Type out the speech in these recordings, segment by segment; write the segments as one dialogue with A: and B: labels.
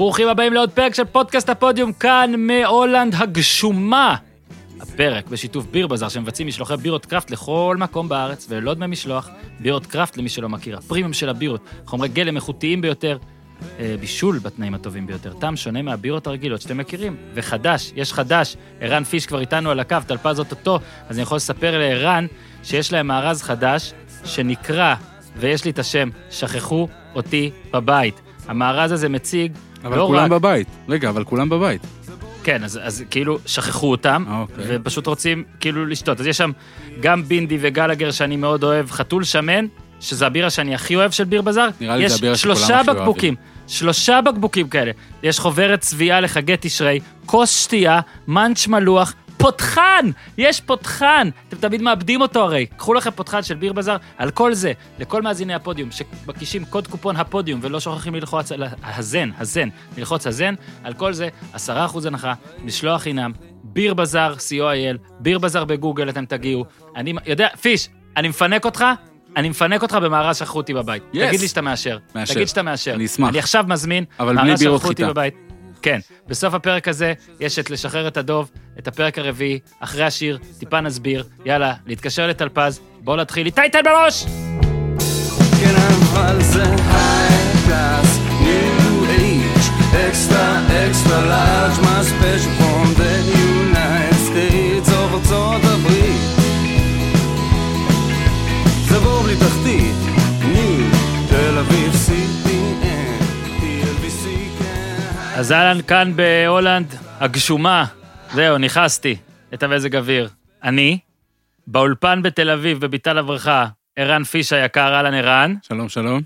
A: ברוכים הבאים לעוד פרק של פודקאסט הפודיום כאן מהולנד הגשומה. הפרק בשיתוף ביר בזאר שמבצעים משלוחי בירות קראפט לכל מקום בארץ וללא דמי משלוח. בירות קראפט למי שלא מכיר, הפרימיום של הבירות, חומרי גלם איכותיים ביותר, אה, בישול בתנאים הטובים ביותר, טעם שונה מהבירות הרגילות שאתם מכירים. וחדש, יש חדש, ערן פיש כבר איתנו על הקו, טלפז אוטוטו, אז אני יכול לספר לערן שיש להם מארז חדש שנקרא, ויש לי את השם, שכחו אותי בבית. המארז הזה מציג
B: אבל
A: לא
B: כולם
A: רק...
B: בבית. רגע, אבל כולם בבית.
A: כן, אז, אז כאילו שכחו אותם,
B: אה, אוקיי.
A: ופשוט רוצים כאילו לשתות. אז יש שם גם בינדי וגלגר שאני מאוד אוהב, חתול שמן, שזה הבירה שאני הכי אוהב של ביר בזאר.
B: נראה לי
A: יש
B: זה הבירה שכולם
A: שלושה
B: הכי
A: בקבוקים, שלושה בקבוקים כאלה. יש חוברת צביעה לחגי תשרי, כוס שתייה, מאנץ' מלוח, פותחן! יש פותחן! אתם תמיד מאבדים אותו הרי. קחו לכם פותחן של ביר בזאר, על כל זה, לכל מאזיני הפודיום, שמקישים קוד קופון הפודיום ולא שוכחים ללחוץ על הזן, הזן, ללחוץ הזן, על כל זה, 10% הנחה, משלוח חינם, ביר בזאר, co.il, ביר בזאר בגוגל אתם תגיעו. אני יודע, פיש, אני מפנק אותך, אני מפנק אותך במארז שכחו אותי בבית.
B: Yes.
A: תגיד לי שאתה מאשר.
B: מאשר.
A: תגיד שאתה מאשר.
B: אני אשמח.
A: אני עכשיו מזמין,
B: אבל בלי
A: מארז
B: בירות
A: שכחו אותי
B: חיטה.
A: כן, בסוף הפרק הזה יש את לשחרר את הדוב, את הפרק הרביעי, אחרי השיר, טיפה נסביר, יאללה, להתקשר לטלפז, בואו נתחיל, איתי תן בראש!
C: extra extra large, my special from the United States
A: אז אהלן כאן בהולנד, הגשומה, זהו, נכנסתי, את המזג אוויר. אני, באולפן בתל אביב, בביתן הברכה, ערן פיש היקר, אהלן ערן,
B: שלום, שלום.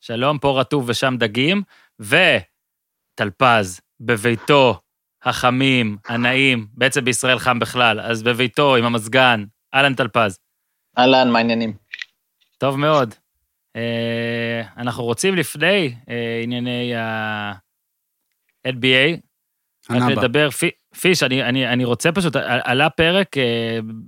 A: שלום, פה רטוב ושם דגים, וטלפז, בביתו, החמים, הנעים, בעצם בישראל חם בכלל, אז בביתו עם המזגן, אהלן טלפז.
D: אהלן, מה העניינים?
A: טוב מאוד. אה, אנחנו רוצים לפני אה, ענייני רק
B: הנאבה.
A: לדבר, פי- פיש, אני, אני, אני רוצה פשוט, עלה פרק, אה,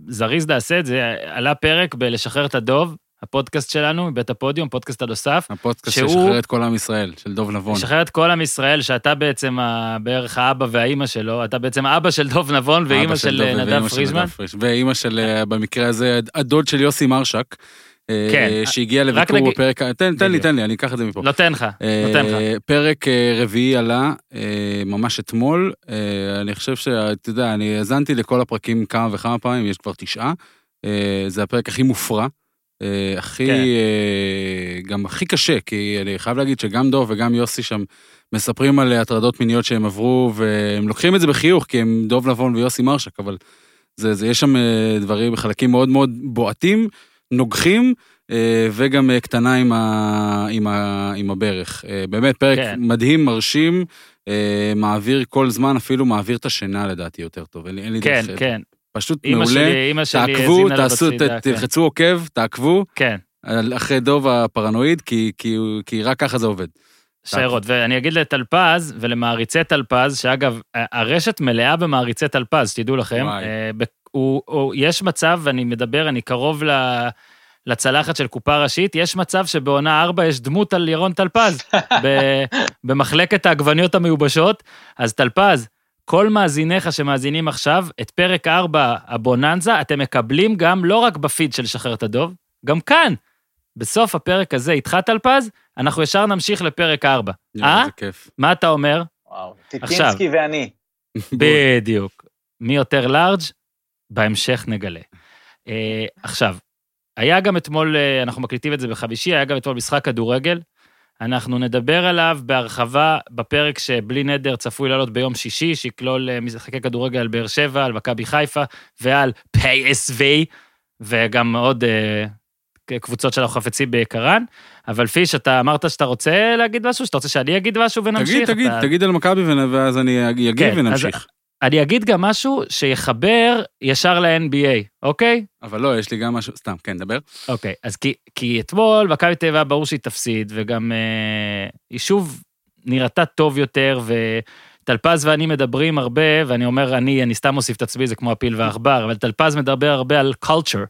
A: זריז נעשה את זה, עלה פרק בלשחרר את הדוב, הפודקאסט שלנו, מבית הפודיום, פודקאסט הנוסף.
B: הפודקאסט
A: שהוא-
B: ששחרר את כל עם ישראל, של דוב נבון.
A: לשחרר את כל עם ישראל, שאתה בעצם ה- בערך האבא והאימא שלו, אתה בעצם אבא של דוב נבון ואימא של אה,
B: ואימא
A: נדב
B: של
A: פרישמן.
B: פריש- ואימא של, אה, במקרה הזה, הדוד של יוסי מרשק. אה,
A: כן.
B: שהגיע
A: רק
B: לביקור
A: נגיד-
B: בפרק... תן, תן לי. תן לי, אני אקח את זה מפה.
A: נותן לך, נותן לך.
B: אה, פרק אה, רביעי עלה אה, ממש אתמול. אה, אני חושב שאתה יודע, אני האזנתי לכל הפרקים כמה וכמה פעמים, יש כבר תשעה. אה, זה הפרק הכי מופרע. אה, הכי,
A: כן.
B: אה, גם הכי קשה, כי אני חייב להגיד שגם דוב וגם יוסי שם מספרים על הטרדות מיניות שהם עברו, והם לוקחים את זה בחיוך, כי הם דוב נבון ויוסי מרשק, אבל זה, זה, יש שם אה, דברים, חלקים מאוד מאוד בועטים, נוגחים, אה, וגם אה, קטנה עם, ה, עם, ה, עם הברך. אה, באמת, פרק
A: כן.
B: מדהים, מרשים, מעביר כל זמן, אפילו מעביר את השינה לדעתי יותר טוב, אין לי,
A: כן,
B: דרך,
A: כן.
B: פשוט
A: אימא
B: מעולה.
A: שלי, אימא שלי
B: תעקבו, תעשו, ת,
A: בצידה, כן.
B: תלחצו עוקב, תעקבו,
A: כן.
B: אחרי דוב הפרנואיד, כי, כי, כי רק ככה זה עובד.
A: שיירות, ואני אגיד לטלפז ולמעריצי טלפז, שאגב, הרשת מלאה במעריצי טלפז, שתדעו לכם.
B: וואי.
A: הוא, הוא, יש מצב, ואני מדבר, אני קרוב ל, לצלחת של קופה ראשית, יש מצב שבעונה 4 יש דמות על ירון טלפז, במחלקת העגבניות המיובשות. אז טלפז, כל מאזיניך שמאזינים עכשיו, את פרק 4, הבוננזה, אתם מקבלים גם לא רק בפיד של שחרר את הדוב, גם כאן. בסוף הפרק הזה, איתך טלפז, אנחנו ישר נמשיך לפרק 4.
B: יאללה,
A: אה?
B: איזה כיף.
A: מה אתה אומר?
D: וואו,
A: עכשיו.
D: טיטינסקי ואני.
A: בדיוק. מי יותר לארג'? בהמשך נגלה. אה, עכשיו, היה גם אתמול, אה, אנחנו מקליטים את זה בחמישי, היה גם אתמול משחק כדורגל. אנחנו נדבר עליו בהרחבה בפרק שבלי נדר צפוי לעלות ביום שישי, שיכלול אה, משחקי כדורגל על באר שבע, על מכבי חיפה ועל PSV, וגם עוד אה, קבוצות שאנחנו חפצים ביקרן. אבל פיש, אתה אמרת שאתה רוצה להגיד משהו? שאתה רוצה שאני אגיד משהו ונמשיך?
B: תגיד, תגיד,
A: אתה-
B: תגיד על מכבי ואז אני אגיב
A: כן,
B: ונמשיך.
A: אני אגיד גם משהו שיחבר ישר ל-NBA, אוקיי?
B: אבל לא, יש לי גם משהו, סתם, כן, דבר.
A: אוקיי, אז כי, כי אתמול מכבי תל אביב ברור שהיא תפסיד, וגם אה, היא שוב נראתה טוב יותר, וטלפז ואני מדברים הרבה, ואני אומר אני, אני סתם מוסיף את עצמי, זה כמו הפיל והעכבר, אבל טלפז מדבר הרבה על culture.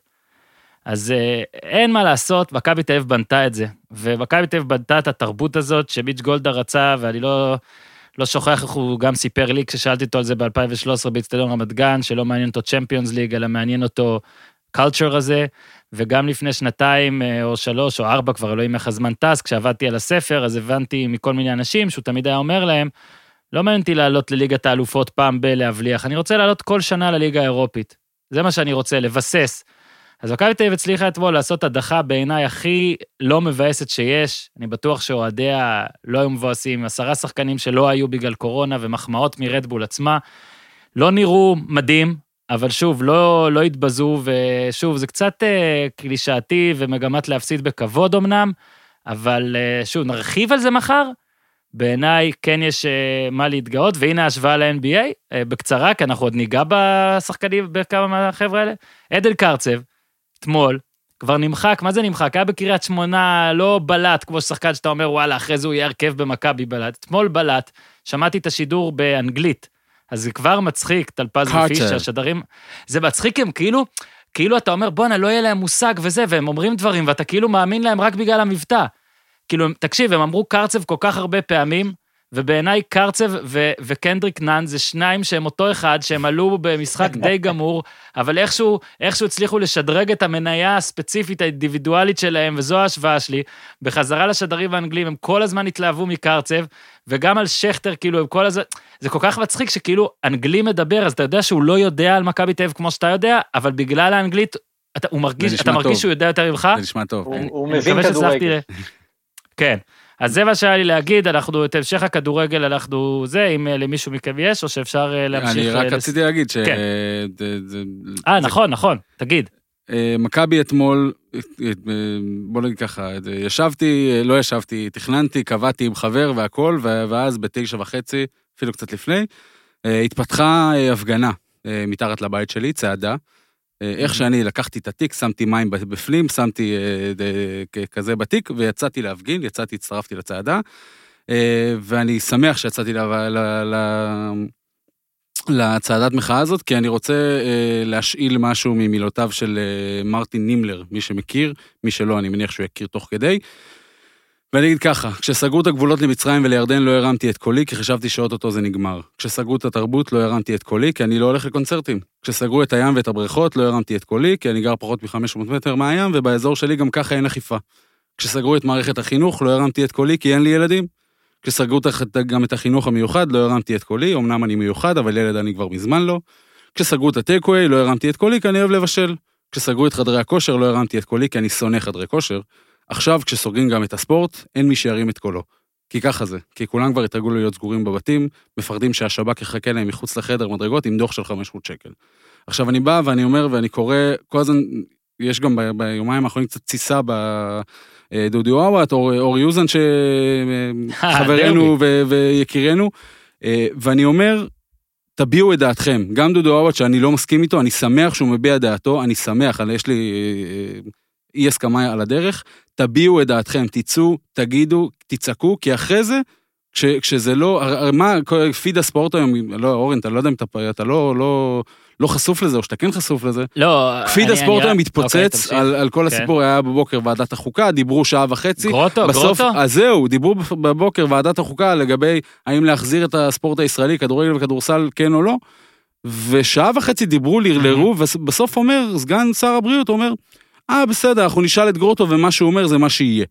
A: אז אה, אין מה לעשות, מכבי תל אביב בנתה את זה, ומכבי תל אביב בנתה את התרבות הזאת שמיץ' גולדה רצה, ואני לא, לא שוכח איך הוא גם סיפר לי כששאלתי אותו על זה ב-2013 באצטדיון רמת גן, שלא מעניין אותו צ'מפיונס ליג, אלא מעניין אותו קלצ'ר הזה, וגם לפני שנתיים אה, או שלוש או ארבע, כבר אלוהים איך הזמן טס, כשעבדתי על הספר, אז הבנתי מכל מיני אנשים שהוא תמיד היה אומר להם, לא מעניין אותי לעלות לליגת האלופות פעם בלהבליח, אני רוצה לעלות כל שנה לליגה האירופית. זה מה שאני רוצה, לבסס. אז מכבי תל אביב הצליחה אתמול לעשות הדחה בעיניי הכי לא מבאסת שיש. אני בטוח שאוהדיה לא היו מבואסים, עשרה שחקנים שלא היו בגלל קורונה ומחמאות מרדבול עצמה. לא נראו מדהים, אבל שוב, לא, לא התבזו, ושוב, זה קצת אה, קלישאתי ומגמת להפסיד בכבוד אמנם, אבל אה, שוב, נרחיב על זה מחר. בעיניי כן יש אה, מה להתגאות, והנה ההשוואה ל-NBA, אה, בקצרה, כי אנחנו עוד ניגע בשחקנים, בכמה מהחבר'ה האלה. עדל קרצב, אתמול, כבר נמחק, מה זה נמחק? היה בקריית שמונה, לא בלט, כמו שחקן שאתה אומר, וואלה, אחרי זה הוא יהיה הרכב במכבי בלט. אתמול בלט, שמעתי את השידור באנגלית, אז זה כבר מצחיק, טלפז. ופיש, השדרים... זה מצחיק, הם כאילו, כאילו אתה אומר, בואנה, לא יהיה להם מושג וזה, והם אומרים דברים, ואתה כאילו מאמין להם רק בגלל המבטא. כאילו, תקשיב, הם אמרו קרצב כל כך הרבה פעמים, ובעיניי קרצב ו- וקנדריק נאן זה שניים שהם אותו אחד, שהם עלו במשחק די גמור, אבל איכשהו, איכשהו הצליחו לשדרג את המניה הספציפית האינדיבידואלית שלהם, וזו ההשוואה שלי. בחזרה לשדרים האנגלים, הם כל הזמן התלהבו מקרצב, וגם על שכטר, כאילו, הם כל הזמן... זה כל כך מצחיק שכאילו, אנגלי מדבר, אז אתה יודע שהוא לא יודע על מכבי תל אביב כמו שאתה יודע, אבל בגלל האנגלית, אתה, הוא מרגיש, אתה מרגיש. שהוא יודע יותר ממך.
B: זה נשמע טוב.
D: הוא-
A: אני-
D: הוא
A: אני
D: מבין כדורגל.
A: כן. אז זה מה שהיה לי להגיד, אנחנו, את המשך הכדורגל אנחנו זה, אם אה, למישהו מכם יש, או שאפשר אה, להמשיך...
B: אני
A: אה,
B: רק רציתי להגיד ש...
A: כן. אה, נכון, נכון, תגיד.
B: מכבי אתמול, בוא נגיד ככה, ישבתי, לא ישבתי, תכננתי, קבעתי עם חבר והכל, ואז בתשע וחצי, אפילו קצת לפני, התפתחה הפגנה מתחת לבית שלי, צעדה. אה, איך שאני לקחתי את התיק, שמתי מים בפנים, שמתי אה, כזה בתיק, ויצאתי להפגין, יצאתי, הצטרפתי לצעדה, אה, ואני שמח שיצאתי ל- ל- ל- לצעדת מחאה הזאת, כי אני רוצה אה, להשאיל משהו ממילותיו של אה, מרטין נימלר, מי שמכיר, מי שלא, אני מניח שהוא יכיר תוך כדי. ואני אגיד ככה, כשסגרו את הגבולות למצרים ולירדן לא הרמתי את קולי, כי חשבתי שאו-טו-טו זה נגמר. כשסגרו את התרבות לא הרמתי את קולי, כי אני לא הולך לקונצרטים. כשסגרו את הים ואת הבריכות לא הרמתי את קולי, כי אני גר פחות מ-500 מטר מהים, ובאזור שלי גם ככה אין אכיפה. כשסגרו את מערכת החינוך לא הרמתי את קולי, כי אין לי ילדים. כשסגרו גם את החינוך המיוחד לא הרמתי את קולי, אמנם אני מיוחד, אבל ילד אני כבר מזמן לא. כשסגרו את הטייקווי לא הרמתי את קולי, כי אני אוהב לבשל. כשסגרו את חדרי הכושר לא הרמתי את קולי, כי אני שונא חדרי כושר. עכשיו, כשסוגרים גם את הספורט, אין מי שירים את קולו. כי ככה זה, כי כולם כבר התרגלו להיות סגורים בבתים, מפחדים שהשב"כ יחכה להם מחוץ לחדר מדרגות עם דוח של 500 שקל. עכשיו, אני בא ואני אומר ואני קורא, כל הזמן, יש גם ב- ביומיים האחרונים קצת תסיסה בדודי אוואט, אור, אור יוזן, שחברנו ו- ויקירנו, אה, ואני אומר, תביעו את דעתכם. גם דודו אוואט, שאני לא מסכים איתו, אני שמח שהוא מביע דעתו, אני שמח, יש לי אה, אה, אי הסכמה על הדרך, תביעו את דעתכם, תצאו, תגידו, תצעקו, כי אחרי זה, כש, כשזה לא, מה, פיד הספורט היום, לא, אורן, אתה לא יודע אם אתה, אתה לא, לא, לא חשוף לזה, או שאתה כן חשוף לזה.
A: לא,
B: פיד
A: אני-
B: הספורט
A: אני
B: היום
A: רק- אוקיי,
B: מתפוצץ
A: תמשיך.
B: על, על כל
A: כן.
B: הסיפור, היה בבוקר ועדת החוקה, דיברו שעה וחצי.
A: גרוטו,
B: בסוף,
A: גרוטו?
B: אז זהו, דיברו בבוקר ועדת החוקה לגבי האם להחזיר את הספורט הישראלי, כדורגל וכדורסל, כן או לא, ושעה וחצי דיברו, לרלרו, ובסוף אומר, סגן שר הבריאות אומר, אה, בסדר, אנחנו נשאל את גרוטו, ומה שהוא אומר זה מה שיהיה.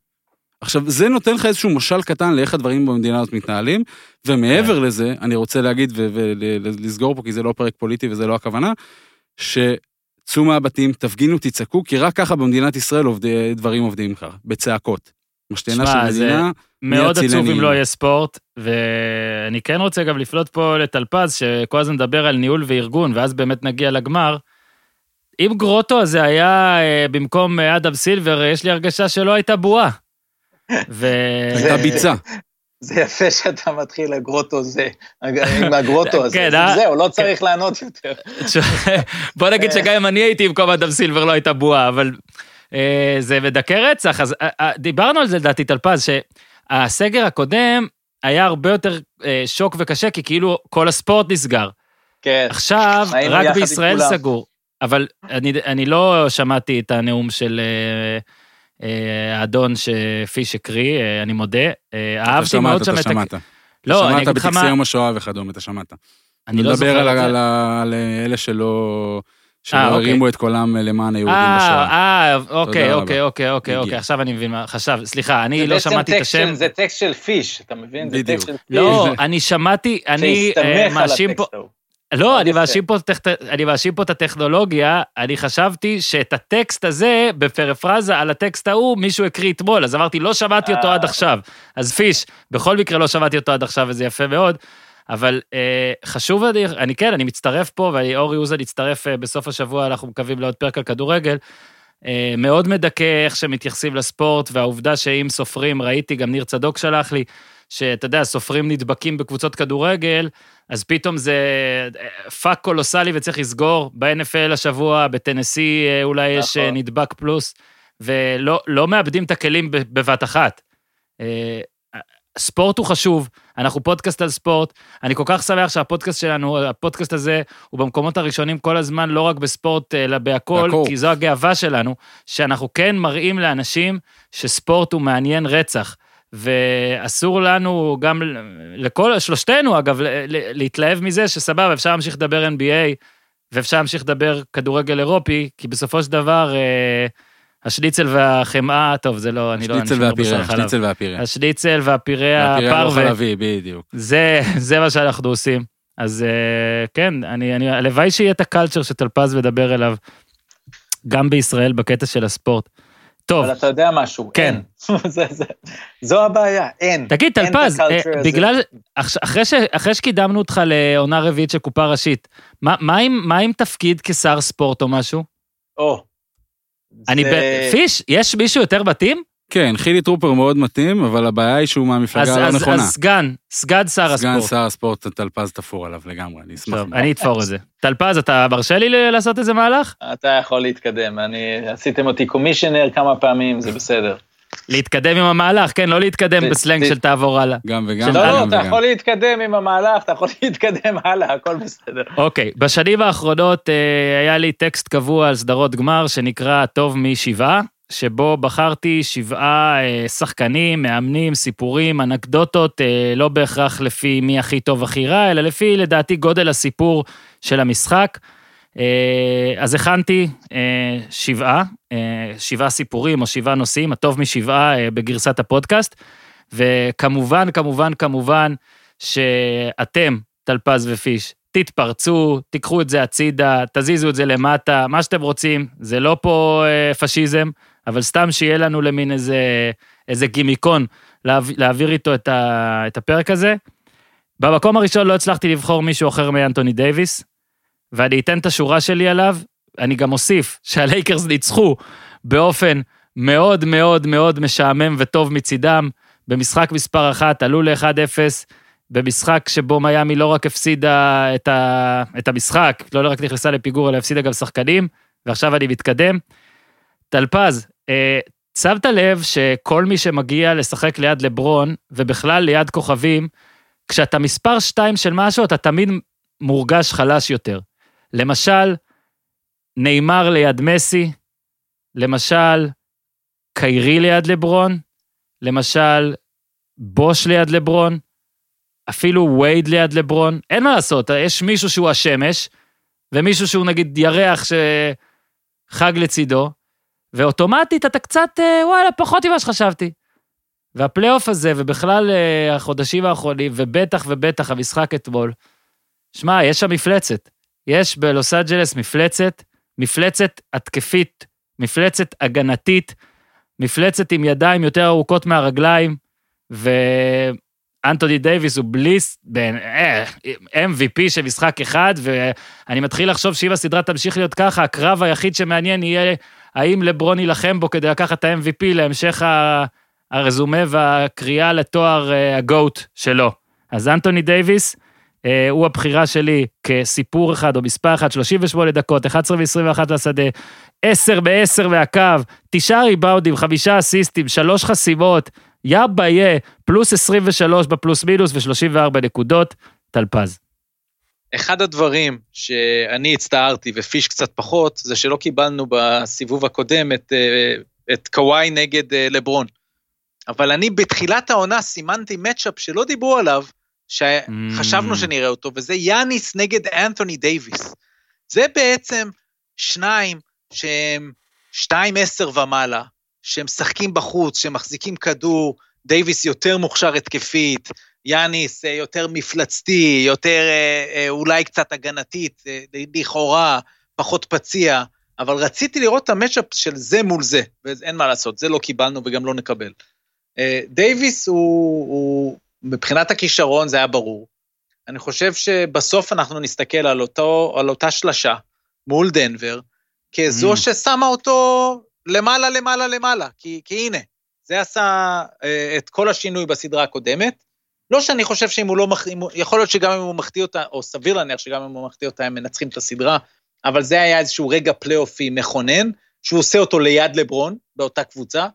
B: עכשיו, זה נותן לך איזשהו משל קטן לאיך הדברים במדינה הזאת מתנהלים, ומעבר לזה, אני רוצה להגיד ולסגור פה, כי זה לא פרק פוליטי וזה לא הכוונה, שצאו מהבתים, תפגינו, תצעקו, כי רק ככה במדינת ישראל עובדי, דברים עובדים ככה, בצעקות. משתנה של מדינה,
A: מאוד. עצוב אם לא יהיה ספורט, ואני כן רוצה גם לפלוט פה לטלפז, שכל הזמן מדבר על ניהול וארגון, ואז באמת נגיע לגמר. אם גרוטו הזה היה אה, במקום אה, אדם סילבר, יש לי הרגשה שלא הייתה בועה. ו...
B: הייתה ביצה.
D: זה יפה שאתה מתחיל הגרוטו זה, עם הגרוטו הזה.
A: כן,
D: זה-
A: אה?
D: זהו, לא צריך לענות יותר.
A: בוא נגיד שגם אם אני הייתי במקום אדם סילבר לא הייתה בועה, אבל אה, זה מדכא רצח. אז אה, אה, דיברנו על זה לדעתי, טלפז, שהסגר הקודם היה הרבה יותר אה, שוק וקשה, כי כאילו כל הספורט נסגר.
D: כן.
A: עכשיו, רק בישראל. סגור. אבל אני, אני לא שמעתי את הנאום של אה, אה, האדון שפיש הקריא, אה, אני מודה. אה,
B: אתה
A: אהבתי
B: שמעת,
A: מאוד שם
B: אתה
A: את... ה-
B: שמעת.
A: לא, אני
B: שמעת
A: אגיד לך
B: בטקסי
A: מה...
B: יום השואה וכדומה, אתה שמעת.
A: אני לא
B: מדבר
A: זוכר
B: על,
A: את זה.
B: על, על אלה שלא, שלא
A: אה, אוקיי.
B: הרימו את קולם למען היהודים
A: אה,
B: בשואה.
A: אה, אוקיי,
B: תודה
A: אוקיי. אוקיי, אוקיי,
B: הגיע.
A: אוקיי, עכשיו אני מבין מה חשב, סליחה, אני
D: זה
A: לא שמעתי את השם.
D: זה טקסט של פיש, אתה מבין? זה
B: בדיוק.
D: טקסט של פיש.
A: לא, אני שמעתי, אני אה,
D: שהסתמך על
A: מאשים פה,
D: הטקסט ההוא.
A: לא, אני. מאשים פה, אני מאשים פה את הטכנולוגיה, אני חשבתי שאת הטקסט הזה, בפרפרזה על הטקסט ההוא, מישהו הקריא אתמול, אז אמרתי, לא שמעתי אותו
D: אה.
A: עד עכשיו. אז פיש, בכל מקרה לא שמעתי אותו עד עכשיו, וזה יפה מאוד. אבל אה, חשוב, אני, אני כן, אני מצטרף פה, ואורי אוזן יצטרף אה, בסוף השבוע, אנחנו מקווים לעוד פרק על כדורגל. אה, מאוד מדכא איך שמתייחסים לספורט, והעובדה שאם סופרים, ראיתי, גם ניר צדוק שלח לי, שאתה יודע, סופרים נדבקים בקבוצות כדורגל, אז פתאום זה אה, fuck קולוסלי וצריך לסגור. ב-NFL השבוע, בטנסי אה, אולי יש אה,
D: נכון.
A: נדבק פלוס, ולא לא מאבדים את הכלים בבת אחת. ספורט הוא חשוב, אנחנו פודקאסט על ספורט, אני כל כך שמח שהפודקאסט שלנו, הפודקאסט הזה, הוא במקומות הראשונים כל הזמן, לא רק בספורט, אלא בהכל,
B: בהכל.
A: כי זו הגאווה שלנו, שאנחנו כן מראים לאנשים שספורט הוא מעניין רצח. ואסור לנו גם, לכל, שלושתנו אגב, להתלהב מזה שסבבה, אפשר להמשיך לדבר NBA, ואפשר להמשיך לדבר כדורגל אירופי, כי בסופו של דבר, אה, השניצל והחמאה, טוב, זה לא, אני לא...
B: שניצל
A: אני שומר בשר
B: והפירה,
A: חלב.
B: שניצל והפירה.
A: השניצל והפירה
B: והפירה לא
A: הפרווה,
B: חלבי, בדיוק.
A: זה, זה מה שאנחנו עושים. אז אה, כן, אני, אני, הלוואי שיהיה את הקלצ'ר שטלפז מדבר אליו, גם בישראל בקטע של הספורט. טוב,
D: אבל אתה יודע משהו,
A: כן.
D: אין. זה- זה- זו הבעיה, אין.
A: תגיד, טלפז, אה. בגלל, אח- אחרי, ש, אחרי שקידמנו אותך לעונה רביעית של קופה ראשית, מה, מה, עם, מה עם תפקיד כשר ספורט או משהו?
D: או.
A: אני,
D: זה-
A: ב- פיש, יש מישהו יותר מתאים?
B: כן, חילי טרופר מאוד מתאים, אבל הבעיה היא שהוא
A: אז,
B: מהמפלגה הלא
A: אז,
B: נכונה.
A: אז סגן, סגן שר
B: סגן
A: הספורט.
B: שר הספורט, טלפז תפור עליו לגמרי, אני אשמח.
A: טוב. אני אתפור את זה. טלפז, אתה מרשה לי לעשות איזה מהלך?
D: אתה יכול להתקדם, אני, עשיתם אותי קומישיונר כמה פעמים, זה בסדר.
A: להתקדם עם המהלך, כן, לא להתקדם בסלנג של תעבור הלאה.
B: גם וגם
D: לא, לא, אתה. יכול להתקדם עם המהלך, אתה יכול להתקדם הלאה, הכל בסדר.
A: אוקיי, בשנים האחרונות אה, היה לי טקסט קבוע על סדרות גמר שנקרא טוב משבעה, שבו בחרתי שבעה אה, שחקנים, מאמנים, סיפורים, אנקדוטות, אה, לא בהכרח לפי מי הכי טוב הכי רע, אלא לפי לדעתי גודל הסיפור של המשחק. אה, אז הכנתי שבעה, שבעה סיפורים או שבעה נושאים, הטוב משבעה בגרסת הפודקאסט, וכמובן, כמובן, כמובן, שאתם, טלפז ופיש, תתפרצו, תיקחו את זה הצידה, תזיזו את זה למטה, מה שאתם רוצים, זה לא פה אה, פשיזם, אבל סתם שיהיה לנו למין איזה, איזה גימיקון להעב, להעביר איתו את, ה, את הפרק הזה. במקום הראשון לא הצלחתי לבחור מישהו אחר מאנטוני דייוויס, ואני אתן את השורה שלי עליו, אני גם אוסיף שהלייקרס ניצחו באופן מאוד מאוד מאוד משעמם וטוב מצידם, במשחק מספר אחת, עלו ל-1-0, במשחק שבו מיאמי לא רק הפסידה את, ה... את המשחק, לא רק נכנסה לפיגור, אלא הפסידה גם שחקנים, ועכשיו אני מתקדם. טלפז, שמת לב שכל מי שמגיע לשחק ליד לברון, ובכלל ליד כוכבים, כשאתה מספר שתיים של משהו, אתה תמיד מורגש חלש יותר. למשל, נאמר ליד מסי, למשל, קיירי ליד לברון, למשל, בוש ליד לברון, אפילו וייד ליד לברון, אין מה לעשות, יש מישהו שהוא השמש, ומישהו שהוא נגיד ירח שחג לצידו, ואוטומטית אתה קצת, אה, וואלה, פחות ממה שחשבתי. והפלייאוף הזה, ובכלל אה, החודשים האחרונים, ובטח ובטח המשחק אתמול, שמע, יש שם מפלצת. יש בלוס אנג'לס מפלצת, מפלצת התקפית, מפלצת הגנתית, מפלצת עם ידיים יותר ארוכות מהרגליים, ואנטוני דייוויס הוא בלי, בין, אה, MVP של משחק אחד, ואני מתחיל לחשוב שאם הסדרה תמשיך להיות ככה, הקרב היחיד שמעניין יהיה האם לברון יילחם בו כדי לקחת את ה-MVP להמשך הרזומה והקריאה לתואר אה, הגוט שלו. אז אנטוני דייוויס, אה, הוא הבחירה שלי כסיפור אחד או מספר אחד, 38 דקות, 11 ו-21 לשדה, 10 ב-10 מהקו, 9 ריבאודים, 5 אסיסטים, 3 חסימות, יא ביה, פלוס 23 בפלוס מינוס ו-34 נקודות, טלפז.
D: אחד הדברים שאני הצטערתי ופיש קצת פחות, זה שלא קיבלנו בסיבוב הקודם את, אה, את קוואי נגד אה, לברון. אבל אני בתחילת העונה סימנתי matchup שלא דיברו עליו, שחשבנו
A: Mm.
D: שנראה אותו, וזה יאניס נגד אנתוני דייוויס. זה בעצם שניים שהם 2-10 ומעלה, שהם משחקים בחוץ, שמחזיקים כדור, דייוויס יותר מוכשר התקפית, יאניס אה, יותר מפלצתי, יותר אה, אה, אולי קצת הגנתית, לכאורה, פחות פציע, אבל רציתי לראות את ה matchup של זה מול זה, ואין מה לעשות, זה לא קיבלנו וגם לא נקבל. דייוויס הוא, הוא, מבחינת הכישרון זה היה ברור. אני חושב שבסוף אנחנו נסתכל על, אותו, על אותה שלשה מול דנבר, כזו
A: Mm.
D: ששמה אותו למעלה, למעלה, למעלה, כי, כי הנה, זה עשה אה, את כל השינוי בסדרה הקודמת. לא שאני חושב שאם הוא לא מחטיא, יכול להיות שגם אם הוא מחטיא אותה, או סביר להניח שגם אם הוא מחטיא אותה, הם מנצחים את הסדרה, אבל זה היה איזשהו רגע פלייאופי מכונן, שהוא עושה אותו ליד לברון, באותה קבוצה,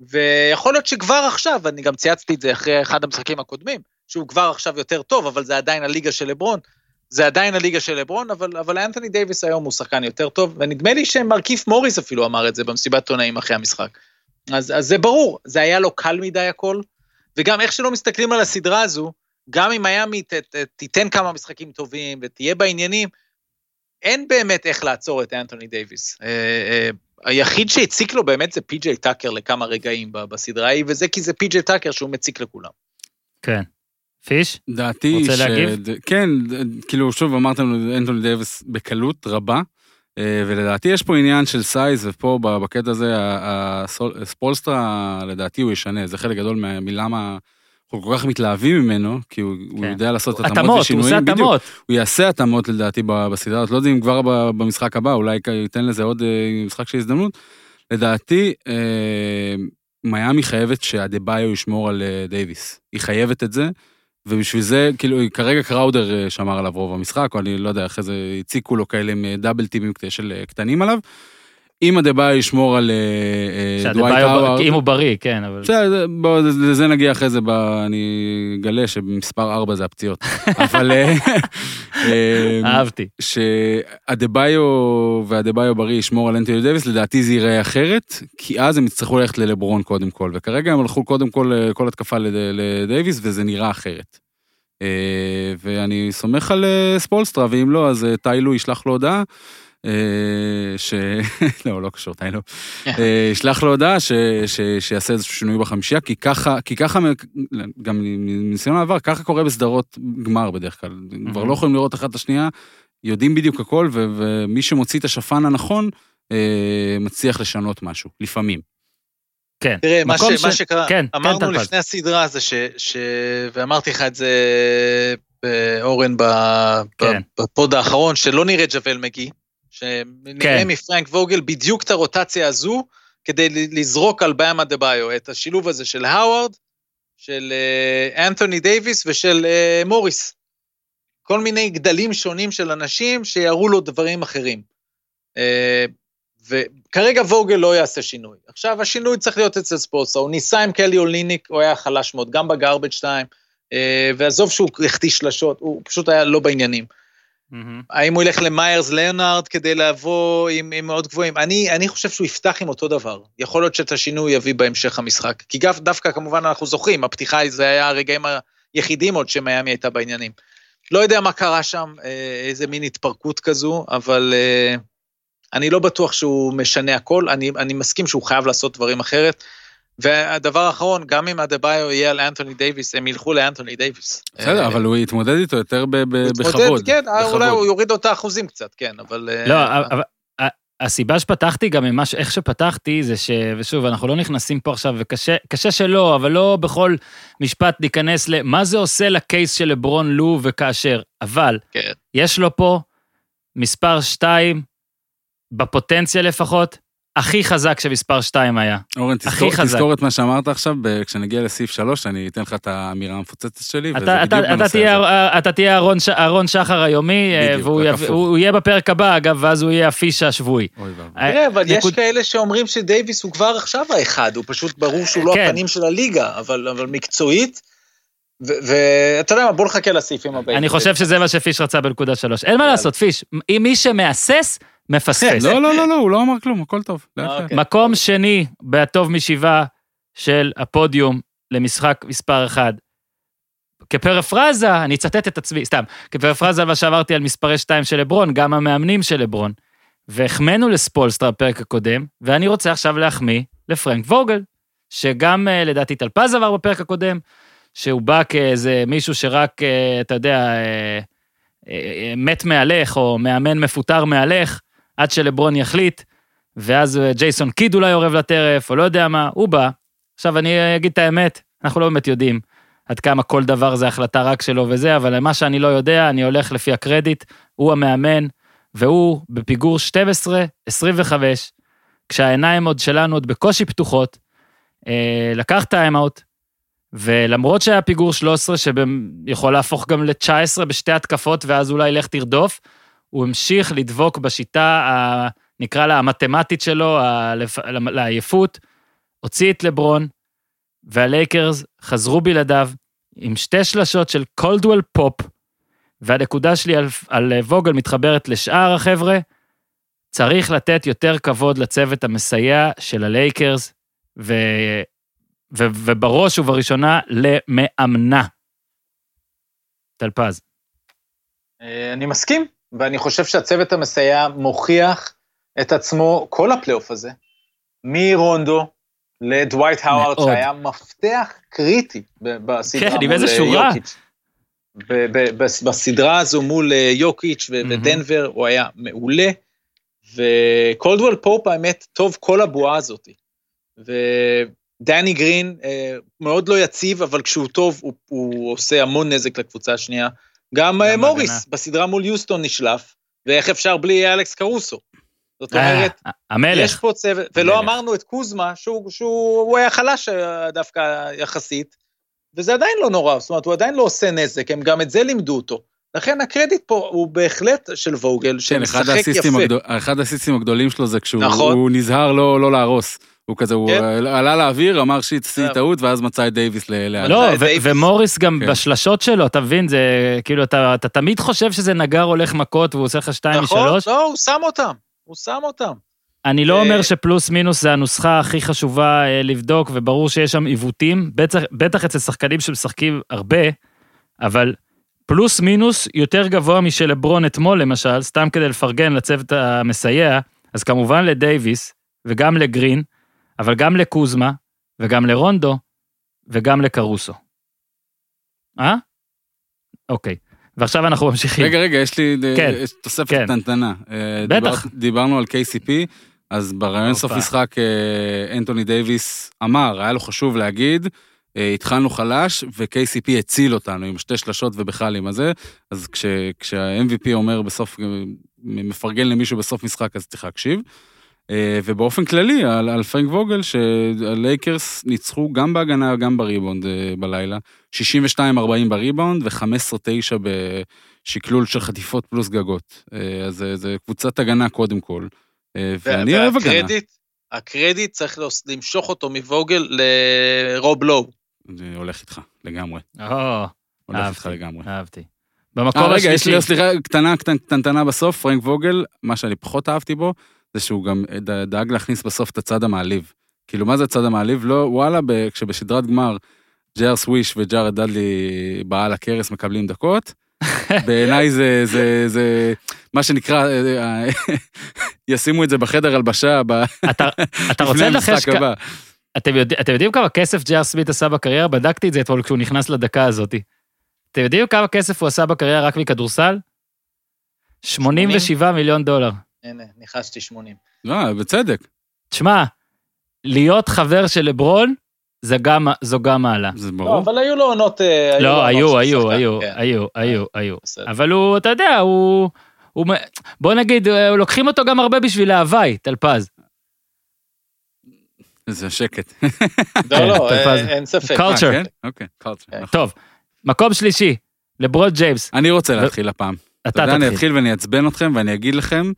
D: ויכול להיות שכבר עכשיו, אני גם צייצתי את זה אחרי אחד המשחקים הקודמים, שהוא כבר עכשיו יותר טוב, אבל זה עדיין הליגה של לברון. זה עדיין הליגה של לברון, אבל, אבל אנתוני דייוויס היום הוא שחקן יותר טוב, ונדמה לי שמרכיף מוריס אפילו אמר את זה במסיבת עיתונאים אחרי המשחק. אז, אז זה ברור, זה היה לו קל מדי הכל, וגם איך שלא מסתכלים על הסדרה הזו, גם אם מיאמי ת, ת, תיתן כמה משחקים טובים ותהיה בעניינים, אין באמת איך לעצור את אנתוני דייוויס. אה, אה, היחיד שהציק לו באמת זה פי.ג'יי טאקר לכמה רגעים ב- בסדרה ההיא, וזה כי זה פי.ג'יי טאקר שהוא מציק לכולם.
A: כן. פיש?
B: דעתי
A: רוצה
B: ש...
A: להגיב?
B: ד- כן, ד- כאילו, שוב, אמרתם אנטוני דייוויס בקלות רבה, ולדעתי יש פה עניין של size, ופה בקטע הזה, ה- ה- סול- ספולסטרה, לדעתי הוא ישנה, זה חלק גדול מה- מלמה אנחנו כל כך מתלהבים ממנו, כי הוא, הוא
A: כן.
B: יודע לעשות התאמות
A: התאמות, הוא
B: ושינויים.
A: עושה
B: בדיוק.
A: התאמות.
B: הוא יעשה התאמות לדעתי בסדרה הזאת, לא יודע אם כבר במשחק הבא, אולי ייתן לזה עוד אה, משחק של הזדמנות. לדעתי, אה, מיאמי חייבת שאדבאיו ישמור על אה, דייוויס. היא חייבת את זה, ובשביל זה, כאילו, כרגע קראודר אה, שמר עליו רוב המשחק, או אני לא יודע, אחרי זה הציקו לו כאלה עם double teamים של אה, קטנים עליו. אם אדבאיו ישמור על אה, אה, דווייט הווארד,
A: אם הוא בריא, כן, אבל...
B: בסדר, בוא, לזה נגיע אחרי זה. אני אגלה שמספר 4 זה הפציעות. אבל... אה, אה,
A: אהבתי.
B: שהדה-ביו והדה-ביו בריא ישמור על אנטוני דייוויס, לדעתי זה ייראה אחרת, כי אז הם יצטרכו ללכת ללברון קודם כל, וכרגע הם הלכו קודם כל כל התקפה לד- לדייוויס, וזה נראה אחרת. ואני סומך על ספולסטרה, ואם לא, אז טיילו ישלח לו הודעה. אה, ש... לא, לא קשור, טיילו. אה, ישלח לו הודעה ש... ש... שיעשה איזשהו שינוי בחמישייה, כי ככה, כי ככה, גם מניסיון העבר, ככה קורה בסדרות גמר בדרך כלל. כבר לא יכולים לראות אחת את השנייה, יודעים בדיוק הכל, ו... ומי שמוציא את השפן הנכון, אה, מצליח לשנות משהו, לפעמים.
A: כן.
D: תראה, מה, ש,
A: מקום
D: מה שקרה,
A: כן, כן,
D: אמרנו
A: טלפז.
D: לפני הסדרה זה ש, ש... ואמרתי לך את זה, אורן, ב...
A: כן.
D: בפוד האחרון, שלא נראה ג'וול מגי, שנראה
A: כן.
D: מפרנק ווגל בדיוק את הרוטציה הזו, כדי לזרוק על באם אדבאיו, את השילוב הזה של האווארד, של אה, אנתוני דייוויס ושל אה, מוריס. כל מיני גדלים שונים של אנשים שיראו לו דברים אחרים. אה, וכרגע ווגל לא יעשה שינוי. עכשיו, השינוי צריך להיות אצל ספולסטרה, הוא ניסה עם קלי אוליניק, הוא היה חלש מאוד, גם ב garbage time, אה, ועזוב שהוא החטיא שלשות, הוא פשוט היה לא בעניינים.
A: מהמם.
D: האם הוא ילך למיירס ליאונרד כדי לבוא עם, עם מאוד גבוהים? אני, אני חושב שהוא יפתח עם אותו דבר. יכול להיות שאת השינוי יביא בהמשך המשחק. כי גם, דווקא כמובן אנחנו זוכרים, הפתיחה זה היה הרגעים היחידים עוד שמיאמי הייתה בעניינים. לא יודע מה קרה שם, אה, איזה מין התפרקות כזו, אבל אה, אני לא בטוח שהוא משנה הכל, אני, אני מסכים שהוא חייב לעשות דברים אחרת. והדבר האחרון, גם אם אדבאיו יהיה על אנתוני דייוויס, הם ילכו לאנתוני דייוויס.
B: בסדר,
D: אה,
B: אבל הוא יתמודד איתו יותר בכבוד.
D: כן,
B: בכבוד.
D: אולי הוא יוריד אותה אחוזים קצת, כן, אבל... אה,
A: לא, אבל הסיבה שפתחתי גם ממה ש... איך שפתחתי זה ש... ושוב, אנחנו לא נכנסים פה עכשיו, וקשה קשה שלא, אבל לא בכל משפט ניכנס למה זה עושה לקייס של לברון לו וכאשר. אבל
D: כן.
A: יש לו פה מספר 2, בפוטנציה לפחות, הכי חזק שמספר 2 היה.
B: אורן,
A: הכי
B: תזכור,
A: חזק.
B: תזכור את מה שאמרת עכשיו, כשנגיע לסעיף 3, אני אתן לך את האמירה המפוצצת שלי, וזה
A: אתה,
B: בדיוק
A: אתה, אתה,
B: בנושא
A: תהיה,
B: הזה.
A: אתה תהיה אהרון ש- אהרון שחר היומי, אה,
B: בדיוק,
A: והוא
B: הפוך.
A: הוא הוא יהיה בפרק הבא, אגב, ואז הוא יהיה הפיש השבועי.
B: אוי ואבוי.
D: תראה, אבל יש
A: נקוד-
D: כאלה שאומרים שדייוויס הוא כבר עכשיו האחד, הוא פשוט ברור שהוא לא
A: כן.
D: הפנים של הליגה, אבל אבל מקצועית, ואתה יודע מה, בוא נחכה לסעיפים הבאים.
A: אני חושב שזה מה שפיש רצה בנקודה שלוש. אין מה לעשות, פיש, אם מי שמהסס, מפספס.
B: לא, לא, לא, לא, הוא לא אמר כלום, הכל טוב. לאט לאט.
D: אוקיי.
A: מקום שני בהטוב משבעה של הפודיום למשחק מספר אחד. כפרפרזה, אני אצטט את עצמי, סתם, כפרפרזה על מה שאמרתי על מספרי 2 של לברון, גם המאמנים של לברון. והחמאנו לספולסטרה בפרק הקודם, ואני רוצה עכשיו להחמיא לפרנק ווגל, שגם אה, לדעתי טלפז עבר בפרק הקודם, שהוא בא כאיזה מישהו שרק, אה, אתה יודע, אה, אה, מת מהלך, או מאמן מפוטר מהלך, עד שלברון יחליט, ואז ג'ייסון קיד אולי אורב לטרף, או לא יודע מה, הוא בא. עכשיו אני אגיד את האמת, אנחנו לא באמת יודעים עד כמה כל דבר זה החלטה רק שלו וזה, אבל מה שאני לא יודע, אני הולך לפי הקרדיט, הוא המאמן, והוא בפיגור 12-25, כשהעיניים עוד שלנו עוד בקושי פתוחות, לקח timeout, ולמרות שהיה פיגור 13, שיכול להפוך גם ל-19 בשתי התקפות, ואז אולי לך תרדוף, הוא המשיך לדבוק בשיטה, ה, נקרא לה המתמטית שלו, ה, לעייפות, הוציא את לברון, והלייקרס חזרו בלעדיו עם שתי שלשות של קולדוול פופ, והנקודה שלי על, על ווגל מתחברת לשאר החבר'ה, צריך לתת יותר כבוד לצוות המסייע של הלייקרס, ו, ו, ובראש ובראשונה למאמנה. טלפז.
D: אה, אני מסכים, ואני חושב שהצוות המסייע מוכיח את עצמו כל הפלייאוף הזה, מרונדו לדווייט האווארד. שהיה מפתח קריטי בסדרה
A: כן,
D: מול
A: איזה
D: אה,
A: שורה.
D: יוקיץ'. ב- ב- בס- בסדרה הזו מול אה, יוקיץ' ו-. ודנבר, הוא היה מעולה, וקולדוול פופ האמת טוב כל הבועה הזאת. ודני גרין אה, מאוד לא יציב, אבל כשהוא טוב הוא, הוא עושה המון נזק לקבוצה השנייה. גם אה,
A: גם
D: מוריס
A: הגנה.
D: בסדרה מול יוסטון נשלף, ואיך אפשר בלי אלכס קרוסו. זאת
A: אה,
D: אומרת, יש
A: המלך.
D: פה צוות, ולא. אמרנו את קוזמה, שהוא, שהוא הוא היה חלש דווקא יחסית, וזה עדיין לא נורא, זאת אומרת, הוא עדיין לא עושה נזק, הם גם את זה לימדו אותו. לכן הקרדיט פה הוא בהחלט של ווגל,
B: כן, אחד
D: שמשחק
B: האסיסטים,
D: יפה.
B: הגדול, אחד האסיסטים הגדולים שלו זה כשהוא
D: נכון.
B: הוא נזהר לא, לא להרוס. הוא כזה, הוא
D: כן.
B: עלה לאוויר, אמר שעשיתי
D: כן.
B: טעות, ואז מצא את דייוויס ל-.
A: לא. ומוריס גם
B: כן.
A: בשלשות שלו, אתה מבין, זה כאילו, אתה אתה תמיד חושב שזה נגר הולך מכות והוא עושה לך שתיים
D: נכון,
A: משלוש.
D: לא, הוא שם אותם, הוא שם אותם.
A: אני לא
D: אה,
A: אומר שפלוס מינוס זה הנוסחה הכי חשובה אה, לבדוק, וברור שיש שם עיוותים, בטח, בטח אצל שחקנים שמשחקים הרבה, אבל פלוס מינוס יותר גבוה משל לברון אתמול למשל, סתם כדי לפרגן לצוות המסייע, אז כמובן לדייוויס, וגם לגרין, אבל גם לקוזמה, וגם לרונדו, וגם לקרוסו. אה? אוקיי. ועכשיו אנחנו ממשיכים.
B: רגע, רגע, יש לי
A: כן,
B: יש תוספת
A: כן.
B: קטנטנה. אה,
A: בטח.
B: דיבר- דיברנו על KCP, אז ברעיון סוף. משחק אה, אנטוני דייוויס אמר, היה לו חשוב להגיד, אה, התחלנו חלש, ו-KCP הציל אותנו עם שתי שלשות ובכלל עם הזה, אז כש- כשה-MVP אומר בסוף, אה, מפרגן למישהו בסוף משחק, אז צריך להקשיב. אה, ובאופן כללי, על, על פרנק ווגל, שהלייקרס ניצחו גם בהגנה, גם בריבאונד אה, בלילה. 62-40 בריבאונד ו-15-9 בשקלול של חטיפות פלוס גגות. אה, אז זה, קבוצת הגנה קודם כל. אה, ואני אוהב הגנה.
D: הקרדיט צריך למשוך אותו מווגל לרוב לואו.
B: אני הולך איתך, לגמרי.
A: או,
B: הולך איתך
A: אהבתי,
B: לגמרי.
A: אהבתי. במקום
B: אה, רגע, יש
A: השלישי,
B: לי, סליחה, קטנה, קטנטנה בסוף, פרנק ווגל, מה שאני פחות אהבתי בו, זה שהוא גם דאג להכניס בסוף את הצד המעליב. כאילו, מה זה הצד המעליב? לא, וואלה, ב- כשבשדרת גמר, ג'ר סוויש וג'ארד דדלי בעל הכרס מקבלים דקות, בעיניי זה, זה, זה, מה שנקרא, אה, ישימו את זה בחדר הלבשה,
A: אתה, אתה רוצה לנחש. אתם, יודע, אתם יודעים כמה כסף ג'ר סמית עשה בקריירה? בדקתי את זה אתמול כשהוא נכנס לדקה הזאת. אתם יודעים כמה כסף הוא עשה בקריירה רק מכדורסל? 87 מיליון דולר.
D: הנה, ניחשתי 80.
B: לא, בצדק.
A: תשמע, להיות חבר של לברון, זה גם, זו גם מעלה.
B: זה
D: לא,
B: ברור.
D: אבל היו לו עונות... אה, היו
A: לא,
D: עונות
A: היו, היו,
D: שחקן,
A: היו,
D: כן.
A: היו, היו, היו.
D: בסדר.
A: אבל הוא, אתה יודע, הוא... בוא נגיד, אה, לוקחים אותו גם הרבה בשביל ההווי, טלפז.
B: זה שקט.
D: לא, לא,
A: כן,
D: אה, אין ספק.
A: קל-
B: אה,
A: culture.
B: כן? אוקיי, culture.
D: כן.
B: נכון.
A: טוב, מקום שלישי, לברון ג'יימס.
B: אני רוצה להתחיל הפעם. אתה
A: אתה
B: יודע, אני
A: תתחיל.
B: אתחיל ואני אעצבן אתכם ואני אגיד לכם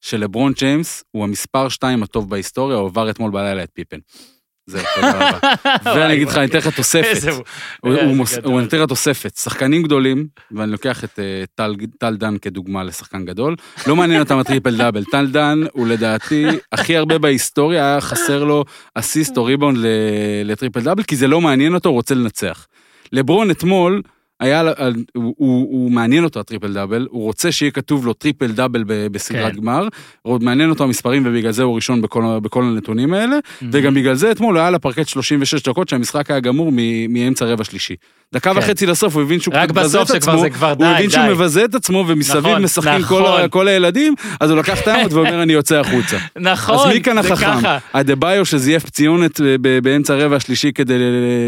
B: שלברון ג'יימס הוא המספר 2 הטוב בהיסטוריה, הוא עבר אתמול בלילה את פיפן. זהו, תודה רבה. ואני אגיד לך, אני אתן לך תוספת.
A: איזה-
B: הוא- נותן לך תוספת. שחקנים גדולים, ואני לוקח את אה, טל- דן כדוגמה לשחקן גדול, לא מעניין אותם הטריפל דאבל. טל דן הוא לדעתי הכי הרבה בהיסטוריה, היה חסר לו אסיסט או ריבאונד ל- לטריפל דאבל, כי זה לא מעניין אותו, הוא רוצה לנצח. לברון אתמול היה, הוא, הוא, הוא מעניין אותו הטריפל דאבל, הוא רוצה שיהיה כתוב לו טריפל דאבל בסדרת
A: כן.
B: גמר, הוא מעניין אותו המספרים ובגלל זה הוא ראשון בכל, בכל הנתונים האלה,
A: Mm-hmm.
B: וגם בגלל זה אתמול הוא היה על הפרקט 36 דקות שהמשחק היה גמור מ- מאמצע רבע שלישי. דקה
A: כן.
B: וחצי לסוף הוא הבין שהוא
A: רק בסוף
B: עצמו,
A: זה כבר
B: הוא
A: די,
B: הבין שהוא. מבזה את עצמו ומסביב
A: נכון,
B: משחקים כל,
A: נכון.
B: ה- כל הילדים, אז הוא לקח את האמות ואומר אני יוצא החוצה.
A: נכון,
B: אז מי כאן החכם?
A: ככה.
B: אדה-ביו שזייף ציונת ב- ב- באמצע הרבע השלישי כדי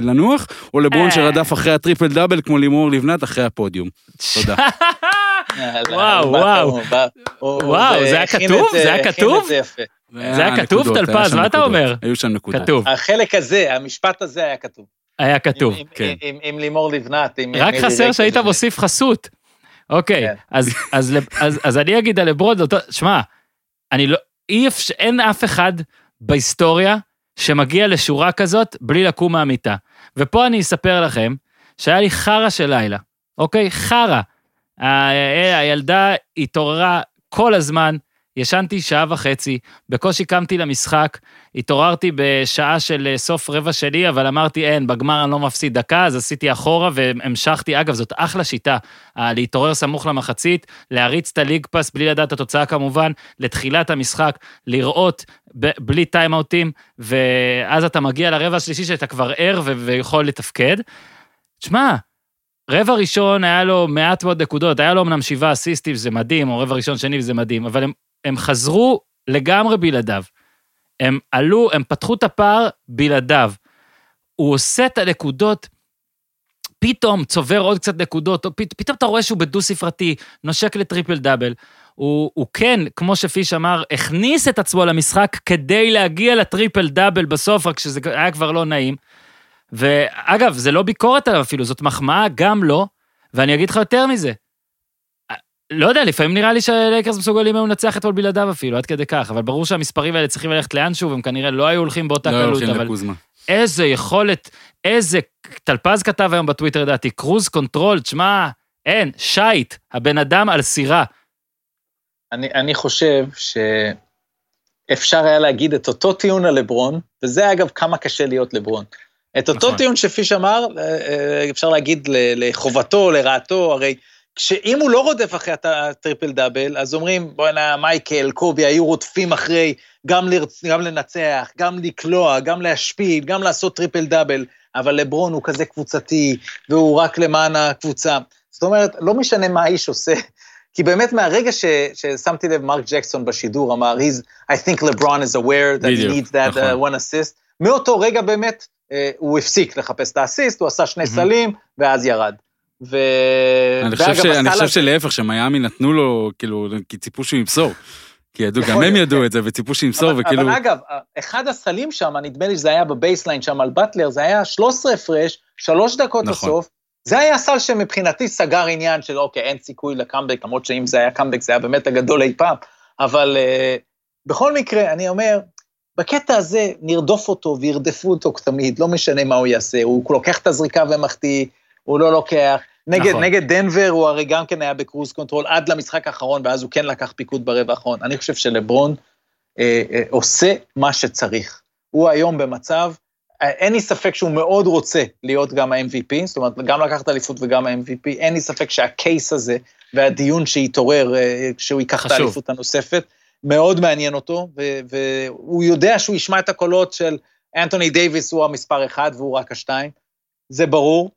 B: לנוח, או לברון
A: אה.
B: שרדף אחרי הטריפל דאבל כמו לימור לבנת אחרי הפודיום. תודה.
D: אה,
A: וואו, וואו. וואו, זה היה כתוב? זה היה כתוב?
D: את זה
A: היה כתוב,
B: נקודות,
A: טלפז? מה אתה. אומר?
B: היו שם נקודות.
A: כתוב,
D: החלק הזה, המשפט הזה היה כתוב.
A: היה כתוב.
B: כן.
D: עם- לימור לבנת, עם
A: רק חסר. שהיית מוסיף חסות. אוקיי,
D: כן.
A: אז, אני אגיד על אותו- שמע, אני לא, אי אפשר, אין אף אחד בהיסטוריה שמגיע לשורה כזאת בלי לקום מהמיטה. ופה אני אספר לכם שהיה לי חרא של לילה, אוקיי? חרא. ה- הילדה התעוררה כל הזמן, ישנתי שעה וחצי, בקושי קמתי למשחק, התעוררתי בשעה של אה, סוף רבע שלי, אבל אמרתי, אין, בגמר אני לא מפסיד דקה, אז עשיתי אחורה והמשכתי. אגב, זאת אחלה שיטה, אה, להתעורר סמוך למחצית, להריץ את הליג פאס בלי לדעת את התוצאה כמובן, לתחילת המשחק, לראות ב- בלי טיימאוטים, ואז אתה מגיע לרבע השלישי שאתה כבר ער ו- ויכול לתפקד. תשמע, רבע ראשון היה לו מעט מאוד נקודות, היה לו אמנם שבעה אסיסטים, זה מדהים, או רבע ראשון שני וזה מדהים, אבל הם, הם חזרו לגמרי בלעדיו. הם עלו, הם פתחו את הפער בלעדיו. הוא עושה את הנקודות, פתאום צובר עוד קצת נקודות, פת, פתאום אתה רואה שהוא בדו-ספרתי, נושק לטריפל דאבל. הוא, הוא כן, כמו שפיש אמר, הכניס את עצמו למשחק כדי להגיע לטריפל דאבל בסוף, רק שזה היה כבר לא נעים. ואגב, זה לא ביקורת עליו אפילו, זאת מחמאה גם לו, ואני אגיד לך יותר מזה. לא יודע, לפעמים נראה לי שהלייקרס מסוגלים היום לנצח אתמול בלעדיו אפילו, עד כדי כך, אבל ברור שהמספרים האלה צריכים ללכת לאנשהו, והם כנראה לא היו הולכים באותה
B: לא
A: קלות,
B: הולכים
A: אבל
B: לקוזמה.
A: איזה יכולת, איזה, טלפז כתב היום בטוויטר, לדעתי, cruise control, תשמע, אין, שייט, הבן אדם על סירה.
D: אני, אני חושב שאפשר היה להגיד את אותו טיעון על לברון, וזה אגב כמה קשה להיות לברון. את אותו
A: נכון.
D: טיעון שפיש אמר, אה, אה, אפשר להגיד לחובתו, לרעתו, הרי שאם הוא לא רודף אחרי הט- הטריפל דאבל, אז אומרים, בוא'נה, מייקל, קובי, היו רודפים אחרי גם, לרצ... גם לנצח, גם לקלוע, גם להשפיל, גם לעשות טריפל דאבל, אבל לברון הוא כזה קבוצתי, והוא רק למען הקבוצה. זאת אומרת, לא משנה מה האיש עושה, כי באמת מהרגע ש, ששמתי לב, מרק ג'קסון בשידור אמר, He's, I think LeBron is aware that he needs that uh,
B: נכון.
D: one assist. מאותו רגע באמת, הוא הפסיק לחפש את האסיסט, הוא עשה שני סלים, ואז ירד. ו...
B: אני חושב ש- אני חושב שלהפך, שמיאמי נתנו לו, כאילו, כי ציפו שהוא ימסור. כי ידעו, גם הם ידעו
D: כן.
B: את זה, וציפו שימסור,
D: אבל,
B: וכאילו...
D: אבל אגב, אחד הסלים שם, נדמה לי שזה היה ב-baseline שם על באטלר, זה היה 13 הפרש, שלוש דקות
B: נכון.
D: בסוף. זה היה סל שמבחינתי סגר עניין של אוקיי, אין סיכוי לקאמבק, למרות שאם זה היה קאמבק זה היה באמת הגדול אי פעם. אבל uh, בכל מקרה, אני אומר, בקטע הזה רדפו אותו וירדפו אותו תמיד, לא משנה מה הוא יעשה, הוא לוקח את הזריקה ומחטיא, הוא לא לוקח. נגד,
A: נכון.
D: נגד דנבר הוא הרי גם כן היה ב-cruise control עד למשחק האחרון, ואז הוא כן לקח פיקוד ברבע האחרון. אני חושב שלברון אה, אה, עושה מה שצריך. הוא היום במצב, אה, אין לי ספק שהוא מאוד רוצה להיות גם ה-MVP, זאת אומרת, גם לקחת אליפות וגם ה-MVP, אין לי ספק שה-case הזה והדיון שהתעורר, אה, שהוא ייקח את. האליפות הנוספת, מאוד מעניין אותו, ו- והוא יודע שהוא ישמע את הקולות של אנטוני דייוויס הוא המספר אחד והוא רק השתיים, זה ברור,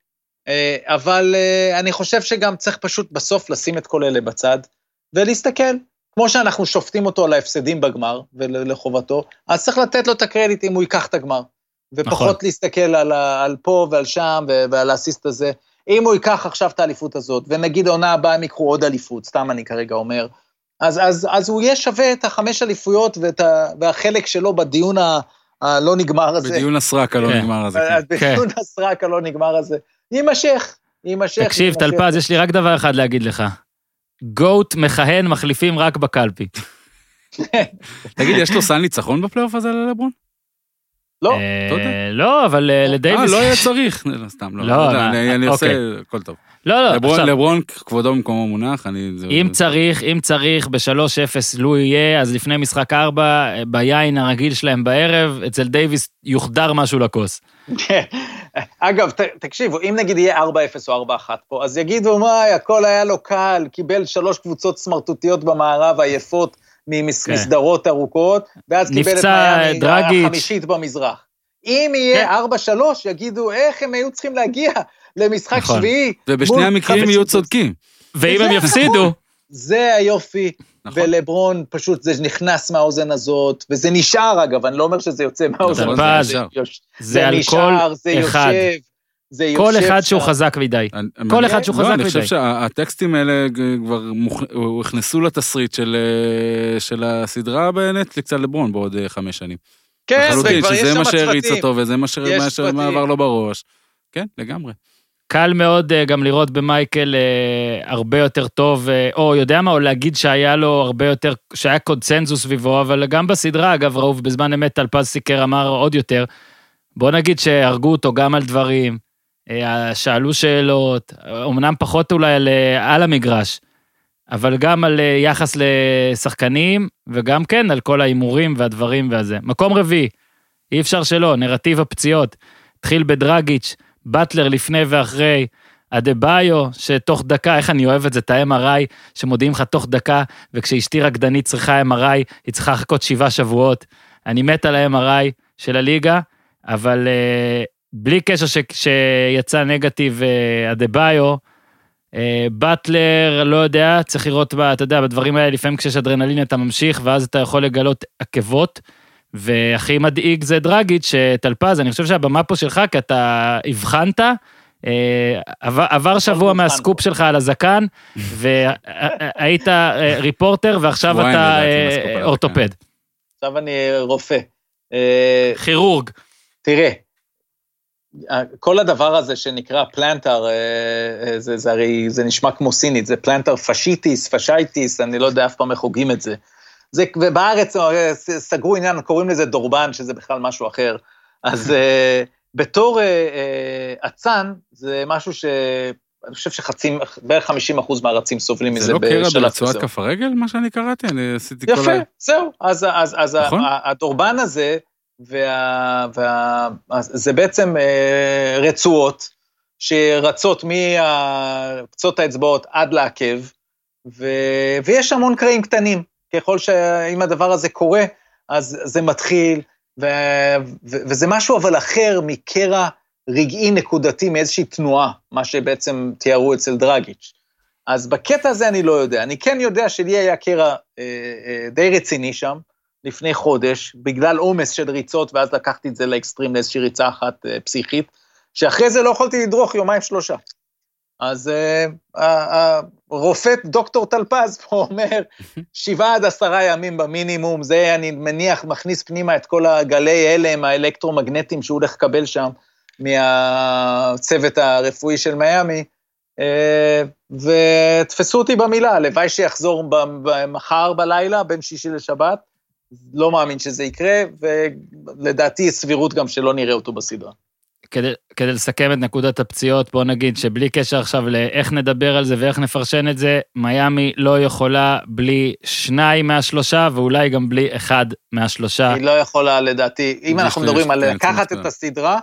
D: אה, אבל אה, אני חושב שגם צריך פשוט בסוף לשים את כל אלה בצד, ולהסתכל, כמו שאנחנו שופטים אותו על ההפסדים בגמר ולחובתו, אז צריך לתת לו את הקרדיט אם הוא ייקח את הגמר. ופחות
A: נכון.
D: להסתכל על, ה- על פה ועל שם ועל האסיסט הזה. אם הוא ייקח עכשיו את האליפות הזאת, ונגיד העונה הבאה הם ייקחו עוד אליפות, סתם אני כרגע אומר, אז, אז, אז הוא יהיה שווה את החמש אליפויות ואת ה, והחלק שלו בדיון ה, הלא נגמר הזה.
B: בדיון הסרק הלא
A: כן.
B: נגמר הזה.
D: אז
B: כן.
D: בדיון הסרק הלא נגמר הזה. יימשך, יימשך.
A: תקשיב. טלפז, יש לי רק דבר אחד להגיד לך. גוט מכהן מחליפים רק בקלפי.
B: תגיד, יש לו סל ניצחון בפלייאוף הזה ללברון?
D: לא,
A: אה. לא, אבל אה,
B: אה,
A: לדייוויס...
B: לא היה צריך. לא, סתם, לא.
A: לא,
B: לא אני- אני
A: אוקיי.
B: עושה, הכל טוב.
A: לא, לא,
B: לברון,
A: עכשיו,
B: לברון, כבודו במקומו מונח, אני...
A: אם
B: זה-
A: צריך, אם צריך, ב-3-0 לו יהיה, אז לפני משחק 4, ביין הרגיל שלהם בערב, אצל דייוויס יוחדר משהו לכוס.
D: אגב, ת, תקשיבו, אם נגיד יהיה 4-0 או 4-1 פה, אז יגידו, מה, הכל היה לו קל, קיבל שלוש קבוצות סמרטוטיות במערב עייפות
A: כן.
D: ממסדרות ארוכות, ואז קיבל את מיאמי
A: דרגיץ'.
D: החמישית במזרח. אם יהיה 4-3, יגידו, איך הם היו צריכים להגיע למשחק
A: נכון.
D: שביעי.
B: ובשני המקרים יהיו. צודקים.
A: ואם
D: זה
A: הם יפסידו,
D: נכון. זה היופי,
B: נכון.
D: ולברון פשוט, זה נכנס מהאוזן הזאת, וזה נשאר אגב, אני לא אומר שזה יוצא מהאוזן הזאת, זה יוש-
A: זה על
D: נשאר,
A: כל
D: זה
A: אחד.
D: יושב, זה יושב
A: כל אחד שהוא
D: שם.
A: חזק מדי.
B: אני-
A: כל
B: אני-
A: אחד שהוא
B: לא,
A: חזק
B: אני חושב
A: מדי.
B: שהטקסטים האלה כבר מוכ- הוכנסו לתסריט של אה, של הסדרה בנטפליקס על לברון בעוד אה, חמש שנים.
D: כן, וכבר יש
B: שזה
D: שם
B: מה שהריץ. אותו וזה מה. שעבר לו בראש. כן, לגמרי.
A: קל מאוד אה, גם לראות במייקל אה, הרבה יותר טוב, אה, או יודע מה, או להגיד שהיה לו הרבה יותר, שהיה קונצנזוס סביבו, אבל גם בסדרה, אגב, ראו, בזמן אמת טלפז סיקר אמר עוד יותר. בוא נגיד שהרגו אותו גם על דברים, שאלו שאלות, אמנם פחות אולי על, על המגרש, אבל גם על יחס לשחקנים, וגם כן על כל ההימורים והדברים והזה. מקום רביעי, אי אפשר שלא, נרטיב הפציעות. התחיל בדרגיץ', באטלר לפני ואחרי, אדה-ביו, שתוך דקה, איך אני אוהב את זה, את ה-MRI, שמודיעים לך תוך דקה, וכשאשתי רקדנית צריכה MRI, היא צריכה לחכות שבעה שבועות. אני מת על ה-MRI של הליגה, אבל uh, בלי קשר ש, שיצא נגטיב uh, אדה-ביו, uh, באטלר, לא יודע, צריך לראות, בה, אתה יודע, בדברים האלה, לפעמים כשיש אדרנלין אתה ממשיך, ואז אתה יכול לגלות עקבות. והכי מדאיג זה דרגיץ', שטלפז, אני חושב שהבמה פה שלך, כי אתה הבחנת, אה, עבר, עבר שבוע מהסקופ. שלך על הזקן, והיית אה, ריפורטר, ועכשיו אתה
B: לדעתי
A: אה. אורתופד.
D: עכשיו אני רופא.
A: כירורג.
D: תראה, כל הדבר הזה שנקרא plantar, זה, זה הרי, זה נשמע כמו סינית, זה plantar fasciitis, fasciitis, אני לא יודע אף פעם איך הוגים את זה. זה, ובארץ אה, סגרו עניין, קוראים לזה דורבן, שזה בכלל משהו אחר. אז אה, בתור אה, אצן, זה משהו ש... אני חושב שחצי, בערך 50 אחוז מהרצים סובלים מזה
B: זה לא קרע
D: בשלב
B: ברצועת
D: כזה.
B: כף הרגל, מה שאני קראתי? אני עשיתי כל
D: יפה,
B: ה...
D: זהו. אז, אז, אז
B: נכון.
D: הדורבן הזה, וה, וה, זה בעצם רצועות שרצות מקצות האצבעות עד לעקב, ו, ויש המון קרעים קטנים. ככל שאם הדבר הזה קורה, אז זה מתחיל, ו, ו, וזה משהו אבל אחר מקרע רגעי נקודתי מאיזושהי תנועה, מה שבעצם תיארו אצל דרגיץ'. אז בקטע הזה אני לא יודע. אני כן יודע שלי היה קרע אה, אה, די רציני שם, לפני חודש, בגלל עומס של ריצות, ואז לקחתי את זה לאקסטרים לאיזושהי ריצה אחת אה, פסיכית, שאחרי זה לא יכולתי לדרוך יומיים שלושה. אז אה, הרופא דוקטור טלפז פה אומר, שבעה עד עשרה ימים במינימום, זה אני מניח מכניס פנימה את כל הגלי הלם האלקטרומגנטיים שהוא הולך לקבל שם מהצוות הרפואי של מיאמי, אה, ותפסו אותי במילה, הלוואי שיחזור מחר בלילה, בין שישי לשבת, לא מאמין שזה יקרה, ולדעתי סבירות גם שלא נראה אותו בסדרה.
A: כדי, כדי לסכם את נקודת הפציעות, בוא נגיד שבלי קשר עכשיו לאיך נדבר על זה ואיך נפרשן את זה, מיאמי לא יכולה בלי שניים מהשלושה, ואולי גם בלי אחד מהשלושה.
D: היא לא יכולה, לדעתי, אם אנחנו מדברים על
B: כן,
D: לקחת
B: כן,
D: את הסדרה,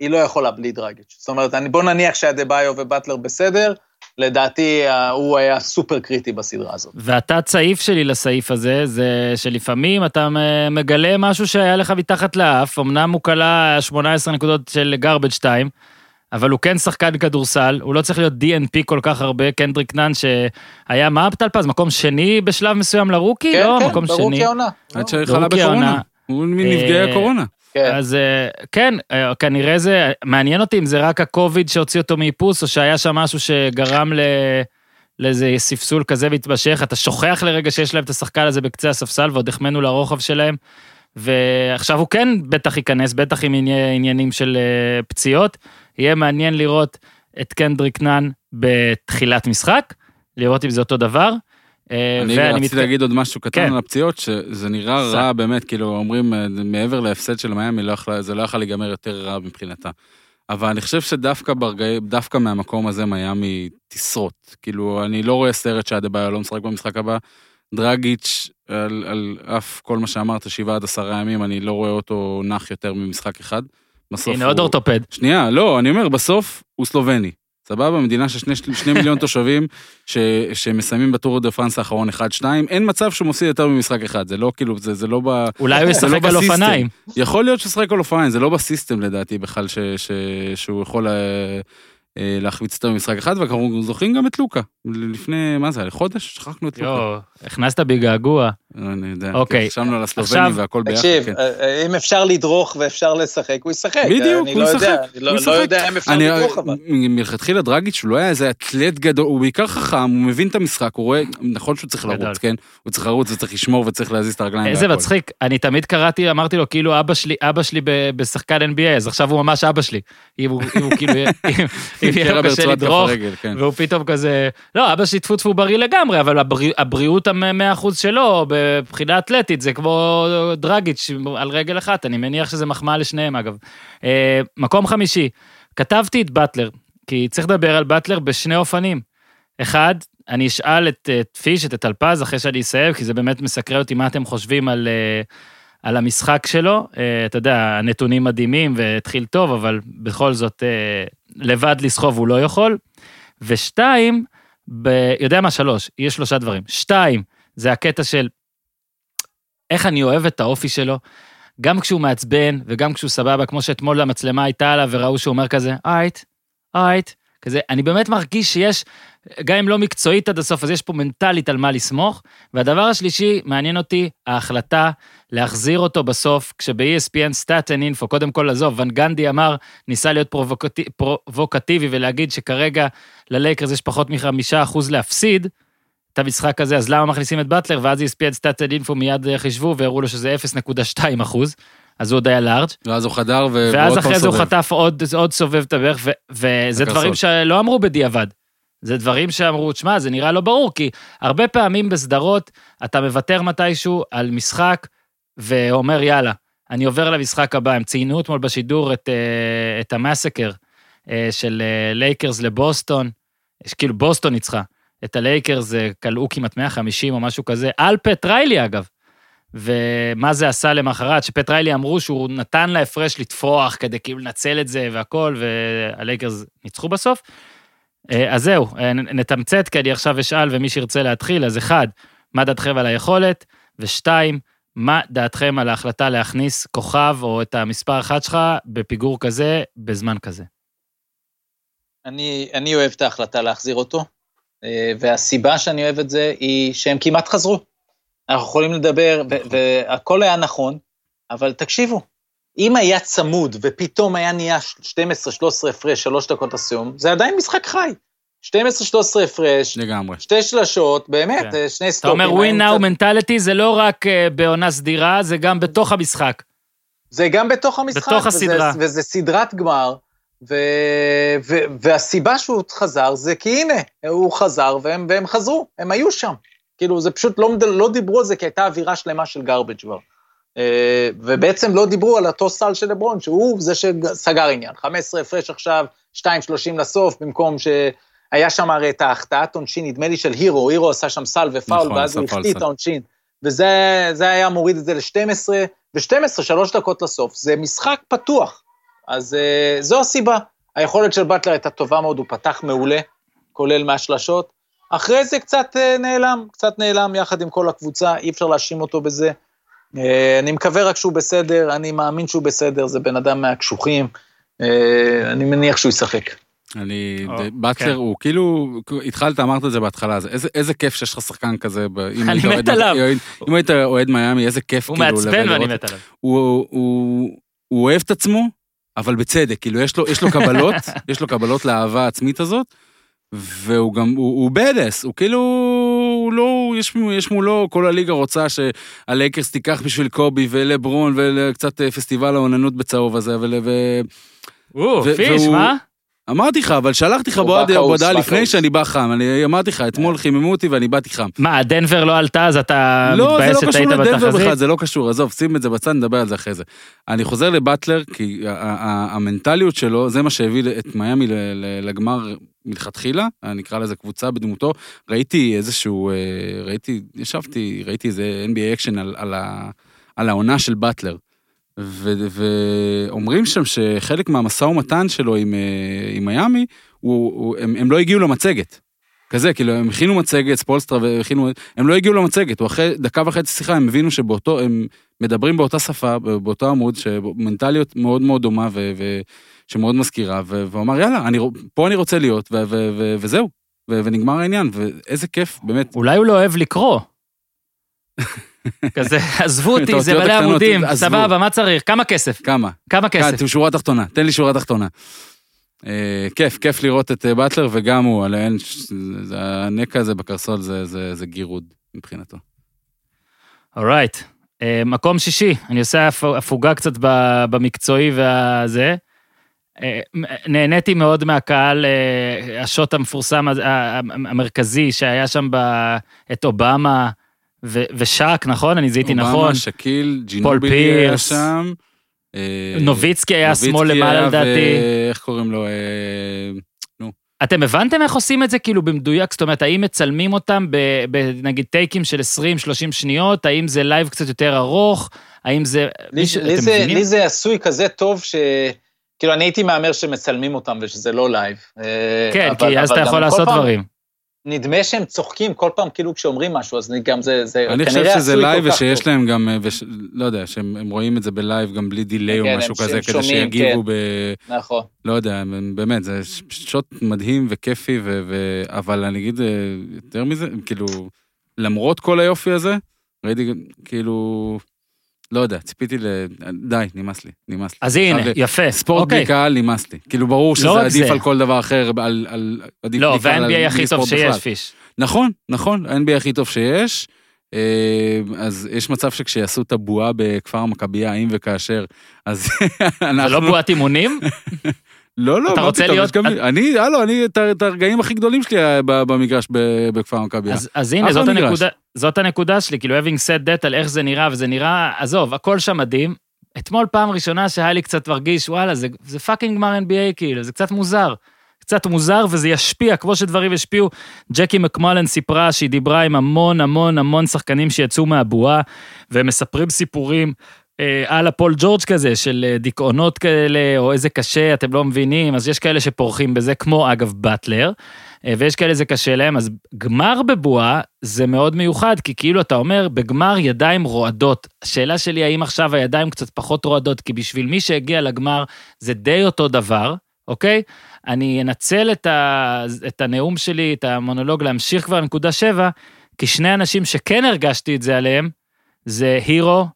D: היא לא יכולה בלי דרגיץ'. זאת אומרת, אני- בוא נניח שהדה-ביו ובטלר בסדר, לדעתי אה, הוא היה סופר קריטי בסדרה הזאת.
A: והתת-סעיף שלי לסעיף הזה, זה שלפעמים אתה מגלה משהו שהיה לך מתחת לאף, אמנם הוא כלה 18 נקודות של garbage 2, אבל הוא כן שחקן כדורסל, הוא לא צריך להיות DNP כל כך הרבה, קנדריק נאן שהיה מה טלפז, מקום שני בשלב מסוים לרוקי?
D: כן,
A: לא,
D: כן,
A: מקום
D: ברוקי
A: שני.
D: העונה.
B: עד שחלה
A: רוקי
B: בקורונה. הוא מנפגעי
A: אה,
B: הקורונה.
D: כן.
A: אז אה, כן, אה, כנראה זה, מעניין אותי אם זה רק הקוביד שהוציא אותו מאיפוס, או שהיה שם משהו שגרם ל... לאיזה ספסול כזה והתמשך, אתה שוכח לרגע שיש להם את השחקן הזה בקצה הספסל ועוד החמאנו לרוחב שלהם. ועכשיו הוא כן בטח ייכנס, בטח עם עני- עניינים של אה, פציעות. יהיה מעניין לראות את קנדריק נאן בתחילת משחק, לראות אם זה אותו דבר. אה,
B: אני רציתי להגיד עוד משהו קטן
A: כן.
B: על הפציעות, שזה נראה. רע באמת, כאילו אומרים, אה, מעבר להפסד של מיאמי, לא זה לא יכול להיגמר יותר רע מבחינתה. אבל אני חושב שדווקא ברגעי, דווקא מהמקום הזה מיאמי תשרוט. כאילו, אני לא רואה סרט שאדה-ביו לא משחק במשחק הבא. דרגיץ', על, על אף כל מה שאמרת, שבעה עד עשרה ימים, אני לא רואה אותו נח יותר ממשחק אחד. בסוף
A: הנה עוד
B: הוא-
A: אורתופד.
B: שנייה, לא, אני אומר, בסוף הוא סלובני. סבבה? מדינה של שני, שני מיליון תושבים ש, שמסיימים בטור דה פרנס האחרון 1-2, אין מצב שהוא מפסיד יותר ממשחק אחד, זה לא כאילו, זה, זה לא ב...
A: אולי הוא
B: זה לא
A: ישחק על. אופניים.
B: יכול להיות ששחק על אופניים, זה לא בסיסטם לדעתי בכלל ש, ש, שהוא יכול אה, אה, להחמיץ יותר ממשחק אחד, ואנחנו זוכרים גם את לוקה, לפני, מה זה, לחודש? שכחנו את לוקה.
A: יואו, הכנסת בי געגוע.
B: אני יודע,
A: אוקיי.
B: חשבנו על הסלובני
A: עכשיו,
B: והכל ביחד,
D: תקשיב,
B: כן.
D: אה, אם אפשר לדרוך ואפשר לשחק, הוא ישחק.
B: בדיוק,
D: אני
B: הוא
D: לא
B: ישחק,
D: יודע, אני לא- לא. יודע אם אפשר
B: אני,
D: לדרוך אבל.
B: מלכתחילה דרגיץ' הוא לא היה איזה אתלט גדול, הוא בעיקר חכם, הוא מבין את המשחק, הוא רואה, נכון שהוא צריך
A: גדול.
B: לרוץ, כן? הוא צריך לרוץ וצריך לשמור וצריך להזיז את הרגליים
A: איזה
B: והכל.
A: מצחיק, אני תמיד קראתי, אמרתי לו, כאילו אבא שלי, אבא שלי בשחקן NBA, אז עכשיו הוא ממש אבא שלי. אם הוא כאילו, אם- יהיה
B: קרע
A: לו קשה לדרוך,
B: כן.
A: והוא פתאום כזה, לא, אבא שלי טפו טפו בריא לגמרי, אבל הבריא- הבריאות המאה אחוז שלו, מבחינה אתלטית, זה כמו דרגיץ' על רגל אחת, אני מניח שזה מחמאה לשניהם אגב. אה, מקום חמישי, כתבתי את באטלר, כי צריך לדבר על באטלר בשני אופנים. אחד, אני אשאל את, את פיש, את טלפז, אחרי שאני אסיים, כי זה באמת מסקרן אותי מה אתם חושבים על, אה, על המשחק שלו. אה, אתה יודע, הנתונים מדהימים והתחיל טוב, אבל בכל זאת, לבד לסחוב הוא לא יכול. ושתיים, ב... יודע מה, שלוש, יש שלושה דברים. שתיים, זה הקטע של איך אני אוהב את האופי שלו, גם כשהוא מעצבן וגם כשהוא סבבה, כמו שאתמול המצלמה הייתה עליו וראו שהוא אומר כזה, aight, aight, כזה, אני באמת מרגיש שיש, גם אם לא מקצועית עד הסוף, אז יש פה מנטלית על מה לסמוך. והדבר השלישי, מעניין אותי ההחלטה להחזיר אותו בסוף, כשב-ESPN Stats and Info, קודם כל עזוב, ון גנדי אמר, ניסה להיות פרובוקטי, פרובוקטיבי ולהגיד שכרגע ללייקרס יש פחות מחמישה אחוז להפסיד את המשחק הזה, אז למה מכניסים את באטלר? ואז ESPN סטאט אין אינפו מיד אה, חישבו והראו לו שזה 0.2 אחוז, אז הוא עוד היה לארג'.
B: ואז הוא חדר ו-
A: ואז אחרי זה הוא. חטף עוד, עוד סובב את הברך, ו- וזה
B: הקרסות.
A: דברים שלא אמרו בדיעבד. זה דברים שאמרו, תשמע, זה נראה לא ברור, כי הרבה פעמים בסדרות אתה מוותר מתישהו על משחק ואומר, יאללה, אני עובר למשחק הבא. הם ציינו אתמול בשידור את, אה, את המאסקר אה, של לייקרס לבוסטון, כאילו בוסטון ניצחה. את הלייקרס אה, קלעו כמעט 150 או משהו כזה, על פט ריילי אגב. ומה זה עשה למחרת, שפט ריילי אמרו שהוא נתן להפרש לטפוח כדי כאילו לנצל את זה והכל, והלייקרס ניצחו בסוף. אה, אז זהו, אה, נתמצת, כי אני עכשיו אשאל, ומי שירצה להתחיל, אז אחד, מה דעתכם על היכולת? ושתיים, מה דעתכם על ההחלטה להכניס כוכב או את המספר אחת שלך בפיגור כזה, בזמן כזה?
D: אני, אני אוהב את ההחלטה להחזיר אותו, והסיבה שאני אוהב את זה היא שהם כמעט חזרו. אנחנו יכולים לדבר, ו- והכל היה נכון, אבל תקשיבו, אם היה צמוד ופתאום היה נהיה 12-13 הפרש, שלוש דקות לסיום, זה עדיין משחק חי. 12-13 הפרש,
B: לגמרי.
D: שתי שלשות, באמת,
A: כן.
D: אה, שני
A: אתה
D: סטופים.
A: אומר ווין
D: האמצע.
A: נאו מנטליטי זה לא רק אה, בעונה סדירה, זה גם בתוך המשחק.
D: זה גם בתוך המשחק.
A: בתוך
D: וזה-
A: הסדרה.
D: וזה סדרת גמר, ו, ו, והסיבה שהוא חזר זה כי הנה, הוא חזר והם, והם חזרו, הם היו שם. כאילו, זה פשוט, לא, לא דיברו על זה כי הייתה אווירה שלמה של garbage כבר. אה, ובעצם לא דיברו על אותו סל של לברון, שהוא זה שסגר עניין. 15 הפרש עכשיו, 2.30 לסוף, במקום שהיה שם הרי את ההחטאת עונשין, נדמה לי של הירו, הירו עשה שם סל ופאול,
B: נכון,
D: ואז הוא החטיא את. העונשין. וזה זה היה מוריד את זה ל-12, ו-12, שלוש דקות לסוף. זה משחק פתוח. אז uh, זו הסיבה. היכולת של באטלר הייתה טובה מאוד, הוא פתח מעולה, כולל מהשלשות. אחרי זה קצת uh, נעלם, קצת נעלם יחד עם כל הקבוצה, אי אפשר להאשים אותו בזה. Uh, אני מקווה רק שהוא בסדר, אני מאמין שהוא בסדר, זה בן אדם מהקשוחים. Uh, אני מניח שהוא ישחק.
B: אני,
A: או,
B: באטלר
A: כן.
B: הוא כאילו, התחלת, אמרת את זה בהתחלה, אז איזה, איזה כיף שיש לך שחקן כזה, ב- אם
A: אני
B: היית
A: מת
B: אוהד-
A: עליו.
B: אם היית אוהד מיאמי, איזה כיף
A: הוא
B: כאילו.
A: מעצבן
B: לראות
A: ואני מת עליו.
B: הוא, הוא, הוא אוהב את עצמו, אבל בצדק, כאילו יש לו, יש לו קבלות, יש לו קבלות לאהבה העצמית הזאת, והוא גם, הוא, הוא בדס, הוא כאילו, הוא לא, יש, יש מולו, כל הליגה רוצה שהלייקרס תיקח בשביל קובי ולברון וקצת אה, פסטיבל האוננות בצהוב הזה, ול, ו...
A: או,
B: ו-
A: פיש,
B: והוא-
A: מה?
B: אמרתי לך, אבל שלחתי לך
D: כעוס, בא
B: לפני. שאני בא חם, אני אמרתי לך, אתמול חיממו אותי ואני באתי חם.
A: מה, דנבר לא עלתה, אז אתה
B: לא, זה
A: מתבאס
B: לא קשור לדנבר בכלל,
A: בתחזית?
B: זה לא קשור, עזוב, שים את זה בצד, נדבר על זה אחרי זה. אני חוזר לבטלר, כי המנטליות שלו, זה מה שהביא את מיאמי לגמר מלכתחילה, נקרא לזה קבוצה בדמותו. ראיתי איזשהו, אה, ראיתי, ישבתי, ראיתי איזה NBA Action על, על, ה- על העונה של באטלר. ואומרים שם שחלק מהמשא ומתן שלו עם, אה, עם מיאמי, הוא, הוא, הם, הם לא הגיעו למצגת. כזה, כאילו, הם הכינו מצגת, ספולסטרה והכינו, הם לא הגיעו למצגת, הוא אחרי דקה וחצי שיחה, הם הבינו שבאותו, הם מדברים באותה שפה, באותו עמוד, שמנטליות מאוד מאוד דומה ו, ו, שמאוד מזכירה, ו, והוא אמר, יאללה, אני, פה אני רוצה להיות, ו, ו, ו, וזהו, ו, ונגמר העניין, ואיזה כיף, באמת.
A: אולי הוא לא אוהב לקרוא. כזה, עזבו אותי, זה מלא עמודים. סבבה, מה צריך? כמה כסף?
B: כמה?
A: כמה כסף?
B: כאן, שורה תחתונה, תן לי שורה תחתונה. אה, כיף, כיף לראות את אה, באטלר, וגם הוא, הנקע הזה בקרסול זה, זה, זה גירוד מבחינתו.
A: אורייט. אה, מקום שישי, אני עושה הפ- הפוגה קצת במקצועי והזה. אה, נהניתי מאוד מהקהל, אה, השוט המפורסם, המרכזי, שהיה שם את אובמה ו- ושאק, נכון? אני זיהיתי נכון.
B: אובמה, שקיל, ג'ינובילי היה. שם. אה,
A: נוביצקי היה שמאל למעלה לדעתי.
B: ואיך קוראים לו? אה,
A: אתם הבנתם איך עושים את זה כאילו במדויק? זאת אומרת, האם מצלמים אותם בנגיד טייקים של 20-30 שניות? האם זה לייב קצת יותר ארוך? האם זה...
D: לי,
A: מישהו-
D: לי,
A: אתם
D: זה? לי זה עשוי כזה טוב ש... כאילו, אני הייתי מהמר שמצלמים אותם ושזה לא לייב. אה,
A: כן,
D: אבל-
A: כי אז
D: אבל
A: אתה
D: גם
A: יכול לעשות
D: פעם
A: דברים.
D: נדמה שהם צוחקים כל פעם כאילו כשאומרים משהו, אז אני גם זה, זה
B: אני
D: כנראה
B: חושב שזה
D: עשוי
B: לייב
D: כל כך
B: ושיש
D: טוב.
B: להם גם, אה, וש- לא יודע, שהם הם רואים את זה בלייב גם בלי delay או
D: כן,
B: משהו
D: הם-
B: כזה, כדי שיגיבו ב...
D: נכון.
B: לא יודע, באמת, זה שוט מדהים וכיפי, ו- ו- אבל אני אגיד אה, יותר מזה, כאילו, למרות כל היופי הזה, ראיתי כאילו, לא יודע, ציפיתי ל... די, נמאס לי, נמאס לי.
A: אז הנה, יפה.
B: ספורט
A: אוקיי.
B: בלי קהל נמאס לי. כאילו, ברור שזה
A: רק
B: עדיף
A: זה.
B: על כל דבר אחר, על... על עדיף
A: לא,
B: בלי קהל על-
A: וה-NBA הכי טוב
B: בכלל.
A: שיש, פיש.
B: נכון, נכון, ה-NBA הכי טוב שיש. אז יש מצב שכשיעשו את הבועה בכפר המכבייה, אם וכאשר, אז אנחנו...
A: זה לא בועת אימונים?
B: לא, לא,
A: אתה רוצה
B: פתאום,
A: להיות-
B: גם- אני, הלו, אני, את את הרגעים הכי גדולים שלי ב- במגרש בכפר המכבייה.
A: אז, אז הנה, זאת
B: מגרש.
A: הנקודה, זאת הנקודה שלי, כאילו, having said that על איך זה נראה, וזה נראה, עזוב, הכל שם מדהים. אתמול פעם ראשונה שהיה לי קצת מרגיש, וואלה, זה, זה fucking גמר NBA, כאילו, זה קצת מוזר. קצת מוזר, וזה ישפיע, כמו שדברים השפיעו. ג'קי מקמולן סיפרה שהיא דיברה עם המון המון המון שחקנים שיצאו מהבועה, והם מספרים סיפורים אה, על הפול ג'ורג' כזה, של אה, דיכאונות כאלה, או איזה קשה, אתם לא מבינים, אז יש כאלה שפורחים בזה, כמו אגב באטלר, אה, ויש כאלה זה קשה להם, אז גמר בבועה זה מאוד מיוחד, כי כאילו אתה אומר, בגמר ידיים רועדות. השאלה שלי, האם עכשיו הידיים קצת פחות רועדות, כי בשביל מי שהגיע לגמר זה די אותו דבר, אוקיי? אני אנצל את, ה... את הנאום שלי, את המונולוג, להמשיך כבר לנקודה שבע, כי שני אנשים שכן הרגשתי את זה עליהם, זה הירו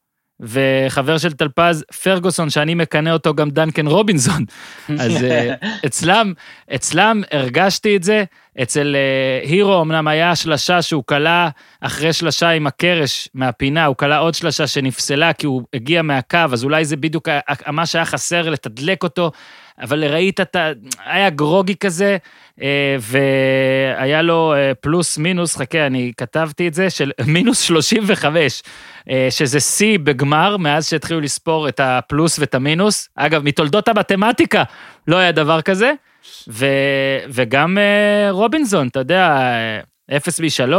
A: וחבר של טלפז, פרגוסון, שאני מכנה אותו גם דנקן רובינזון. אז אה, אצלם, אצלם הרגשתי את זה. אצל אה, הירו אמנם היה שלשה שהוא כלה אחרי שלשה עם הקרש מהפינה, הוא כלה עוד שלשה שנפסלה כי הוא הגיע מהקו, אז אולי זה בדיוק מה שהיה חסר לתדלק אותו. אבל ראית את ה... היה גרוגי כזה, אה, והיה לו אה, פלוס מינוס, חכה, אני כתבתי את זה, של מינוס 35, אה, שזה שיא בגמר, מאז שהתחילו לספור את הפלוס ואת המינוס. אגב, מתולדות המתמטיקה לא היה דבר כזה. ו, וגם רובינזון, אתה יודע, אה, 0 מ-3,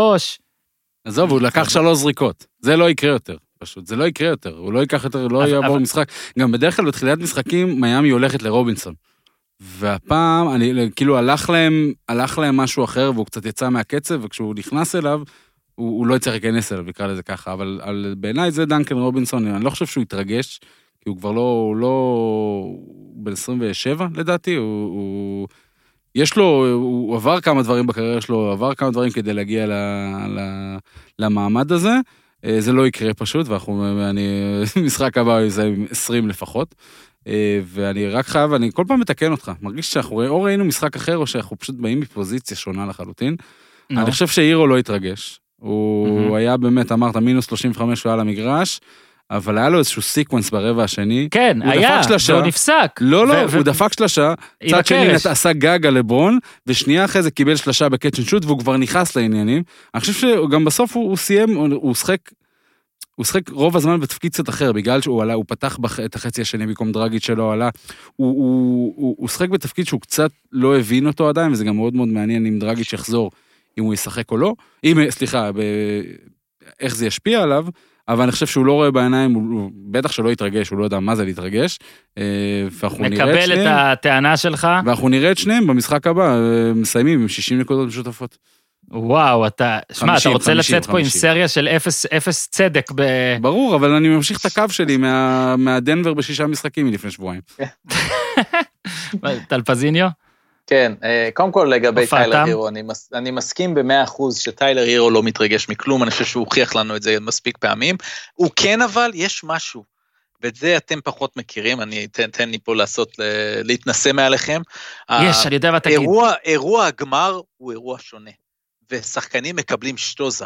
B: עזוב, הוא לקח שלוש זריקות. זה לא יקרה יותר, פשוט. זה לא יקרה יותר. הוא לא ייקח יותר, לא יעבור משחק. גם בדרך כלל בתחילת משחקים, מיאמי הולכת לרובינסון. והפעם, אני, כאילו, הלך להם, הלך להם משהו אחר, והוא קצת יצא מהקצב, וכשהוא נכנס אליו, הוא, הוא לא יצטרך להיכנס אליו, נקרא לזה ככה. אבל על, בעיניי זה דנקן רובינסון, אני לא חושב שהוא התרגש, כי הוא כבר לא, הוא לא... הוא בן 27 לדעתי, הוא... הוא יש לו, הוא עבר כמה דברים בקריירה שלו, עבר כמה דברים כדי להגיע ל, ל, למעמד הזה. אה, זה לא יקרה פשוט, ואנחנו, אני, משחק הבא זה עם 20 לפחות. אה, ואני רק חייב, אני כל פעם מתקן אותך, מרגיש שאנחנו או ראינו משחק אחר, או שאנחנו פשוט באים מפוזיציה שונה לחלוטין.
A: נו.
B: אני חושב שאירו לא התרגש. הוא
A: מהמם.
B: היה באמת, אמרת, מינוס 35 הוא היה על המגרש, אבל היה לו איזשהו sequence ברבע השני.
A: כן,
B: הוא
A: היה,
B: דפק שלשה.
A: והוא נפסק.
B: לא, לא,
A: ו- ו-
B: הוא דפק שלשה, צד שני עשה גג על לברון, ושנייה אחרי זה קיבל שלשה ב catch and shoot, והוא כבר נכנס לעניינים. אני חושב שגם בסוף הוא הוא סיים, הוא הוא שחק, הוא שחק רוב הזמן בתפקיד קצת אחר, בגלל שהוא עלה, הוא פתח בח- את החצי השני במקום דרגיץ' שלו עלה. הוא- הוא הוא- הוא שחק בתפקיד שהוא קצת לא הבין אותו עדיין, וזה גם מאוד מאוד מעניין אם דרגיץ' יחזור, אם הוא ישחק או לא. אם, סליחה, ב- איך זה ישפיע עליו, אבל אני חושב שהוא לא רואה בעיניים, הוא, בטח שלא יתרגש, הוא לא יודע מה זה להתרגש. אה, ואנחנו נראה את
A: מקבל את
B: שניהם,
A: הטענה שלך.
B: ואנחנו נראה את שניהם במשחק הבא, אה, מסיימים עם 60 נקודות משותפות.
A: וואו, אתה... שמע, אתה
B: 50,
A: רוצה
B: 50,
A: לצאת פה עם
B: 50.
A: סריה של אפס- אפס צדק ב...
B: ברור, אבל אני ממשיך את הקו שלי מה, מהדנבר בשישה משחקים מלפני שבועיים.
A: טלפזיניו?
D: כן, אה, קודם כל לגבי? טיילר הירו, אני, מס, אני מסכים במאה אחוז שטיילר הירו לא מתרגש מכלום, אני חושב שהוא הוכיח לנו את זה מספיק פעמים. הוא כן אבל, יש משהו, ואת זה אתם פחות מכירים, אני אתן, תן לי פה לעשות, ל- להתנשא מעליכם.
A: יש, אני יודע מה תגיד.
D: אירוע, אירוע הגמר הוא אירוע שונה, ושחקנים מקבלים שטוזה.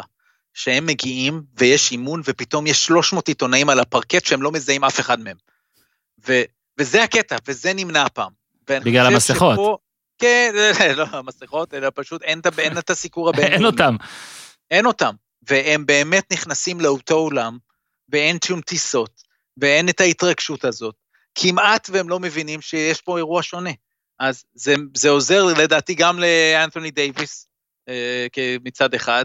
D: שהם מגיעים ויש אימון ופתאום יש 300 עיתונאים על הפרקט שהם לא מזהים אף אחד מהם. ו, וזה הקטע, וזה נמנע הפעם.
A: בגלל המסכות.
D: שפה- כן, לא המסכות, אלא פשוט אין, אין את הסיקור הבינלאומי.
A: אין אותם.
D: אין אותם. והם באמת נכנסים לאותו אולם, ואין שום טיסות, ואין את ההתרגשות הזאת. כמעט והם לא מבינים שיש פה אירוע שונה. אז זה, זה עוזר לדעתי גם לאנתוני דייוויס, אה, מצד אחד,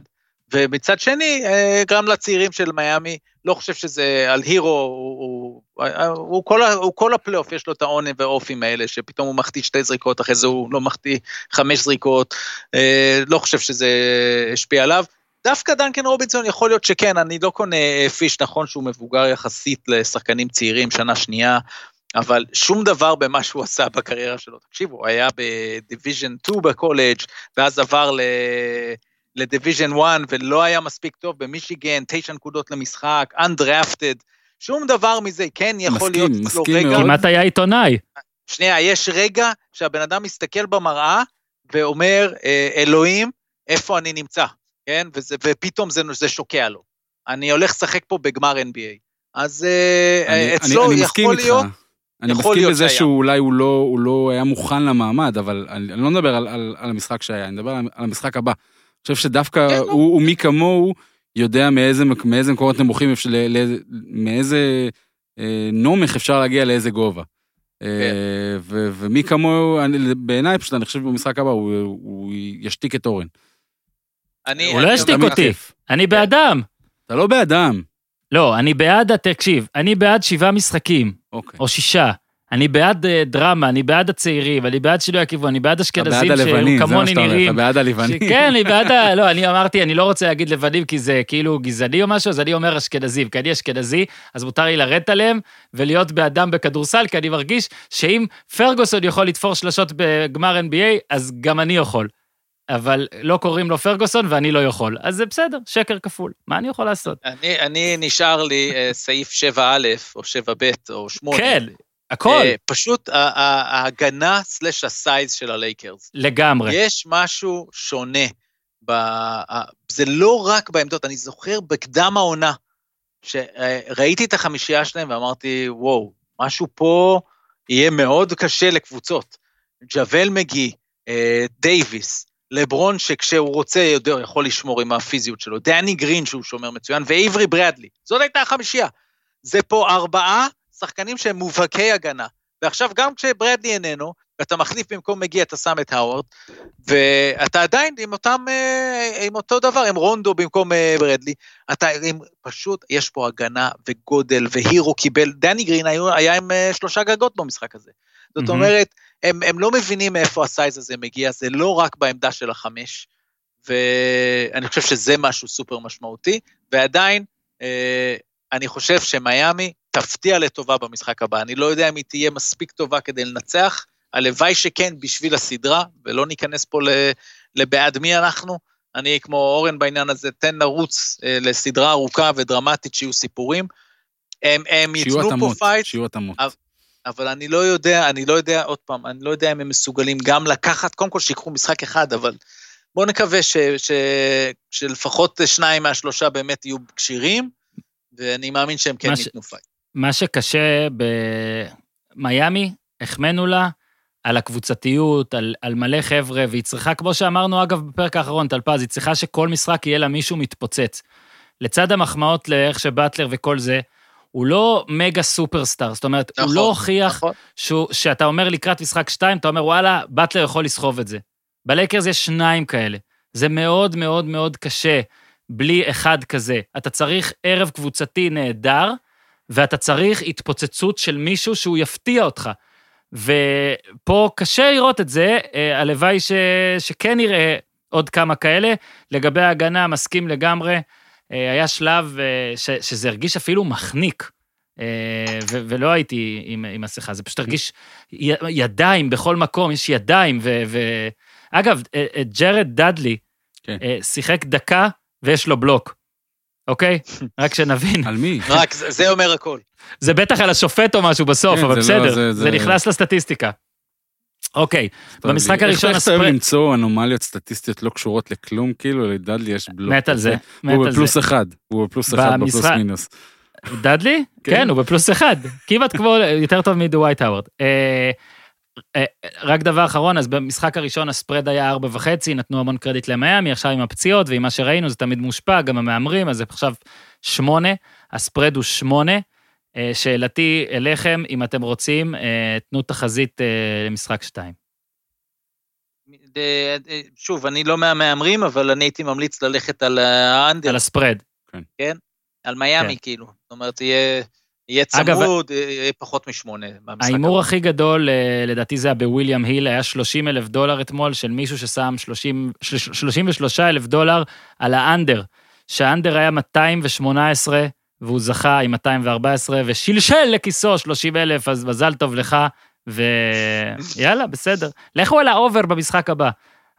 D: ומצד שני, אה, גם לצעירים של מיאמי, לא חושב שזה על הירו, הוא, הוא, הוא, הוא, כל, הוא כל הפלייאוף, יש לו את ה on וה off-ים האלה, שפתאום הוא מחטיא שתי זריקות, אחרי זה הוא לא מחטיא חמש זריקות, אה, לא חושב שזה השפיע עליו. דווקא דנקן רובינסון יכול להיות שכן, אני לא קונה אה, פיש, נכון שהוא מבוגר יחסית לשחקנים צעירים, שנה שנייה, אבל שום דבר במה שהוא עשה בקריירה שלו. תקשיבו, הוא היה ב division 2 בקולג', ואז עבר ל... לדיוויז'ן 1 ולא היה מספיק טוב במישיגן, תשע נקודות למשחק, undrafted, שום דבר מזה, כן יכול
B: מסכים,
D: להיות אצלו
B: מסכים
D: רגע,
B: מאוד.
A: כמעט היה עיתונאי.
D: שנייה, יש רגע שהבן אדם מסתכל במראה ואומר, אה, אלוהים, איפה אני נמצא, כן? וזה, ופתאום זה, זה שוקע לו. אני הולך לשחק פה בגמר NBA. אז אה,
B: אני-
D: אצלו
B: אני, אני מסכים
D: יכול
B: איתך.
D: להיות,
B: אני
D: יכול
B: מסכים בזה
D: שהיה.
B: שאולי הוא לא, הוא לא היה מוכן למעמד, אבל אני, אני לא מדבר על, על, על המשחק שהיה, אני מדבר על, על המשחק הבא. חושב שדווקא
D: כן,
B: הוא,
D: לא.
B: הוא מי כמוהו יודע מאיזה, מאיזה מקומות נמוכים, אפשר, ל- לאיזה- מאיזה אה, נומך אפשר להגיע לאיזה גובה.
D: כן.
B: אה, ו, ומי כמוהו, אני- בעיניי פשוט, אני חושב במשחק הבא הוא, הוא ישתיק את אורן.
D: אני...
A: הוא לא
D: אני
A: ישתיק
D: אומר-
A: אותי. אני בעדם.
B: אתה לא באדם.
A: לא, אני בעד, תקשיב, אני בעד שבעה משחקים,
B: אוקיי.
A: או שישה. אני בעד אה, דרמה, אני בעד הצעירים, אני בעד שינוי הכיוון, אני בעד
B: אתה
A: אשכנזים
B: בעד הלבנים,
A: שהיו
B: זה מה
A: כמוני
B: שאתה אומר, אתה
A: נראים.
B: בעד הלבנים.
A: כן, אני בעד ה... לא, אני אמרתי, אני לא רוצה להגיד לבנים כי זה כאילו גזעני או משהו, אז אני אומר אשכנזים, כי אני אשכנזי, אז מותר לי לרדת עליהם ולהיות באדם בכדורסל, כי אני מרגיש שאם פרגוסון יכול לתפור שלשות בגמר NBA, אז גם אני יכול. אבל לא קוראים לו פרגוסון ואני לא יכול. אז זה בסדר, שקר כפול. מה אני יכול לעשות?
D: אני, אני נשאר לי אה, סעיף 7א או 7ב או 8.
A: כן, הכל,
D: אה, פשוט ההגנה slash ה size של הלייקרס.
A: לגמרי.
D: יש משהו שונה. ב... זה לא רק בעמדות, אני זוכר בקדם העונה, שראיתי את החמישייה שלהם ואמרתי, וואו, משהו פה יהיה מאוד קשה לקבוצות. ג'אווייל מגי, אה, דייוויס, לברון שכשהוא רוצה יודע, יכול לשמור עם הפיזיות שלו, דני גרין שהוא שומר מצוין, ואייברי ברדלי. זאת הייתה החמישייה. זה פה ארבעה שחקנים שהם מובהקי הגנה. ועכשיו גם כשברדלי איננו, ואתה מחליף במקום מגי, אתה שם את האוורד, ואתה עדיין עם אותם, אה, עם אותו דבר, עם רונדו במקום אה, ברדלי. אתה עם, פשוט, יש פה הגנה וגודל, והירו קיבל, דני גרין היה, היה עם אה, שלושה גגות במשחק הזה. זאת
A: מהמם.
D: אומרת, הם, הם לא מבינים מאיפה ה size הזה מגיע, זה לא רק בעמדה של החמש, ואני חושב שזה משהו סופר משמעותי, ועדיין, אה, אני חושב שמיאמי תפתיע לטובה במשחק הבא. אני לא יודע אם היא תהיה מספיק טובה כדי לנצח, הלוואי שכן בשביל הסדרה, ולא ניכנס פה לבעד מי אנחנו. אני כמו אורן בעניין הזה, תן לרוץ אה, לסדרה ארוכה ודרמטית שיהיו סיפורים. הם, הם
B: שיהיו
D: ייתנו פה
B: התאמות,
D: fight,
B: שיהיו התאמות.
D: אבל- אבל אני לא יודע, אני לא יודע, עוד פעם, אני לא יודע אם הם מסוגלים גם לקחת, קודם כל שיקחו משחק אחד, אבל בואו נקווה ש, ש, שלפחות שניים מהשלושה באמת יהיו כשירים, ואני מאמין שהם כן
A: ש-
D: ייתנו fight.
A: מה שקשה במיאמי, החמאנו לה על הקבוצתיות, על, על מלא חבר'ה, והיא צריכה, כמו שאמרנו אגב בפרק האחרון, טלפז, היא צריכה שכל משחק יהיה לה מישהו מתפוצץ. לצד המחמאות לאיך שבטלר וכל זה, הוא לא מגה סופרסטאר, זאת אומרת, הוא
D: נכון,
A: לא הוכיח
D: נכון?
A: שהוא, שאתה אומר לקראת משחק 2, אתה אומר, וואלה, באטלר יכול לסחוב את זה. בלייקרס יש שניים כאלה. זה מאוד מאוד מאוד קשה בלי אחד כזה. אתה צריך ערב קבוצתי נהדר, ואתה צריך התפוצצות של מישהו שהוא יפתיע אותך. ופה קשה לראות את זה, אה, הלוואי ש... שכן נראה עוד כמה כאלה. לגבי ההגנה, מסכים לגמרי. אה, היה שלב אה, ש... שזה הרגיש אפילו מחניק. ו- ולא הייתי עם, עם מסכה, זה פשוט הרגיש י- ידיים בכל מקום, יש ידיים. ו- ו- אגב, ג'רד דאדלי
B: כן.
A: שיחק דקה ויש לו בלוק, אוקיי? רק שנבין.
B: על מי?
D: רק, זה אומר הכל.
A: זה בטח על השופט או משהו בסוף,
B: כן,
A: אבל
B: לא-
A: בסדר,
B: זה-
A: נכנס לסטטיסטיקה. אוקיי, במשחק הראשון
B: איך אתה אוהב למצוא אנומליות סטטיסטיות לא קשורות לכלום, כאילו לדדלי יש בלוק.
A: מת על זה, מת
B: הוא
A: על זה.
B: בפלוס אחד, הוא בפלוס אחד בפלוס מינוס.
A: דאדלי?
B: כן.
A: כן, הוא בפלוס אחד. כמעט כמו, יותר טוב מדווייט האוורד. אה, אה, רק דבר אחרון, אז במשחק הראשון הספרד היה ארבע וחצי, נתנו המון קרדיט למיאמי, עכשיו עם הפציעות ועם מה שראינו זה תמיד מושפע, גם המהמרים, אז זה עכשיו שמונה, הספרד הוא שמונה. אה, שאלתי אליכם, אם אתם רוצים, תנו תחזית למשחק שתיים.
D: שוב, אני לא מהמהמרים, אבל אני הייתי ממליץ ללכת על האנדר,
A: על הספרד.
D: על מיאמי,
A: כן.
D: כאילו. זאת אומרת, יהיה יהיה
A: אגב,
D: צמוד, אה, יהיה פחות משמונה.
A: ההימור. הכי גדול, אה, לדעתי זה היה בוויליאם היל, היה 30 אלף דולר אתמול, של מישהו ששם 30, 33 אלף דולר על ה under, שה under היה 218, והוא זכה עם 214, ושלשל לכיסו 30 אלף, אז מזל טוב לך, ויאללה, בסדר. לכו על ה over במשחק הבא.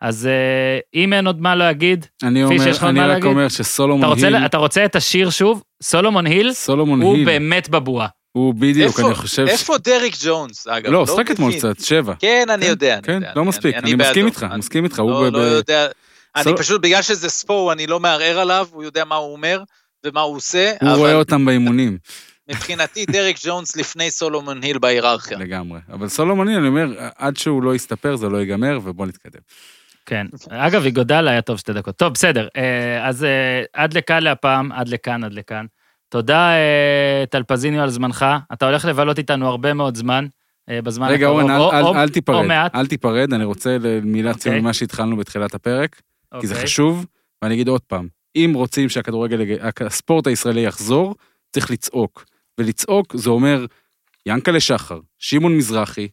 A: אז אה, אם אין עוד מה להגיד,
B: אני
A: פיש,
B: אומר,
A: יש לך עוד
B: אני רק
A: להגיד?
B: אומר
A: אתה
B: שסולומון
A: רוצה,
B: היל,
A: אתה רוצה את השיר שוב? סולומון היל,
B: סולומון
A: הוא
B: היל,
A: באמת בבועה.
B: הוא בדיוק,
D: איפה-
B: אני חושב...
D: איפה דריק ג'ונס, אגב?
B: לא, שחק אתמול. קצת, שבע.
D: כן, אני
B: כן,
D: יודע, אני
B: כן,
D: יודע.
B: לא מספיק, אני מסכים
D: בעדו.
B: איתך,
D: אני
B: מסכים איתך, הוא
D: לא,
B: ב-
D: לא יודע, אני
B: סול-
D: פשוט, בגלל שזה ספו, אני לא מערער עליו, הוא יודע מה הוא אומר ומה הוא עושה,
B: הוא רואה
D: אבל
B: אותם באימונים,
D: מבחינתי דריק ג'ונס לפני סולומון היל בהיררכיה.
B: לגמרי. אבל סולומון היל, אני אומר, עד שהוא לא יסתפר זה לא ייגמר, ובוא נתקדם.
A: כן. אגב, איגודל היה טוב שתי דקות. טוב, בסדר. אה, אז אה, עד לכאן להפעם, עד לכאן, עד לכאן. תודה, אה, טלפזיניו, על זמנך. אתה הולך לבלות איתנו הרבה מאוד זמן, בזמן
B: רגע,
A: הקרוב.
B: אורן, אל- תיפרד. אל תיפרד, אני רוצה מילה ציון
A: אוקיי.
B: ממה שהתחלנו בתחילת הפרק, כי זה
A: אוקיי.
B: חשוב, ואני אגיד עוד פעם, אם רוצים שהכדורגל, הספורט הישראלי יחזור, צריך לצעוק. ולצעוק זה אומר ינקלה שחר, שמעון מזרחי,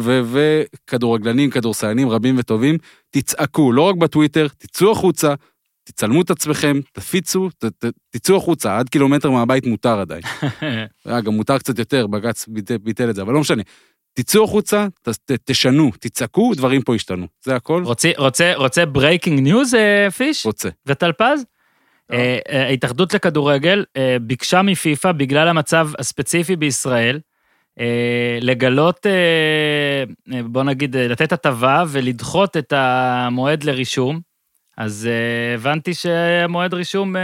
B: ו- וכדורגלנים, כדורסלנים רבים וטובים, תצעקו, לא רק בטוויטר, תצאו החוצה, תצלמו את עצמכם, תפיצו, ת- ת- תצאו החוצה, עד קילומטר מהבית מותר עדיין. אה, גם מותר קצת יותר, בג"ץ ביטל- את זה, אבל לא משנה. תצאו החוצה, ת- ת- תשנו, תצעקו, דברים פה ישתנו. זה הכל,
A: רוצה- רוצה- רוצה breaking news, אה, פיש?
B: רוצה.
A: וטלפז? אה, אה, ההתאחדות לכדורגל אה, ביקשה מפיפ"א, בגלל המצב הספציפי בישראל, אה, לגלות, אה, אה, בוא נגיד, אה, לתת הטבה ולדחות את המועד לרישום. אז אה, הבנתי שהמועד רישום אה,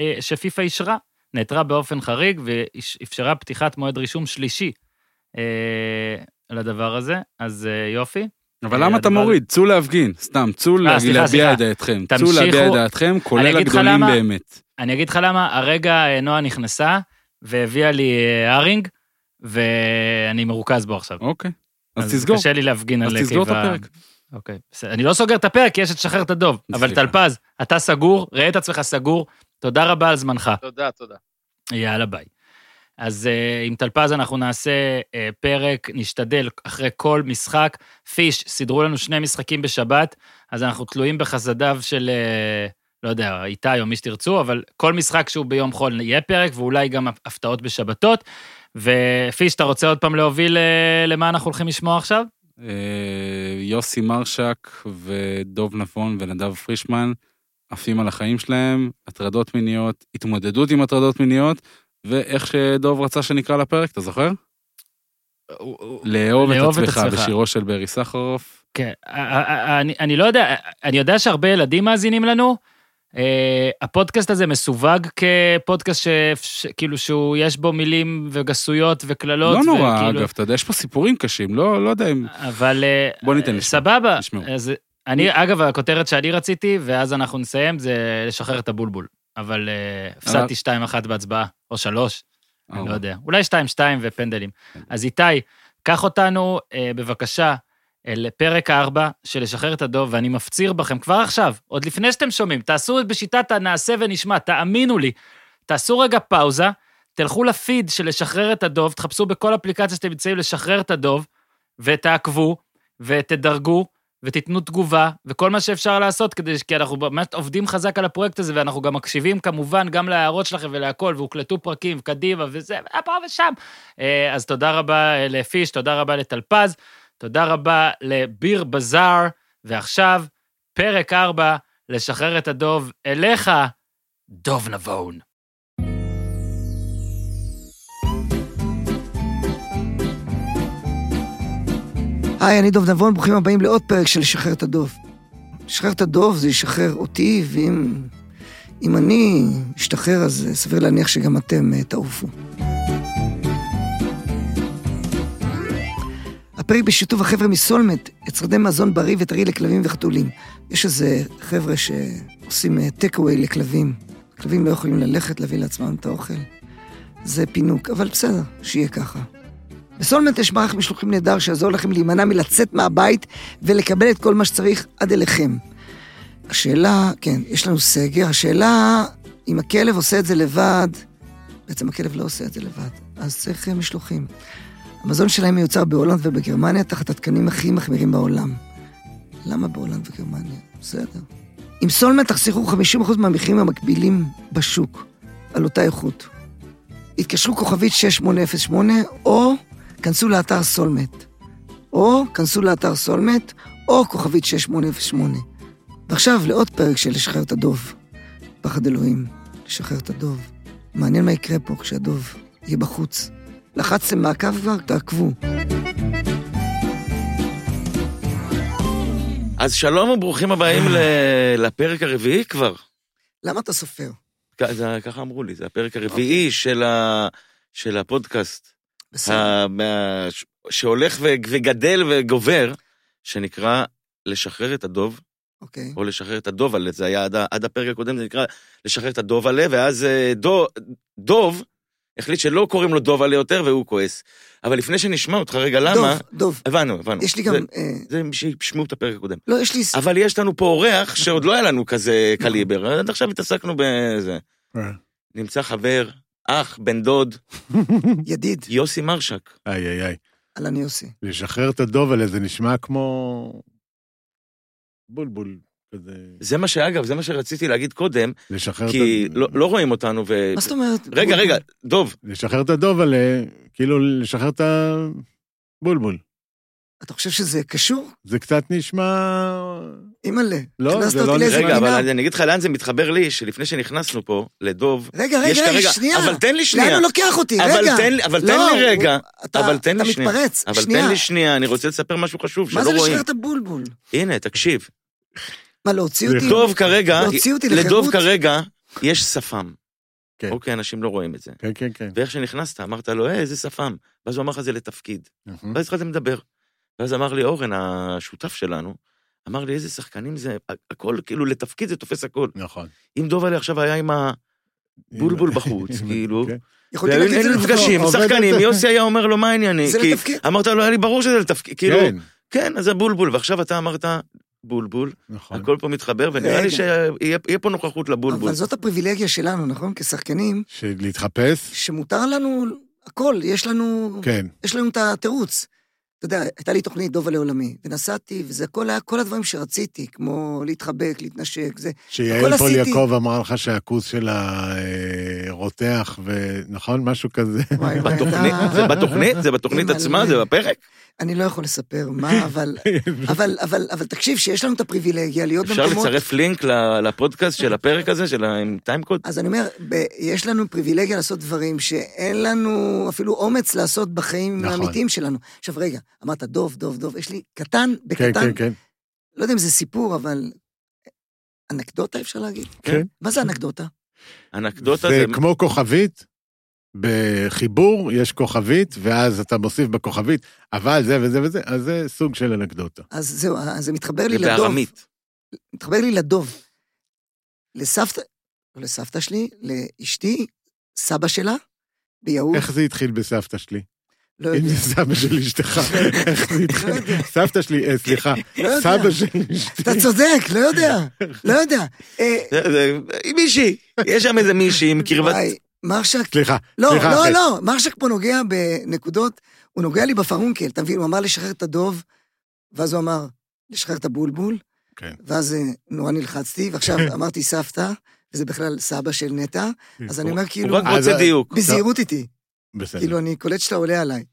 A: אה, שפיפ"א אישרה, נעתרה באופן חריג ואפשרה פתיחת מועד רישום שלישי אה, לדבר הזה, אז אה, יופי.
B: אבל
A: אה,
B: למה אתה מוריד? צאו להפגין, סתם, צאו להביע. את דעתכם. צאו. להביע את דעתכם, כולל הגדולים. באמת.
A: אני אגיד לך למה, הרגע אה, נועה נכנסה והביאה לי אה, ארינג, ואני מרוכז בו עכשיו.
B: אוקיי, אז תסגור.
A: קשה לי להפגין
B: אז
A: על
B: תסגור את
A: קיבה.
B: הפרק.
A: אוקיי, בסדר. אני לא סוגר את הפרק, כי יש את שחרר את הדוב. אבל
B: סליחה.
A: טלפז, אתה סגור, ראה את עצמך סגור. תודה רבה על זמנך.
D: תודה, תודה.
A: יאללה, ביי. אז uh, עם טלפז אנחנו נעשה uh, פרק, נשתדל אחרי כל משחק. פיש, סידרו לנו שני משחקים בשבת, אז אנחנו תלויים בחסדיו של, uh, לא יודע, איתי או מי שתרצו, אבל כל משחק שהוא ביום חול יהיה פרק, ואולי גם הפתעות בשבתות. ופיש, אתה רוצה עוד פעם להוביל uh, למה אנחנו הולכים לשמוע עכשיו?
B: אה, יוסי מרשק ודוב נבון ונדב פרישמן עפים על החיים שלהם, הטרדות מיניות, התמודדות עם הטרדות מיניות, ואיך שדוב רצה שנקרא לפרק, אתה זוכר? לאהוב את
A: עצמך.
B: בשירו של ברי סחרוף.
A: כן, אני, אני לא יודע, אני יודע שהרבה ילדים מאזינים לנו. אה, הפודקאסט הזה מסווג כפודקאסט ש, ש, כאילו שהוא, יש בו מילים וגסויות וקללות.
B: לא נורא,
A: וכאילו-
B: אגב, אתה יודע, יש פה סיפורים קשים, לא לא יודע אם...
A: אבל... אה,
B: בוא ניתן לשמוע,
A: סבבה.
B: תשמעו.
A: אז אני, אגב, הכותרת שאני רציתי, ואז אנחנו נסיים, זה לשחרר את הבולבול. אבל אה, הפסדתי 2-1 בהצבעה, או 3, אני לא. יודע. אולי 2-2 ופנדלים.
B: כן.
A: אז איתי, קח אותנו, אה, בבקשה, אל פרק 4 של לשחרר את הדוב, ואני מפציר בכם כבר עכשיו, עוד לפני שאתם שומעים, תעשו את בשיטת הנעשה ונשמע, תאמינו לי. תעשו רגע פאוזה, תלכו לפיד של לשחרר את הדוב, תחפשו בכל אפליקציה שאתם נמצאים לשחרר את הדוב, ותעקבו, ותדרגו, ותיתנו תגובה, וכל מה שאפשר לעשות, כדי, כי אנחנו באמת עובדים חזק על הפרויקט הזה, ואנחנו גם מקשיבים כמובן גם להערות שלכם ולהכל, והוקלטו פרקים, קדימה וזה, ופה ושם. אה, אז תודה רבה אה, לפיש, תודה רבה לטלפז, תודה רבה לביר בזאר, ועכשיו, פרק 4, לשחרר את הדוב אליך, דוב נבון.
E: היי, אני דוב נבון, ברוכים הבאים לעוד פרק של לשחרר את הדוב. לשחרר את הדוב זה ישחרר אותי, ואם אם אני אשתחרר, אז סביר להניח שגם אתם אה, תעופו. הפרק בשיתוף החבר'ה מסולמט, יצרני מזון בריא וטרי לכלבים וחתולים. יש איזה חבר'ה שעושים טק אווי לכלבים. כלבים לא יכולים ללכת להביא לעצמם את האוכל. זה פינוק, אבל בסדר, שיהיה ככה. בסולמנט יש מערך משלוחים נהדר שיעזור לכם להימנע מלצאת מהבית ולקבל את כל מה שצריך עד אליכם. השאלה, כן, יש לנו סגר, השאלה אם הכלב עושה את זה לבד, בעצם הכלב לא עושה את זה לבד, אז צריך אה, משלוחים. המזון שלהם מיוצר בהולנד ובגרמניה תחת התקנים הכי מחמירים בעולם. למה בהולנד וגרמניה? בסדר. עם סולמנט תחסכו 50% מהמחירים המקבילים בשוק, על אותה איכות. התקשרו כוכבית 6808, או כנסו לאתר סולמט. או כנסו לאתר סולמט, או כוכבית 6808. ועכשיו לעוד פרק של לשחרר את הדוב. פחד אלוהים, לשחרר את הדוב. מעניין מה יקרה פה כשהדוב יהיה בחוץ. לחצתם מעקב כבר? תעקבו.
F: אז שלום וברוכים הבאים ל- לפרק הרביעי כבר.
E: למה אתה סופר?
F: זה- ככה אמרו לי, זה הפרק הרביעי של, ה, של הפודקאסט,
E: בסדר.
F: ה, שהולך וגדל וגובר, שנקרא לשחרר את הדוב,
E: אוקיי.
F: או לשחרר את הדובלה, זה היה עד, עד הפרק הקודם, זה נקרא לשחרר את הדובלה, ואז אה, דו, דוב החליט שלא קוראים לו דובלה יותר, והוא כועס. אבל לפני שנשמע אותך רגע, למה...
E: דוב, דוב,
F: הבנו, הבנו.
E: יש לי גם...
F: זה,
E: אה,
F: זה שישמעו את הפרק הקודם.
E: לא, יש לי...
F: אבל יש לנו פה אורח שעוד לא היה לנו כזה
E: נכון.
F: קליבר, עד עכשיו התעסקנו בזה. נמצא חבר, אח, בן דוד,
E: ידיד,
F: יוסי מרשק.
G: איי, איי, איי.
E: אהלן יוסי.
G: לשחרר את הדוב האלה, זה נשמע כמו... בולבול כזה.
F: זה מה שאגב, זה מה שרציתי להגיד קודם,
G: לשחרר
F: כי
G: את.
F: לא, לא רואים אותנו ו...
E: מה זאת אומרת?
F: רגע, רגע, דוב,
G: לשחרר את הדוב האלה, כאילו לשחרר את הבולבול.
E: אתה חושב שזה קשור?
G: זה קצת נשמע...
E: אימא'לה.
G: לא,
E: הכנסת
G: זה לא
F: רגע. אבל אני אגיד לך לאן זה מתחבר לי, שלפני שנכנסנו פה, לדוב,
E: רגע,
F: יש
E: רגע,
F: כרגע...
E: שנייה.
F: אבל תן לי שנייה.
E: לאן הוא לוקח אותי?
F: אבל
E: רגע.
F: תן לי- אבל תן
E: לא,
F: לי רגע.
E: הוא- אתה-
F: אבל תן לי
E: אתה
F: שנייה.
E: מתפרץ.
F: אבל
E: שנייה.
F: תן לי שנייה, אני רוצה לספר משהו חשוב
E: מה
F: שלא
E: זה
F: רואים.
E: לשחרר את הבולבול?
F: הנה, תקשיב.
E: מה, להוציא אותי?
F: דוב כרגע,
E: להוציא אותי לחירות?
F: לדוב כרגע יש שפם.
G: כן.
F: אוקיי, אנשים לא רואים את זה.
G: כן, כן, כן.
F: ואיך שנכנסת, אמרת לו, היי, איזה שפם. ואז הוא אמר לך, זה לתפקיד. ואז התחלתם לדבר. ואז אמר לי אורן, השותף שלנו, אמר לי, איזה שחקנים זה, הכל, כאילו, לתפקיד זה תופס הכל.
G: נכון.
F: אם דוב עלי עכשיו היה עם הבולבול בחוץ, כאילו,
G: כן.
E: לפחות.
F: נפגשים, שחקנים. יוסי היה אומר לו, מה העניינים?
E: זה לתפקיד.
F: אמרת לו, היה לי ברור שזה לתפקיד, כאילו,
G: כן,
F: כן, אז זה בולבול, ועכשיו אתה אמרת, בולבול,
G: נכון.
F: הכל פה מתחבר, ונראה לי. שיהיה פה נוכחות לבולבול.
E: אבל זאת הפריבילגיה שלנו, נכון? כשחקנים,
G: של להתחפש,
E: שמותר לנו הכל, יש לנו...
G: כן.
E: יש לנו את התירוץ. אתה יודע, הייתה לי תוכנית דובה לעולמי, ונסעתי, וזה כל, היה כל הדברים שרציתי, כמו להתחבק, להתנשק, זה... הכל
G: שיעל פול
E: עשיתי.
G: יעקב אמר לך שהכוס שלה אה, רותח, ונכון? משהו כזה.
E: וואי, וואי,
F: זה בתוכנית? זה בתוכנית. עצמה? זה בפרק?
E: אני לא יכול לספר מה, אבל, אבל, אבל, אבל תקשיב, שיש לנו את הפריבילגיה להיות
F: אפשר
E: במקומות...
F: לצרף לינק לפודקאסט של הפרק הזה, של ה- עם טיימקוד?
E: אז אני אומר, ב- יש לנו פריבילגיה לעשות דברים שאין לנו אפילו אומץ לעשות בחיים
G: נכון.
E: האמיתיים שלנו. עכשיו רגע, אמרת דוב, דוב, דוב, יש לי קטן,
G: כן,
E: בקטן,
G: כן, כן.
E: לא יודע אם זה סיפור, אבל אנקדוטה אפשר להגיד?
G: כן.
E: מה זה אנקדוטה?
F: אנקדוטה
G: זה
F: זה...
G: כמו כוכבית, בחיבור יש כוכבית, ואז אתה מוסיף בכוכבית, אבל זה וזה וזה, אז זה סוג של אנקדוטה.
E: אז זהו, אז זה מתחבר לי
F: זה
E: לדוב.
F: בארמית.
E: מתחבר לי לדוב. לסבתא, לא לסבתא שלי, לאשתי, סבא שלה, ביהוד.
G: איך זה התחיל בסבתא שלי?
E: לא
G: אם
E: יודע.
G: זה סבא של אשתך, איך זה איתך?
E: לא.
G: סבתא שלי, אה, סליחה,
E: לא.
G: סבא של אשתי.
E: אתה צודק, לא יודע. לא יודע. אה,
F: זה- זה- מישהי, יש שם איזה מישהי עם קרבת...
E: מרשק,
G: סליחה,
E: לא,
G: סליחה,
E: לא,
G: אחי.
E: לא, מרשק פה נוגע בנקודות, הוא נוגע לי בפרונקל, אתה מבין? הוא אמר לשחרר את הדוב, ואז הוא אמר, לשחרר את הבולבול,
G: כן.
E: ואז אה, נורא נלחצתי, ועכשיו אמרתי סבתא, וזה בכלל סבא של נטע, אז אני אומר
F: הוא
E: כאילו,
F: רק
G: אז-
F: רוצה דיוק.
E: בזהירות איתי,
G: בסדר.
E: כאילו, אני קולט שאתה עולה עליי.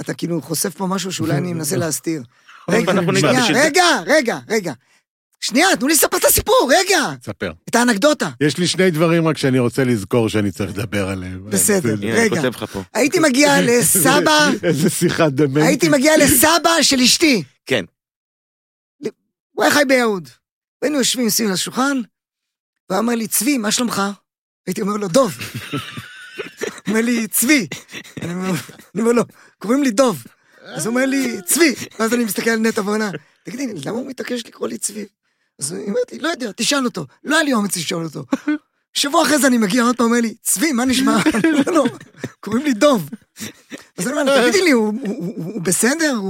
E: אתה כאילו חושף פה משהו שאולי אני מנסה להסתיר. רגע. רגע, רגע, רגע. שנייה, תנו לי לספר את הסיפור, רגע!
G: ספר.
E: את האנקדוטה.
G: יש לי שני דברים רק שאני רוצה לזכור שאני צריך לדבר עליהם.
E: בסדר. רגע.
F: כותב לך פה.
E: הייתי מגיע לסבא,
G: איזה שיחה דמנטית.
E: הייתי מגיע לסבא של אשתי.
F: כן.
E: הוא היה חי ביהוד. היינו יושבים סביב השולחן, והוא אמר לי, צבי, מה שלומך? הייתי אומר לו, דוב. אומר לי, צבי. אני אומר אני אומר לו, קוראים לי דוב. אז הוא אומר לי, צבי. ואז אני מסתכל על נטע ועונה, תגידי, למה הוא מתעקש לקרוא לי צבי? אז היא אומרת לי, לא יודע, תשאל אותו. לא היה לי אומץ לשאול אותו. שבוע אחרי זה אני מגיע עוד פעם, אומר לי, צבי, מה נשמע? לו, קוראים לי דוב. אז אני אומר לו, תגידי לי, הוא- בסדר?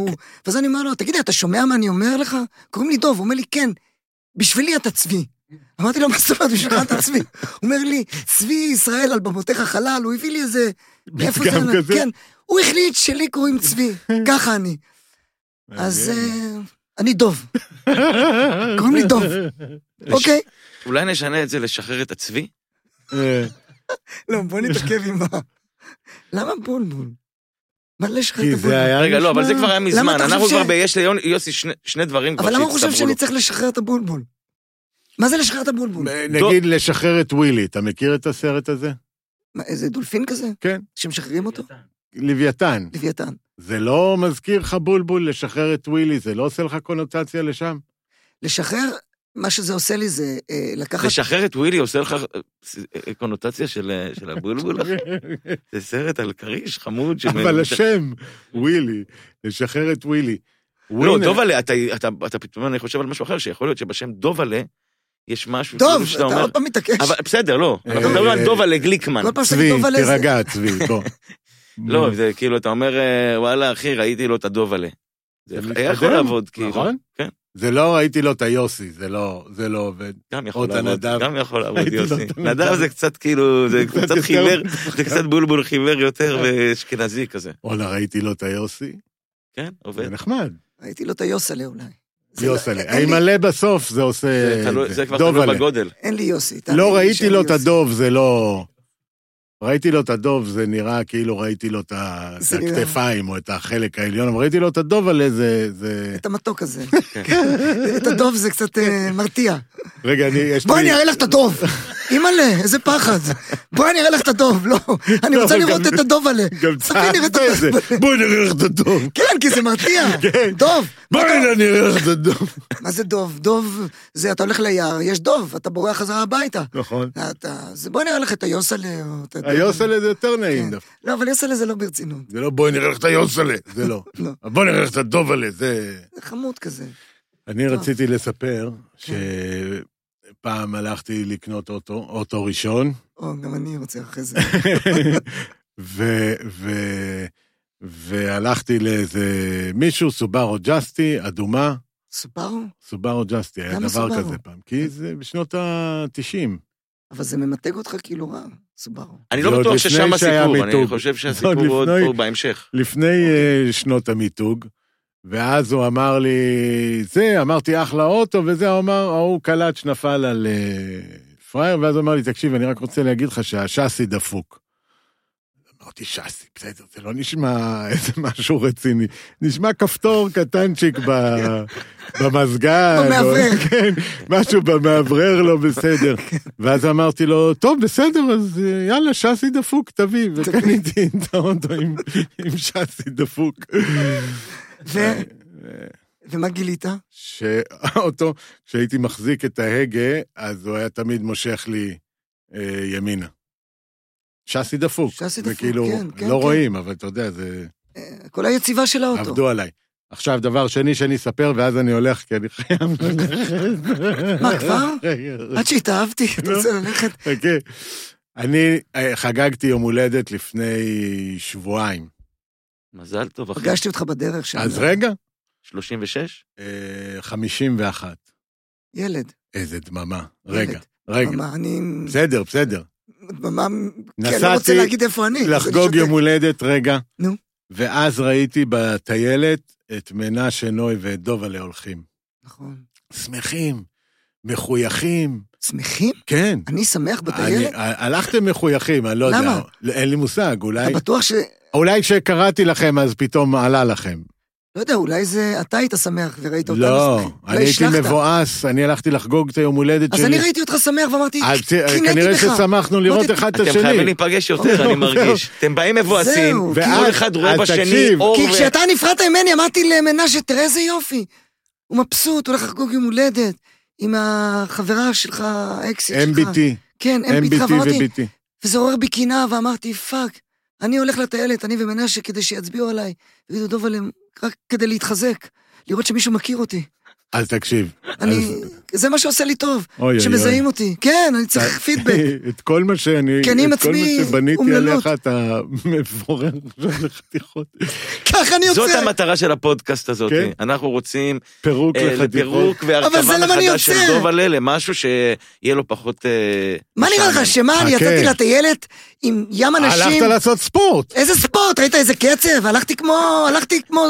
E: ואז אני אומר לו, תגידי, אתה שומע מה אני אומר לך? קוראים לי דוב. הוא אומר לי, כן, בשבילי אתה צבי. אמרתי לו, מה זאת אומרת, בשבילך אתה צבי? הוא אומר לי, צבי ישראל על במותיך חלל, הוא הביא לי איזה...
G: פתגם
E: זה? כן, הוא החליט שלי קוראים צבי, ככה אני. אז אני דוב, קוראים לי דוב, אוקיי?
F: אולי נשנה את זה לשחרר את הצבי?
G: אה,
E: לא, בוא נתעכב עם ה... למה בולבול? מה לשחרר את
G: כי
E: הבולבול?
F: רגע, לא, אבל זה כבר היה מזמן. אנחנו כבר ב... יש ליוסי שני- שני דברים כבר
E: אבל למה הוא חושב
F: שהצטברו
E: שאני. צריך לשחרר את הבולבול? מה זה לשחרר את הבולבול?
G: נגיד לשחרר את ווילי, אתה מכיר את הסרט הזה?
E: מה, איזה דולפין כזה?
G: כן.
E: שמשחררים אותו?
G: לוויתן.
E: לוויתן.
G: זה לא מזכיר לך בולבול לשחרר את ווילי, זה לא עושה לך קונוטציה לשם?
E: לשחרר, מה שזה עושה לי זה אה, לקחת...
F: לשחרר את ווילי עושה לך אה, קונוטציה של אה, של הבולבול? זה סרט על כריש חמוד. שמ-
G: אבל השם, ווילי, לשחרר את ווילי.
F: לא. דובלה, אתה- אתה אתה פתאום, אני חושב על משהו אחר, שיכול להיות שבשם דובלה יש משהו
E: דוב,
F: כאילו שאתה
E: אתה
F: אומר...
E: עוד פעם מתעקש.
F: אבל בסדר, לא.
G: אה,
F: אנחנו מדברים על
G: אה,
F: דובלה גליקמן.
E: כל פעם שאתה
G: צבי,
E: טוב.
G: תירגע, צבי, בוא.
F: לא, זה כאילו, אתה אומר, אה, וואלה, אחי, ראיתי לו את הדובלה. זה היה יכול לעבוד, כאילו.
G: נכון?
F: כן,
G: זה לא, ראיתי לו את היוסי, זה לא, זה לא עובד.
F: גם יכול לעבוד. גם יכול לעבוד, יוסי. נדב זה קצת כאילו, זה
G: קצת
F: חיוור, זה קצת בולבול חיוור יותר ואשכנזי כזה.
G: וואלה, ראיתי לו את היוסי,
F: כן, עובד.
G: זה נחמד.
E: ראיתי לו את היוסלה אולי. לא-
G: יוסלה. המלא בסוף זה עושה...
F: זה כבר. תלוי בגודל.
E: אין לי יוסי.
G: לא ראיתי לו את. הדוב, זה לא... ראיתי לו את הדוב, זה נראה כאילו ראיתי לו את הכתפיים או את החלק העליון, אבל ראיתי לו את הדוב עלה, זה... זה-
E: את המתוק הזה. את הדוב זה קצת אה, מרתיע.
G: רגע, אני...
E: בואי אני אראה לך את הדוב. אימא'לה, איזה פחד. בואי אני אראה לך את הדוב. לא, אני
G: לא,
E: רוצה לראות את הדוב עלה.
G: גם צעקת את זה. בואי נראה לך את הדוב.
E: כן, כי זה מרתיע.
G: כן.
E: דוב.
G: בואי נראה לך את הדוב.
E: מה זה דוב? דוב זה אתה הולך ליער, יש דוב, אתה בורח חזרה הביתה.
G: נכון.
E: בואי נראה לך את היוסלה.
G: היוסלה זה יותר נעים
E: כן.
G: דווקא.
E: לא, אבל יוסלה זה לא ברצינות.
G: זה לא בואי נראה לך את היוסלה, זה לא.
E: לא.
G: בואי נראה לך את הדוב עלה, זה...
E: זה חמוד כזה.
G: אני. רציתי לספר שפעם הלכתי לקנות אוטו, אוטו ראשון,
E: או, גם אני רוצה אחרי זה.
G: והלכתי לאיזה מישהו, סובארו ג'סטי, אדומה,
E: סופרו?
G: סובארו ג'סטי, היה דבר
E: סובארו?
G: כזה פעם, כי זה בשנות ה-90.
E: אבל זה ממתג אותך כאילו רע, סוברו.
F: אני לא בטוח ששם הסיפור, אני. חושב שהסיפור
G: עוד
F: הוא עוד
G: לפני.
F: פה בהמשך.
G: לפני אה, שנות המיתוג, ואז הוא אמר לי, זה, אמרתי, אחלה אוטו, וזה, הוא אמר, ההוא קלט שנפל על אה, פראייר, ואז הוא אמר לי, תקשיב, אני רק רוצה להגיד לך שהשאסי דפוק. אמרתי, שאסי, בסדר, זה לא נשמע איזה משהו רציני. נשמע כפתור קטנצ'יק ב- במזגן. או-
E: במאוורר.
G: כן, משהו במאוורר לא בסדר. ואז אמרתי לו, טוב, בסדר, אז אה, יאללה, שאסי דפוק, תביא. וקניתי את האוטו עם- עם שאסי דפוק.
E: ו... ומה גילית?
G: שהאוטו, כשהייתי מחזיק את ההגה, אז הוא היה תמיד מושך לי אה, ימינה. שאסי דפוק.
E: שאסי דפוק,
G: וכאילו,
E: כן, כן,
G: לא
E: כן.
G: רואים, אבל אתה יודע, זה...
E: אה, כל היציבה של האוטו.
G: עבדו עליי. עכשיו, דבר שני שאני אספר, ואז אני הולך, כי אני חייב ללכת.
E: מה, כבר? עד שהתאהבתי, אתה
G: לא.
E: רוצה ללכת?
G: חכה. אני אה, חגגתי יום הולדת לפני שבועיים.
F: מזל טוב, אחי.
E: פגשתי אותך בדרך שם.
G: אז רגע,
F: 36?
G: אה, 51.
E: ילד.
G: איזה דממה. רגע. רגע.
E: דממה, אני...
G: בסדר, בסדר.
E: דממה... כי אני
G: נסעתי
E: לא רוצה להגיד איפה אני.
G: לחגוג. יום הולדת רגע.
E: נו.
G: ואז ראיתי בטיילת את מנשה נוי ואת דובלה הולכים.
E: נכון.
G: שמחים, מחויכים,
E: שמחים?
G: כן.
E: אני שמח
G: אני,
E: בטיילת?
G: הלכתם מחויכים, אני לא יודע.
E: למה?
G: אין לי מושג, אולי...
E: אתה בטוח ש...
G: אולי כשקראתי לכם אז פתאום עלה לכם.
E: לא יודע, אולי זה... אתה היית שמח וראית אותנו
G: לא. אני הייתי. מבואס, אני הלכתי לחגוג את היום הולדת
E: אז
G: שלי.
E: אני ראיתי אותך שמח ואמרתי,
G: אז
E: קינאתי
G: כנראה
E: בך.
G: ששמחנו לראות אחד את
F: אתם חייבים
G: השני.
F: להיפגש יותר, אני. מרגיש. אתם באים מבואסים, כל
G: ואז-
F: אחד רואה
G: אז
F: בשני. אור
E: כי. כשאתה נפרדת ממני, אמרתי למנשה, תראה איזה יופי. הוא מבסוט, הולך לחגוג יום הולדת עם החברה שלך, האקסית שלך.
G: MBT,
E: כן, MBT,
G: ו-BT.
E: וזה עורר בי קנאה, ואמרתי, fuck, אני הולך לטיילת, אני ומנשה, כדי שיצביעו עליי. ויגידו, דוב עליהם, רק כדי להתחזק, לראות שמישהו מכיר אותי.
G: אז תקשיב.
E: אני, זה מה שעושה לי טוב,
G: אוי, אוי,
E: שמזהים אותי. כן, אני צריך פידבק.
G: את כל מה שאני,
E: כי אני עם
G: את כל מה שבניתי
E: אומללות.
G: עליך, אתה מפורר עכשיו לחתיכות.
E: ככה אני
F: זאת
E: יוצא.
F: המטרה של הפודקאסט הזאת.
G: כן.
F: אנחנו רוצים
G: פירוק
F: אה,
G: לחתיכות.
F: לפירוק
E: אבל
F: והרכבה
E: אני
F: מחדש של. דוב הלל למשהו שיהיה לו פחות... אה,
E: מה נראה. לך, שמה, אני
G: חכה.
E: יצאתי לטיילת עם ים אנשים?
G: הלכת לעשות ספורט.
E: איזה ספורט, ראית איזה קצב? הלכתי כמו, הלכתי כמו,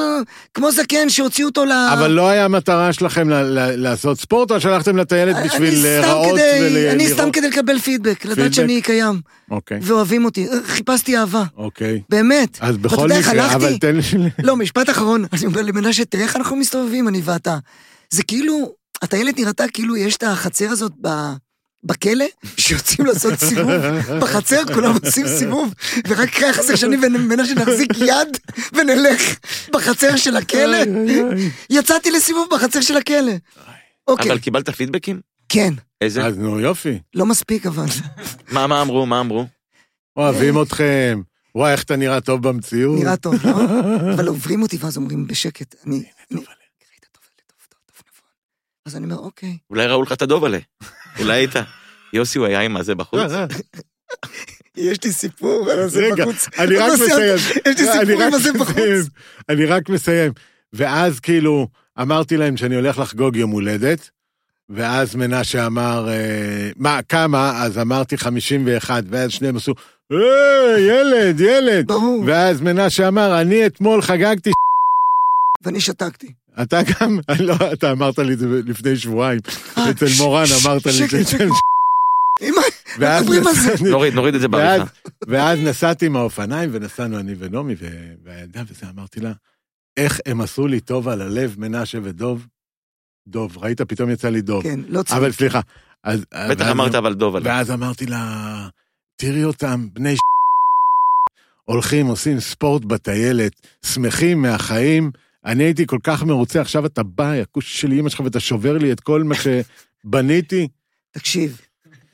E: כמו זקן שהוציאו אותו ל...
G: אבל לא היה מטרה שלכם לעשות ספורט, או שהלכתם לטיילת בשביל
E: סתם
G: להיראות ולראות?
E: אני סתם כדי לקבל פידבק, לדעת? שאני קיים,
G: אוקיי,
E: ואוהבים אותי. חיפשתי אהבה,
G: אוקיי.
E: באמת.
G: אז בכל מקרה? אבל תן לי...
E: לא, משפט אחרון, אני אומר למנשה, תראה איך אנחנו מסתובבים, אני ואתה. זה כאילו, הטיילת נראתה כאילו יש את החצר הזאת ב... בכלא, שיוצאים לעשות סיבוב, בחצר כולם עושים סיבוב, ורק ככה זה שאני ומנשה נחזיק יד ונלך בחצר של הכלא. יצאתי לסיבוב בחצר של הכלא. אוקיי,
F: אבל קיבלת פידבקים?
E: כן,
F: איזה?
G: אז נו, יופי.
E: לא מספיק אבל.
F: מה מה אמרו? מה אמרו?
G: אוהבים אתכם. וואי, איך אתה נראה טוב במציאות.
E: נראה טוב, לא? אבל עוברים אותי ואז אומרים בשקט, אני... נכון. אז אני אומר, אוקיי.
F: אולי ראו לך את הדוב עלה. אולי היית. יוסי, הוא היה עם הזה בחוץ?
E: יש לי סיפור על הזה
G: רגע,
E: בחוץ.
G: אני רק. מסיים.
E: יש לי
G: אני
E: סיפור
G: רק
E: עם הזה בחוץ.
G: מסיים. אני רק מסיים. ואז כאילו, אמרתי להם שאני הולך לחגוג יום הולדת, ואז מנשה אמר, אה, מה, כמה? אז אמרתי 51, ואז שניהם עשו, אה, ילד, ילד.
E: ברור.
G: ואז מנשה אמר, אני אתמול חגגתי
E: ואני שתקתי.
G: אתה גם, לא, אתה אמרת לי את זה לפני שבועיים.
E: אה,
G: אצל
E: ש-
G: מורן
E: ש-
G: אמרת לי
E: שקט,
G: את זה.
E: שקט. אמא,
G: ואז
F: נוריד, נוריד את זה
G: ואז,
F: בעריכה.
G: ואז נסעתי עם האופניים ונסענו אני ונעמי והילדה וזה, אמרתי לה, איך הם עשו לי טוב על הלב, מנשה ודוב? דוב, ראית? פתאום יצא לי דוב.
E: כן, לא צריך.
G: אבל סליחה. אז,
F: בטח אמרת אבל דוב עלה.
G: ואז אמרתי לה, תראי אותם, בני הולכים, עושים ספורט בטיילת, שמחים מהחיים. אני הייתי כל כך מרוצה, עכשיו אתה בא, הכוש של אמא שלך, ואתה שובר לי את כל מה שבניתי.
E: תקשיב,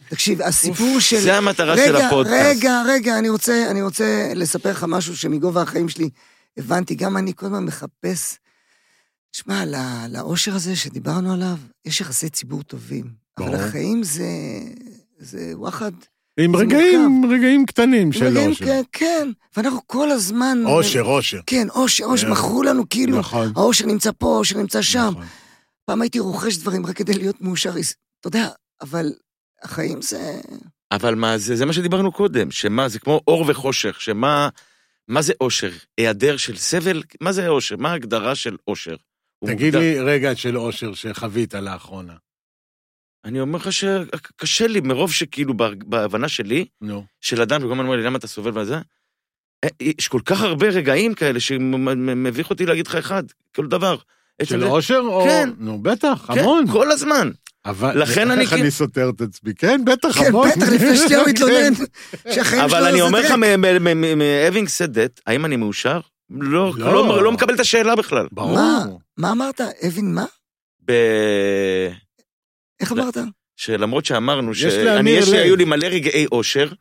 E: תקשיב, הסיפור של...
F: זה המטרה של
E: רגע,
F: הפודקאסט.
E: רגע, רגע, אני רוצה, אני רוצה לספר לך משהו שמגובה החיים שלי הבנתי, גם אני כל הזמן מחפש... תשמע, לא- לאושר הזה שדיברנו עליו, יש יחסי ציבור טובים. אבל
G: ברור.
E: החיים זה... זה וואחד...
G: עם
E: זה
G: רגעים, רגעים קטנים של
E: רגעים
G: אושר.
E: כ- כן, ואנחנו כל הזמן...
G: אושר, אושר.
E: כן, אושר, אושר,
G: כן.
E: מכרו לנו כאילו,
G: נכון.
E: האושר נמצא פה, האושר נמצא שם.
G: נכון.
E: פעם הייתי רוכש דברים רק כדי להיות מאושר, אתה יודע, אבל החיים זה...
F: אבל מה זה, זה מה שדיברנו קודם, שמה, זה כמו אור וחושך, שמה, מה זה אושר? היעדר של סבל? מה זה אושר? מה ההגדרה של אושר?
G: תגיד לי רגע של אושר שחווית לאחרונה.
F: אני אומר לך שקשה לי, מרוב שכאילו בה- בהבנה שלי,
G: נו.
F: של אדם, וכל הזמן אומר לי, למה אתה סובל וזה? אה, יש כל כך הרבה רגעים כאלה שמביך אותי להגיד לך אחד, כל דבר.
G: של אושר? או-
F: כן.
G: נו, בטח,
F: כן,
G: המון.
F: כל הזמן.
G: אבל
F: לכן אני
G: איך אני סותר את עצמי? כן, בטח,
E: כן,
G: המון.
E: בטח, לפני שנייה הוא
G: כן.
E: מתלונן שהחיים שלו
F: אבל אני אומר לך. מ-having said that, האם אני מאושר? לא,
G: לא.
F: לא, לא מקבל את השאלה בכלל.
G: ברור.
E: מה? מה אמרת? אבין, מה?
F: ב...
E: איך
F: לא.
E: אמרת?
F: שלמרות שאמרנו
G: להמיר
F: יש לי. היו לי מלא רגעי אושר,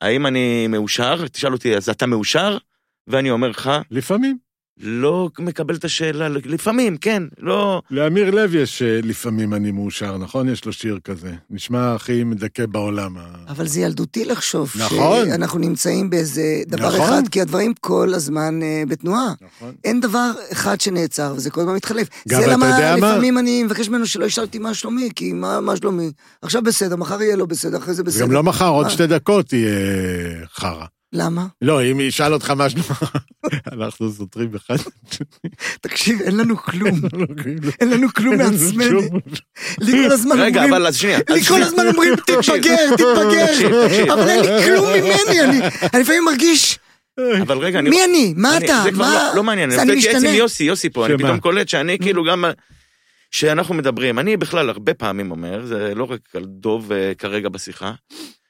F: האם אני מאושר? תשאל אותי, אז אתה מאושר? ואני אומר לך,
G: לפעמים.
F: לא מקבל את השאלה, לפעמים, כן, לא...
G: לאמיר לב יש אה, לפעמים אני מאושר, נכון? יש לו שיר כזה. נשמע הכי מדכא בעולם.
E: אבל זה ילדותי לחשוב
G: נכון.
E: שאנחנו נמצאים באיזה דבר
G: נכון.
E: אחד, כי הדברים כל הזמן אה, בתנועה.
G: נכון.
E: אין דבר אחד שנעצר, וזה כל הזמן מתחלף.
G: גם
E: זה
G: אתה
E: למה
G: יודע מה?
E: לפעמים אני מבקש ממנו שלא ישאל אותי מה שלומי, כי מה, מה שלומי? עכשיו בסדר, מחר יהיה לו בסדר, אחרי זה בסדר.
G: גם לא מחר, עוד? שתי דקות יהיה חרא.
E: למה?
G: לא, אם ישאל אותך מה שלומך, אנחנו סותרים אחד.
E: תקשיב, אין לנו כלום.
G: לא.
E: אין לנו כלום מעצמנו. לי כל הזמן
F: רגע,
E: אומרים...
F: אבל אז שנייה.
E: לי כל. הזמן אומרים, תתבגר, תתבגר. אבל אין לי כלום ממני, אני אני לפעמים מרגיש,
F: אבל רגע, אני...
E: מי אני? מה אתה?
F: זה כבר? לא- לא מעניין, אני
E: אני
F: רוצה להתייעץ. עם יוסי, יוסי פה, אני? פתאום קולט שאני כאילו גם... שאנחנו מדברים, אני בכלל הרבה פעמים אומר, זה לא רק על דוב אה, כרגע בשיחה,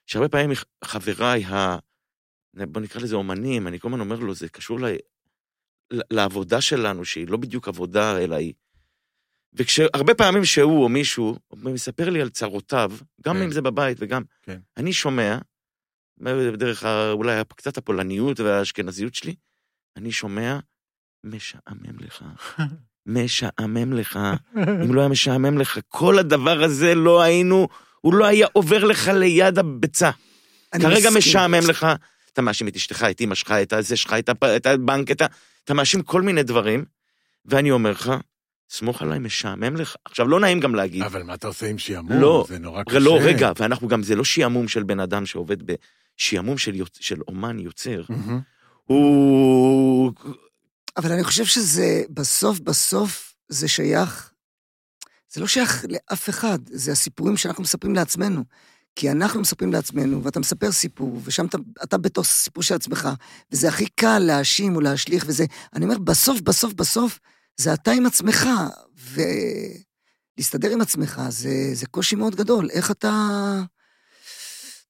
F: שהרבה פעמים חבריי, ה... בוא נקרא לזה אומנים, אני כל הזמן אומר לו, זה קשור ל... לעבודה שלנו, שהיא לא בדיוק עבודה, אלא היא... וכשהרבה פעמים שהוא או מישהו מספר לי על צרותיו, גם
G: כן.
F: אם זה בבית וגם...
G: כן.
F: אני שומע, בדרך ה- אולי קצת הפולניות והאשכנזיות שלי, אני שומע, משעמם לך. משעמם לך. אם לא היה משעמם לך, כל הדבר הזה לא היינו, הוא לא היה עובר לך ליד הביצה. כרגע
E: מסכים.
F: משעמם לך, אתה מאשים את אשתך, את אמא שלך, את הזה שלך, את הפ- את הבנק, את ה... אתה מאשים כל מיני דברים, ואני אומר לך, סמוך עליי, משעמם לך. עכשיו, לא נעים גם להגיד.
G: אבל מה אתה עושה עם שעמום?
F: לא,
G: זה נורא קשה.
F: לא, רגע, ואנחנו גם, זה לא שעמום של בן אדם שעובד בשעמום של, יוצ... של אומן יוצר. הוא...
E: אבל אני חושב שזה, בסוף, בסוף, זה שייך, זה לא שייך לאף אחד, זה הסיפורים שאנחנו מספרים לעצמנו. כי אנחנו מספרים לעצמנו, ואתה מספר סיפור, ושם אתה, אתה בתוך סיפור של עצמך, וזה הכי קל להאשים או להשליך, וזה, אני אומר, בסוף, בסוף, בסוף, זה אתה עם עצמך, ולהסתדר עם עצמך, זה, זה קושי מאוד גדול. איך אתה...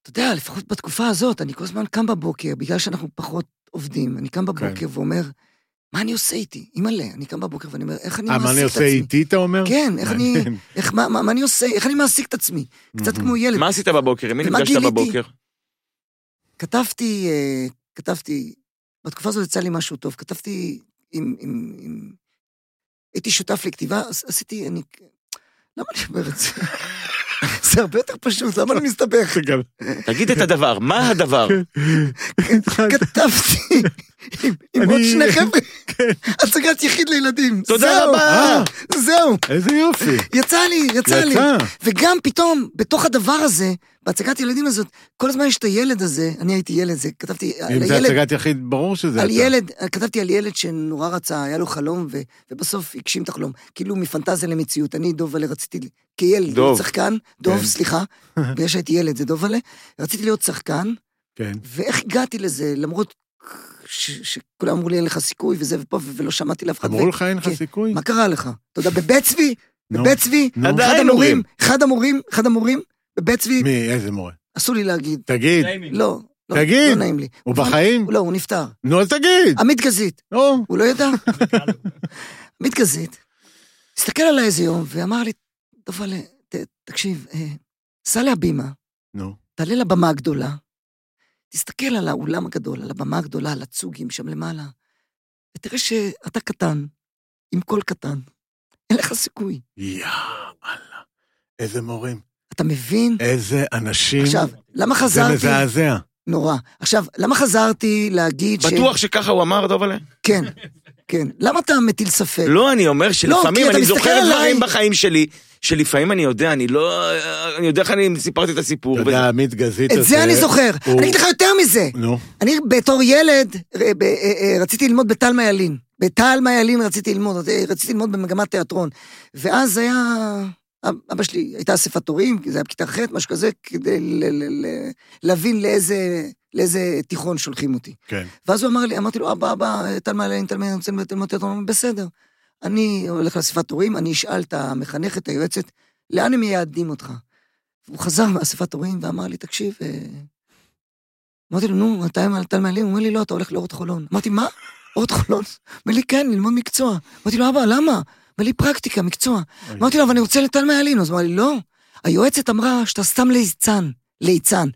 E: אתה יודע, לפחות בתקופה הזאת, אני כל הזמן קם בבוקר, בגלל שאנחנו פחות עובדים, אני קם בבוקר
G: כן.
E: ואומר, מה אני עושה איתי? אימא'לה, אני קם בבוקר ואני אומר, איך אני
G: אה,
E: מעסיק
G: מה
E: את
G: אני
E: עצמי?
G: עושה איתי, אתה אומר?
E: כן, איך אני. איך, מה, מה, מה אני עושה, איך אני מעסיק את עצמי? קצת. כמו ילד.
F: מה עשית בבוקר? עם מי נפגשת
E: גיליתי?
F: בבוקר?
E: כתבתי, אה, כתבתי, בתקופה הזאת יצא לי משהו טוב, כתבתי עם, עם, עם... הייתי שותף לכתיבה, עש- עשיתי, אני... למה אני אומר את זה? זה הרבה יותר פשוט, למה אני מסתבך?
F: תגיד את הדבר, מה הדבר?
E: כתבתי עם- עוד שני חבר'ה, הצגת יחיד לילדים.
F: תודה רבה.
E: זהו,
G: איזה יופי.
E: יצא לי, יצא לי. וגם פתאום, בתוך הדבר הזה, בהצגת ילדים הזאת, כל הזמן יש את הילד הזה, אני הייתי ילד, זה כתבתי על
G: אם זה
E: הילד,
G: הצגת יחיד, ברור שזה
E: על. ילד, כתבתי על ילד שנורא רצה, היה לו חלום, ו, ובסוף הגשים את החלום. כאילו מפנטזיה למציאות. אני, דובלה, רציתי, כילד,
F: דוב.
E: להיות שחקן, דוב,
G: כן.
E: סליחה, בגלל שהייתי ילד, זה דובלה, רציתי להיות שחקן,
G: כן.
E: ואיך הגעתי לזה, למרות ש, שכולם אמרו לי אין לך סיכוי וזה ופה, ו- ולא שמעתי לאף אחד.
G: אמרו לך אין לך
E: כן.
G: סיכוי?
E: מה קרה לך? אתה יודע, בבית צבי. בבית צבי. אחד המורים. אחד המורים, אחד המורים, בבית צבי,
G: מי, איזה מורה?
E: אסור לי להגיד.
G: תגיד,
E: לא, לא,
G: תגיד.
E: לא נעים לי.
G: הוא בחיים?
E: לא, הוא נפטר.
G: נו, אז תגיד.
E: עמית גזית,
G: נו.
E: הוא לא ידע. עמית גזית, הסתכל עליי איזה יום ואמר לי, דובלה, ת- תקשיב, אה, סע להבימה,
G: נו.
E: תעלה לבמה הגדולה, תסתכל על האולם הגדול, על הבמה הגדולה, על הצוגים שם למעלה, ותראה שאתה קטן, עם קול קטן. אין לך סיכוי.
G: יאללה. איזה מורים.
E: אתה מבין?
G: איזה אנשים.
E: עכשיו, למה
G: זה
E: חזרתי?
G: מזעזע.
E: נורא. עכשיו, למה חזרתי להגיד ש...
F: בטוח שככה הוא אמר, דובלה?
E: כן, כן. למה אתה מטיל ספק?
F: לא, אני אומר
E: כי
F: שלפעמים
E: אתה
F: אני זוכר
E: עליי.
F: דברים בחיים שלי, שלפעמים אני יודע, אני לא... אני יודע איך אני סיפרתי את הסיפור.
G: אתה יודע, עמית גזית הזה...
E: את זה אני זוכר.
G: הוא-
E: אני אגיד לך יותר מזה.
G: נו.
E: אני בתור ילד אה, ב- אה, אה, רציתי ללמוד בתלמה ילין. בתלמה ילין רציתי ללמוד, רציתי ללמוד במגמת תיאטרון. ואז היה... אבא שלי, הייתה אספת הורים, זה היה בכיתה ח', משהו כזה, כדי ל- ל- ל- להבין לאיזה, לאיזה תיכון שולחים אותי.
G: כן.
E: ואז הוא אמר לי, אמרתי לו, אבא, אבא, תלמה ילין, תלמה אני רוצה ללמוד תיאטרון. אמר, בסדר. אני הולך לאספת הורים, אני אשאל את המחנכת, היועצת, לאן הם מייעדים אותך? הוא חזר מאספת הורים ואמר לי, תקשיב, אה, אמרתי לו, נו, אתה עם תלמה ילין? הוא אומר לי, לא, אתה הולך לאורות חולון. אמרתי, מה? אורות חולון? אומר לי, כן, ללמוד מקצוע. אמרתי לו, אבא, למה? אומר לי, פרקטיקה, מקצוע. אמרתי לו, אבל אני רוצה לתלמה ילין. אז הוא אמר לי, לא, היועצת אמרה שאתה סתם ליצן, ליצן.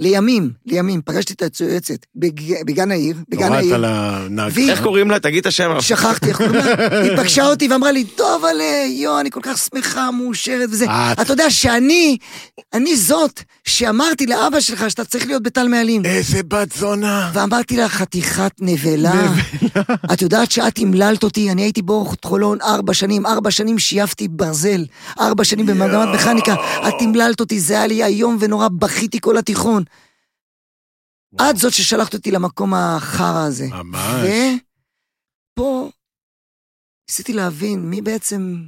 E: לימים, לימים, פגשתי את היועצת בג- בגן העיר, בגן
G: הורדת
E: העיר.
G: לנהג.
E: והיא-
F: איך קוראים לה? תגיד את השם.
E: שכחתי, איך קוראים לה? היא פגשה אותי ואמרה לי, טוב, אבל יו, אני כל כך שמחה, מאושרת וזה.
G: את.
E: אתה יודע שאני, אני זאת שאמרתי לאבא שלך שאתה צריך להיות בטל מעלים.
G: איזה בת זונה.
E: ואמרתי לה, חתיכת נבלה. את יודעת שאת המללת אותי, אני הייתי באורחות חולון ארבע שנים, ארבע שנים שייפתי ברזל, ארבע שנים במגמת מכניקה, את המללת אותי, זה היה לי איום ונורא, בכיתי כל התיכון. את זאת ששלחת אותי למקום החרא הזה.
G: ממש.
E: ופה ניסיתי להבין מי בעצם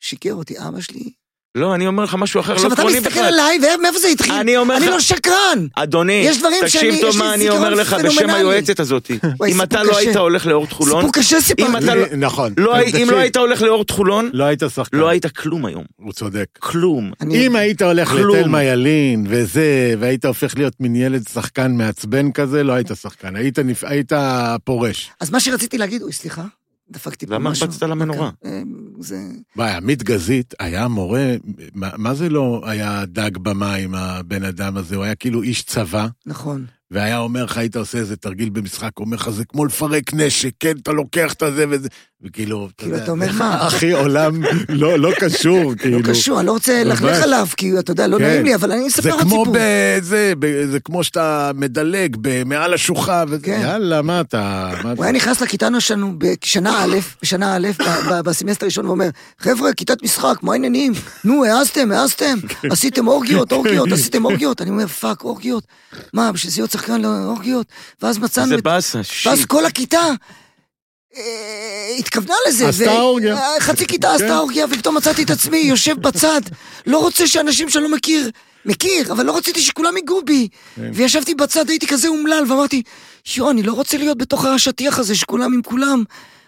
E: שיקר אותי, אבא שלי?
F: לא, אני אומר לך משהו אחר, לא
E: עכשיו אתה מסתכל
F: בכלל.
E: עליי, ומאיפה זה התחיל?
F: אני אומר
E: אני
F: לך-
E: לא שקרן!
F: אדוני,
E: יש דברים שאני-
F: תקשיב טוב מה אני אומר לך בשם. היועצת הזאת.
E: וואי,
F: אם אתה לא. היית הולך לאורט חולון,
E: סיפור קשה סיפרתי.
F: לא-
G: נכון.
F: לא אם
G: תקשיב,
F: לא היית הולך לאורט חולון,
G: לא היית שחקן.
F: לא היית כלום היום.
G: הוא צודק.
F: כלום.
E: אני-
G: אם היית הולך
F: כלום.
G: לתלמה ילין וזה, והיית הופך להיות מין ילד שחקן מעצבן כזה, לא היית שחקן, היית פורש.
E: אז מה שרציתי להגיד, אוי, סליחה, דפקתי פה
F: למה
E: משהו.
F: הרבצת על המנורה?
E: אה, זה...
G: וואי, עמית גזית היה מורה, מה, מה זה לא היה דג במים, הבן אדם הזה? הוא היה כאילו איש צבא,
E: נכון.
G: והיה אומר לך, היית עושה איזה תרגיל במשחק, אומר לך, זה כמו לפרק נשק, כן, אתה לוקח את הזה וזה, וכאילו,
E: כאילו, אתה אומר, מה?
G: אחי, עולם לא, לא קשור, כאילו.
E: לא קשור, אני לא רוצה. ללכלך עליו, כי אתה יודע, לא
G: כן.
E: נעים לי, אבל אני
G: זה
E: אספר עוד
G: כמו
E: סיפור.
G: בזה, ב- זה כמו שאתה מדלג מעל השוחה, וזה,
E: כן.
G: יאללה, מה אתה... מה
E: הוא היה נכנס לכיתה שלנו בשנה א', בשנה א', בסמסטר הראשון, ואומר, חבר'ה, כיתת משחק, מה העניינים? נו, הזעתם, הזעתם, עשיתם אורגיות, אורגיות, עשיתם אורגיות. אני אומר, fuck, אורגיות? מה, בשביל זה שחקן לאורגיות? ואז מצאנו
F: זה
E: את...
F: באסה,
E: ואז
F: shit.
E: כל הכיתה אה, התכוונה לזה.
G: עשתה
E: ו-
G: אורגיה.
E: אה, חצי כיתה עשתה
G: כן.
E: אורגיה, ופתאום מצאתי את עצמי יושב בצד, לא רוצה שאנשים שאני לא מכיר, מכיר, אבל לא רציתי שכולם ייגעו בי.
G: כן.
E: וישבתי בצד, הייתי כזה אומלל, ואמרתי, יואו, אני לא רוצה להיות בתוך השטיח הזה, שכולם עם כולם.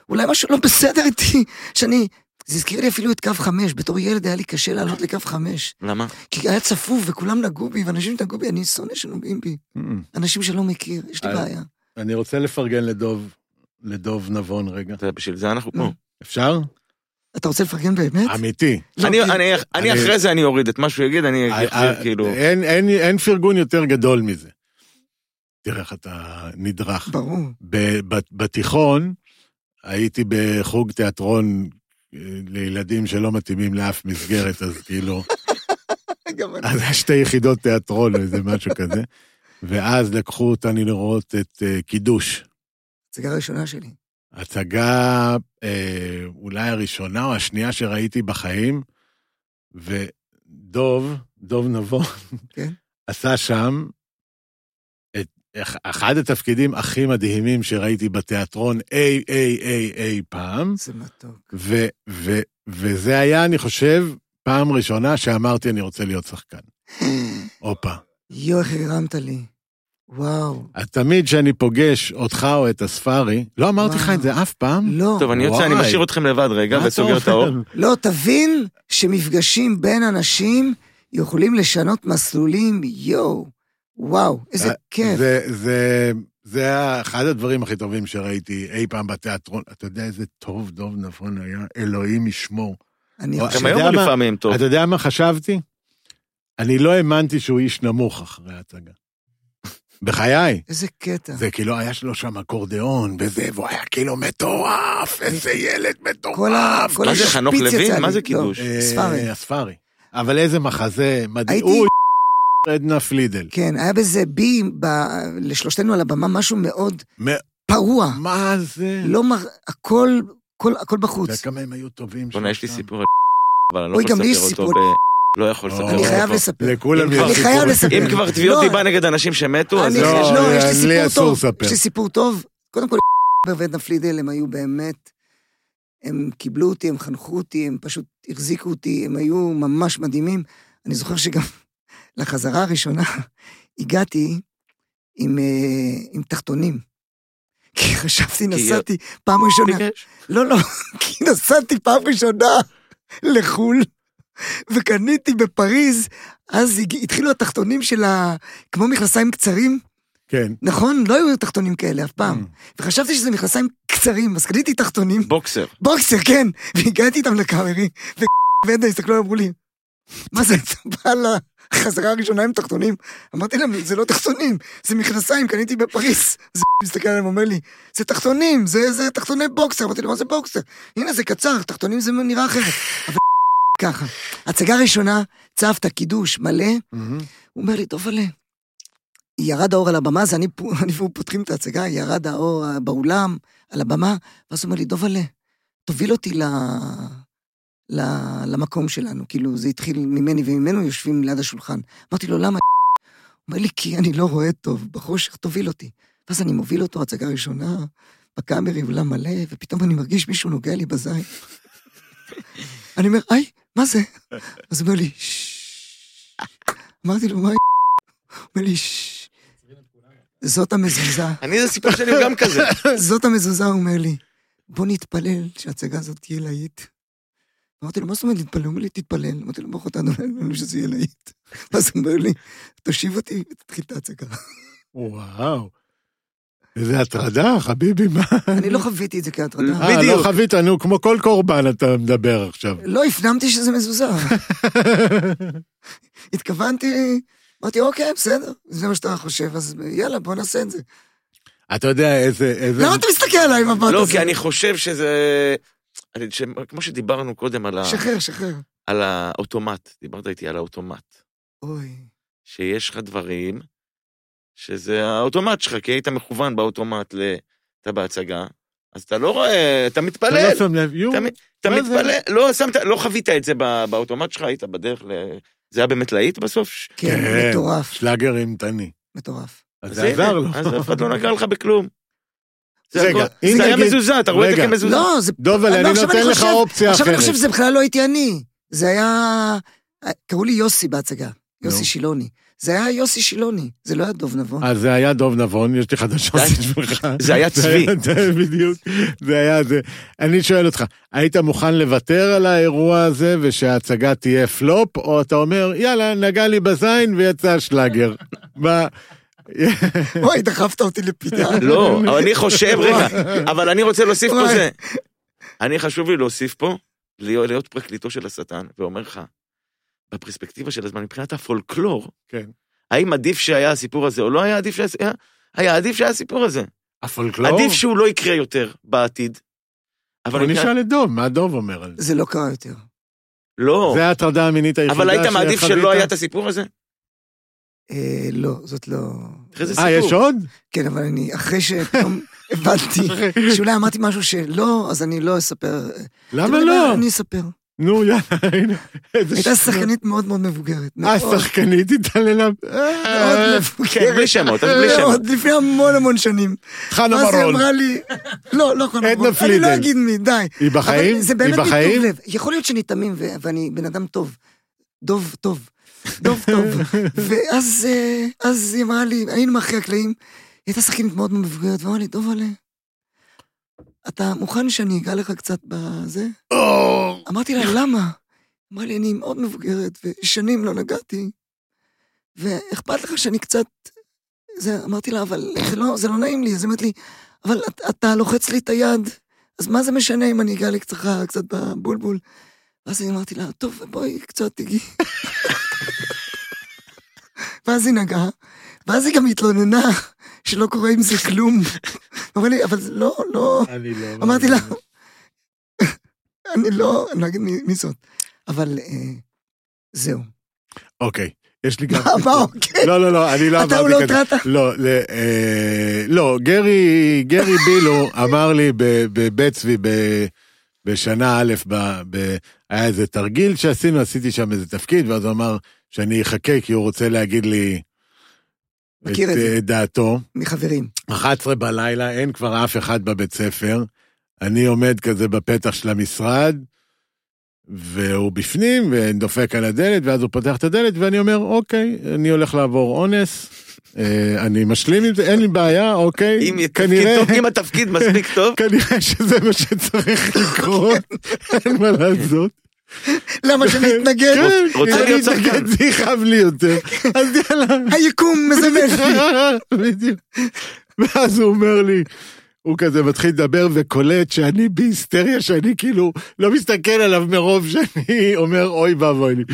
E: אולי משהו לא בסדר איתי, שאני... זה הזכיר לי אפילו את קו חמש, בתור ילד היה לי קשה לעלות לקו חמש.
F: למה?
E: כי היה צפוף וכולם נגעו בי, ואנשים נגעו בי, אני שונא שנוגעים בי. אנשים שלא מכיר, יש לי
G: אה,
E: בעיה.
G: אני רוצה לפרגן לדוב, לדוב נבון רגע.
F: זה בשביל זה אנחנו פה.
G: אפשר?
E: אתה רוצה לפרגן באמת?
G: אמיתי.
E: לא,
F: אני- אחרי זה אני אוריד את מה שהוא יגיד, אני
G: אה,
F: אחזיר כאילו...
G: אין, פרגון יותר גדול מזה. תראה איך אתה נדרך.
E: ברור.
G: בתיכון הייתי בחוג תיאטרון אה, לילדים שלא מתאימים לאף מסגרת, אז כאילו. אז היה שתי יחידות תיאטרון או איזה משהו כזה, ואז לקחו אותני לראות את אה, קידוש.
E: הצגה הראשונה שלי.
G: הצגה אה, אולי הראשונה או השנייה שראיתי בחיים, ודוב, דוב נבון,
E: כן.
G: עשה שם אחד התפקידים הכי מדהימים שראיתי בתיאטרון אי אי אי אי פעם,
E: זה מתוק.
G: ו, ו, וזה היה, אני חושב, פעם ראשונה שאמרתי אני רוצה להיות שחקן. הופה.
E: יואו, איך הרמת לי. וואו.
G: תמיד כשאני פוגש אותך או את הספארי, לא אמרתי לך. את זה אף פעם?
E: לא.
F: טוב, אני יוצא, אני. משאיר אתכם לבד רגע וסוגר את האור.
E: לא, תבין שמפגשים בין אנשים יכולים לשנות מסלולים, יואו. וואו, איזה
G: אה,
E: כיף.
G: זה, זה, זה היה אחד הדברים הכי טובים שראיתי אי פעם בתיאטרון. אתה יודע איזה טוב דוב נבון היה? אלוהים ישמור.
E: אני
G: גם
E: חושב...
F: גם
G: אתה
F: היום הוא
G: מה?
F: לפעמים טוב.
G: אתה יודע מה חשבתי? אני לא האמנתי שהוא איש נמוך אחרי ההצגה. בחיי.
E: איזה קטע.
G: זה כאילו, היה לו שם אקורדיאון וזה, והוא היה כאילו מטורף, איזה ילד
E: כל ה-
G: מטורף.
E: כל
F: מה זה,
E: השפיץ
F: חנוך
E: יצא
F: לוין?
E: לי.
F: מה זה. קידוש?
G: אה,
E: ספארי.
G: הספארי. אבל איזה מחזה מדהים. עדנה פלידל.
E: כן, היה בזה בי, ב- לשלושתנו על הבמה, משהו מאוד
G: מ-
E: פרוע.
G: מה זה?
E: לא מר... הכל, הכל, הכל
G: אתה
E: בחוץ.
G: יודע כמה הם היו טובים
F: בוא'נה, יש לי
G: שם.
F: סיפור על אבל אני לא יכול לספר אותו
E: סיפור.
F: ב... לא יכול לספר
E: אני חייב. לספר.
G: לכולם יש
F: כבר-
E: אני חייב לספר.
F: אם כבר תביעות
E: לא,
F: דיבה נגד אנשים שמתו, אז...
E: אני,
G: לא,
E: לא, יש לי סיפור טוב. יש לי סיפור טוב. קודם כל, ועדנה פלידל, הם היו באמת... הם קיבלו אותי, הם חנכו אותי, הם פשוט החזיקו אותי, הם היו ממש מדהימים. אני זוכר שגם לחזרה הראשונה הגעתי עם, אה, עם תחתונים. כי חשבתי, נסעתי פעם ראשונה. לא, לא, כי נסעתי פעם ראשונה לחו"ל, וקניתי בפריז, אז התחילו התחתונים של ה... כמו מכנסיים קצרים,
G: כן.
E: נכון? לא היו תחתונים כאלה אף פעם.
G: Mm.
E: וחשבתי שזה מכנסיים קצרים, אז קניתי תחתונים,
F: בוקסר.
E: בוקסר, כן, והגעתי איתם לקאמרי, ועדנה הסתכלו, אמרו לי, מה זה, אתה בא לחזרה הראשונה עם תחתונים? אמרתי להם, זה לא תחתונים, זה מכנסיים, קניתי בפריס. אז מסתכל עליהם, אומר לי, זה תחתונים, זה, זה תחתוני בוקסר. אמרתי לו, מה זה בוקסר? הנה, זה קצר, תחתונים זה נראה אחרת. אבל ככה. הצגה ראשונה, צוותא, קידוש, מלא. הוא אומר לי, טוב עלה. ירד האור על הבמה, זה אני אני והוא פותחים את ההצגה, ירד האור באולם, על הבמה, ואז הוא אומר לי, דוב עלה, תוביל אותי ל... למקום שלנו. כאילו, זה התחיל ממני וממנו, יושבים ליד השולחן. אמרתי לו, למה? אומר לי, כי אני לא רואה טוב, בחושך, תוביל אותי. ואז אני מוביל אותו, הצגה ראשונה, בקאמרי, אולם מלא, ופתאום אני מרגיש מישהו נוגע לי בזין. אני אומר, היי, מה זה? אז הוא אומר לי. אמרתי לו, מה? הוא אומר לי. זאת המזוזה,
F: אני, זה סיפור שלי גם כזה.
E: זאת המזוזה, הוא אומר לי, בוא נתפלל שההצגה הזאת תהיה להיט. אמרתי לו, מה זאת אומרת להתפלל? הוא אומר לי, תתפלל. אמרתי לו, ברוך אתה אדוני, לנו שזה יהיה להיט. ואז הוא אומר לי, תושיב אותי ותתחיל את ההצגה.
G: וואו. איזה הטרדה, חביבי, מה?
E: אני לא חוויתי את זה כהטרדה.
G: אה, לא. חווית, נו, כמו כל קורבן אתה מדבר עכשיו.
E: לא הפנמתי שזה מזוזה. התכוונתי, אמרתי, אוקיי, בסדר, זה מה שאתה חושב, אז יאללה, בוא נעשה את זה.
G: אתה יודע איזה... איזה...
E: למה אתה מסתכל עליי עם המבט
F: לא,
E: הזה?
F: כי אני חושב שזה... אני- ש- כמו שדיברנו קודם על ה-
E: שחרר, שחרר.
F: על האוטומט, דיברת איתי על האוטומט.
E: אוי.
F: שיש לך דברים שזה האוטומט שלך, כי היית מכוון באוטומט, ל- אתה בהצגה, אז אתה לא רואה, אתה
G: אתה
F: מתפלל.
G: לא שם לב, יו.
F: אתה אתה
G: זה?
F: מתפלל, לא שמת, לא חווית את זה בא- באוטומט שלך, היית בדרך ל... זה היה באמת להיט בסוף?
E: כן,
G: כן.
E: מטורף,
G: שלאגר אימתני.
E: מטורף.
G: אז זה עזר לו.
F: אז אף אחד לא נגע לך בכלום.
G: רגע, אם
F: זה היה
G: נגיד-
F: מזוזה, אתה רואה את זה. כמזוזה.
E: לא, זה...
G: דוב, אבל
E: לא,
G: אני נותן לך אופציה
E: עכשיו אני
G: אחרת.
E: חושב שזה בכלל לא הייתי אני. זה היה... קראו לי יוסי בהצגה. יוסי שילוני. זה היה יוסי שילוני, זה לא היה דוב נבון.
G: אז זה היה דוב נבון, יש לי חדשות
F: זה-
G: בשבילך.
F: זה היה צבי.
G: זה- בדיוק, זה היה זה. אני שואל אותך, היית מוכן לוותר על האירוע הזה ושההצגה תהיה פלופ, או אתה אומר, יאללה, נגע לי בזין ויצא שלאגר.
E: וואי, דחפת אותי לפינה.
F: לא, אבל אני חושב, רגע, אבל אני רוצה להוסיף פה. זה. אני חשוב לי להוסיף פה, להיות להיות פרקליטו של השטן, ואומר לך, בפרספקטיבה של הזמן, מבחינת הפולקלור,
G: כן.
F: האם עדיף שהיה הסיפור הזה או לא היה עדיף שהיה, היה עדיף שהיה הסיפור הזה.
G: הפולקלור?
F: עדיף שהוא לא יקרה יותר בעתיד. אבל
G: בוא
F: מבחינת-
G: נשאל את דוב, מה דוב אומר על זה?
E: זה לא קרה יותר.
F: לא,
G: זה ההטרדה המינית היחידה
F: אבל היית מעדיף? שלא היה את הסיפור הזה?
E: אה, לא, זאת לא...
F: אחרי זה
G: אה, יש
F: סיפור.
G: עוד?
E: כן, אבל אני, אחרי שפתאום הבנתי שאולי אמרתי משהו שלא, אז אני לא אספר.
G: למה לא?
E: אני אספר.
G: נו, יאללה, הנה.
E: הייתה. שחקנית מאוד מאוד מבוגרת.
G: אה,
E: מאוד
G: שחקנית התעללה.
E: מאוד
G: אה,
E: מבוגרת.
F: כן, בלי שמות, אז בלי שמות.
E: עוד לפני המון המון שנים.
G: חנה
E: ואז היא
G: מרון.
E: אמרה לי, לא, לא חנה
G: עדנה
E: מרון, אני
G: פלידל.
E: לא אגיד מי, די.
G: היא בחיים?
E: זה
G: היא
E: באמת מטוב
G: בחיים?
E: לב. יכול להיות שאני תמים ואני בן אדם טוב. דוב טוב. דוב טוב. ואז אה, אז היא אמרה לי, היינו מאחורי הקלעים, היא הייתה שחקנית מאוד מבוגרת, ואמרה לי, דוב עלה, אתה מוכן שאני אגע לך קצת בזה? אמרתי לה, למה? אמרה לי, אני מאוד מבוגרת, ושנים לא נגעתי, ואכפת לך שאני קצת... זה, אמרתי לה, אבל זה לא, זה לא נעים לי, אז היא אומרת לי, אבל אתה, אתה לוחץ לי את היד, אז מה זה משנה אם אני אגע לי קצת, קצת בבולבול? ואז אני אמרתי לה, טוב, בואי קצת תגיעי. ואז היא נגעה, ואז היא גם התלוננה שלא קורה עם זה כלום. אמרה לי, אבל לא, לא...
G: אני לא...
E: אמרתי לה, אני לא, אני לא אגיד מי זאת, אבל אה, זהו.
G: אוקיי, יש לי גם...
E: מה, אוקיי?
G: לא, לא, לא, אני לא
E: אתה
G: אמרתי
E: הוא לא
G: כזה.
E: הטרעת?
G: לא, אה, לא, גרי, גרי בילו אמר לי בבית צבי בשנה א', היה איזה תרגיל שעשינו, עשיתי שם איזה תפקיד, ואז הוא אמר שאני אחכה כי הוא רוצה להגיד לי את,
E: את זה.
G: את דעתו.
E: מחברים.
G: 11 בלילה, אין כבר אף אחד בבית ספר. אני עומד כזה בפתח של המשרד, והוא בפנים, ודופק על הדלת, ואז הוא פותח את הדלת, ואני אומר, אוקיי, אני הולך לעבור אונס, אה, אני משלים עם זה, אין לי בעיה, אוקיי.
F: אם
G: כנראה,
F: טוב, אם התפקיד מספיק טוב,
G: כנראה שזה מה שצריך לקרות, אין מה לעשות.
E: למה שאני אתנגד?
G: כן,
F: רוצה
G: אני
F: להיות שחקן.
G: אתנגד, זה יכאב לי יותר. אז יאללה.
E: היקום מזמן לי.
G: בדיוק. ואז הוא אומר לי, הוא כזה מתחיל לדבר וקולט שאני בהיסטריה, שאני כאילו לא מסתכל עליו מרוב שאני אומר, אוי ואבוי לי.